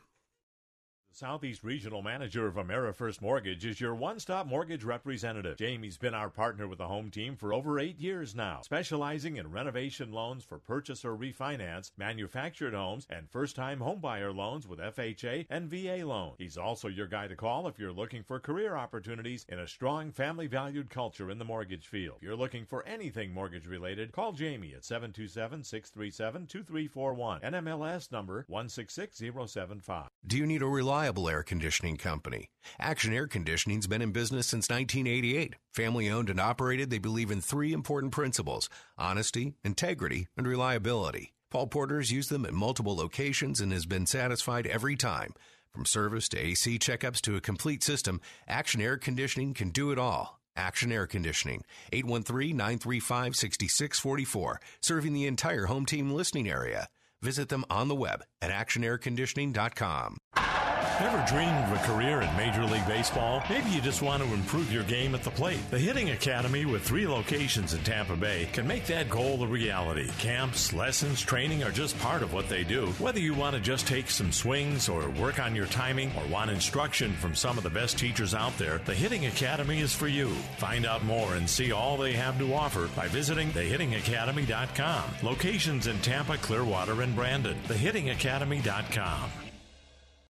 Southeast Regional Manager of AmeriFirst Mortgage, is your one stop mortgage representative. Jamie's been our partner with the home team for over eight years now, specializing in renovation loans for purchase or refinance, manufactured homes, and first time homebuyer loans with FHA and VA loans. He's also your guy to call if you're looking for career opportunities in a strong family valued culture in the mortgage field. If you're looking for anything mortgage related, call Jamie at 727 637 2341. NMLS number 166075. Do you need a reliable air conditioning company? Action Air Conditioning's been in business since 1988. Family owned and operated, they believe in three important principles honesty, integrity, and reliability. Paul Porter's used them at multiple locations and has been satisfied every time. From service to AC checkups to a complete system, Action Air Conditioning can do it all. Action Air Conditioning, 813 935 6644, serving the entire home team listening area. Visit them on the web at actionairconditioning.com. Ever dreamed of a career in Major League Baseball? Maybe you just want to improve your game at the plate. The Hitting Academy, with three locations in Tampa Bay, can make that goal a reality. Camps, lessons, training are just part of what they do. Whether you want to just take some swings or work on your timing or want instruction from some of the best teachers out there, the Hitting Academy is for you. Find out more and see all they have to offer by visiting thehittingacademy.com. Locations in Tampa, Clearwater, and Brandon. Thehittingacademy.com.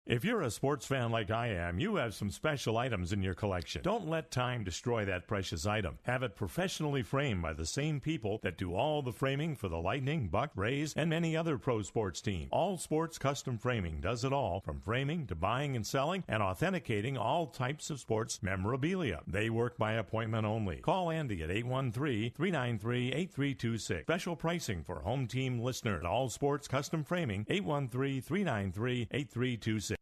If you're a sports fan like I am, you have some special items in your collection. Don't let time destroy that precious item. Have it professionally framed by the same people that do all the framing for the Lightning, Buck, Rays, and many other pro sports teams. All Sports Custom Framing does it all, from framing to buying and selling and authenticating all types of sports memorabilia. They work by appointment only. Call Andy at 813-393-8326. Special pricing for home team listeners. All Sports Custom Framing, 813-393-8326.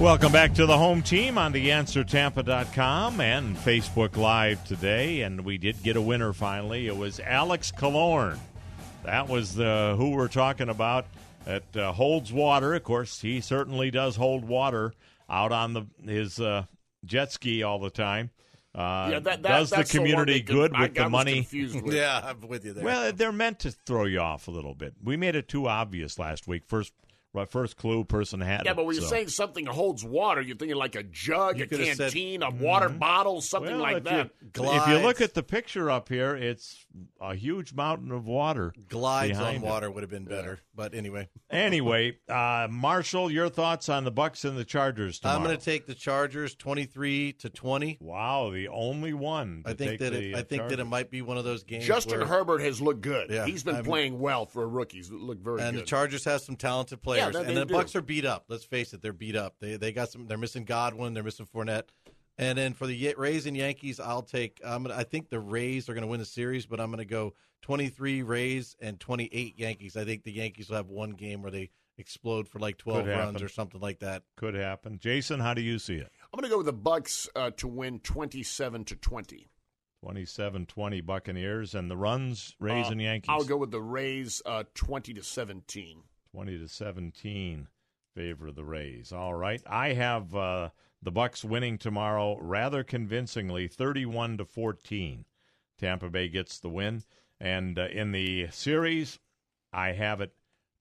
Welcome back to the home team on theanswertampa.com and Facebook Live today. And we did get a winner finally. It was Alex Killorn. That was the, who we're talking about that uh, holds water. Of course, he certainly does hold water out on the his uh, jet ski all the time. Uh, Yeah, that- that- does the that's the community that good with I the was money? with. Yeah, I'm with you there. Well, they're meant to throw you off a little bit. We made it too obvious last week. First, right, first clue person had Yeah, it. but when you're saying something holds water, you're thinking like a jug, You a could've said- canteen, a mm-hmm. water bottle, something Well, like if that. You, if you look at the picture up here, it's a huge mountain of water. glides on behind it. water would have been better. But anyway, Anyway, uh, Marshall, your thoughts on the Bucs and the Chargers tomorrow? I'm going to take the Chargers 23 to 20. Wow, the only one. I think take that the, it, uh, I think that it might be one of those games. Justin where, Herbert has looked good. Yeah, He's been I'm- playing well for a rookie. He's looked very and good. the Chargers have some talented players, that and the do. Bucs are beat up. Let's face it, they're beat up. They they got some. They're missing Godwin. They're missing Fournette. And then for the Rays and Yankees, I'll take. I'm gonna, I think the Rays are going to win the series, but I'm going to go 23 Rays and 28 Yankees. I think the Yankees will have one game where they explode for like 12 Could runs happen. or something like that. Could happen. Jason, how do you see it? I'm going to go with the Bucs uh, to win 27 to 20. 27-20 Buccaneers and the runs, Rays Uh, and Yankees. I'll go with the Rays uh, 20 to 17. 20 to 17 favor of the Rays. All right. I have uh, the Bucs winning tomorrow rather convincingly 31 to 14. Tampa Bay gets the win and uh, in the series I have it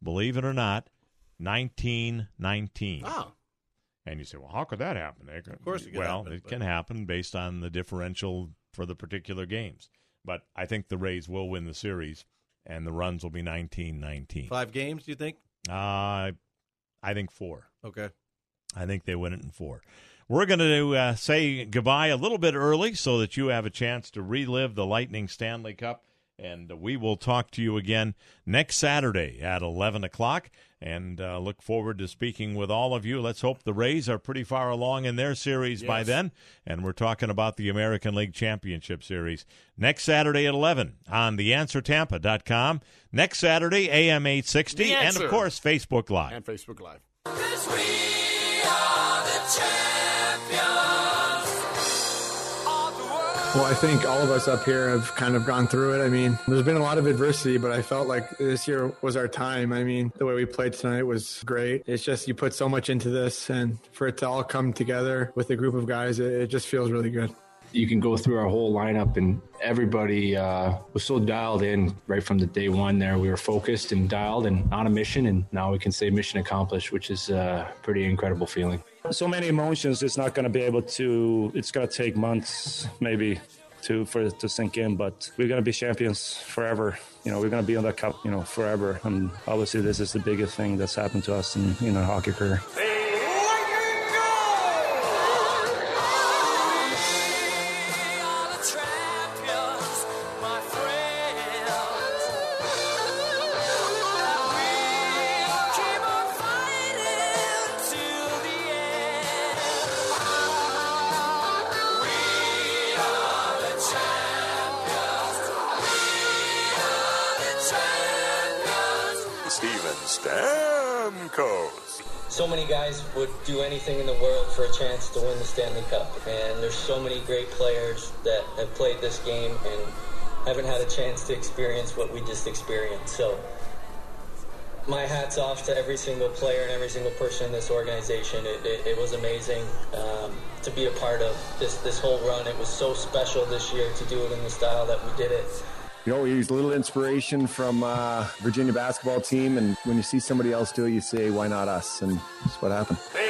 believe it or not 19-19. Oh. And you say, "Well, how could that happen?" Of course it could well, happen, it but- can happen based on the differential for the particular games. But I think the Rays will win the series and the runs will be 19-19. Five games, do you think? Uh, I think four. Okay. I think they win it in four. We're going to uh, say goodbye a little bit early so that you have a chance to relive the Lightning Stanley Cup. And we will talk to you again next Saturday at 11 o'clock. And uh, look forward to speaking with all of you. Let's hope the Rays are pretty far along in their series by then. And we're talking about the American League Championship Series next Saturday at 11 on theanswertampa.com. Next Saturday, AM 860. And, of course, Facebook Live. And Facebook Live. Well, I think all of us up here have kind of gone through it. I mean, there's been a lot of adversity, but I felt like this year was our time. I mean, the way we played tonight was great. It's just you put so much into this, and for it to all come together with a group of guys, it, it just feels really good. you can go through our whole lineup and everybody uh, was so dialed in right from the day one there. We were focused and dialed and on a mission, and now we can say mission accomplished, which is a pretty incredible feeling. So many emotions, it's not going to be able to, it's going to take months, maybe to for it to sink in. But we're gonna be champions forever. You know, we're gonna be on that cup, you know, forever. And obviously, this is the biggest thing that's happened to us in in our hockey career. Chance to win the Stanley Cup, and there's so many great players that have played this game and haven't had a chance to experience what we just experienced. So, my hats off to every single player and every single person in this organization. It, it, it was amazing um, to be a part of this this whole run. It was so special this year to do it in the style that we did it. You know, we use a little inspiration from uh, Virginia basketball team, and when you see somebody else do it, you say, "Why not us?" And that's what happened. Hey,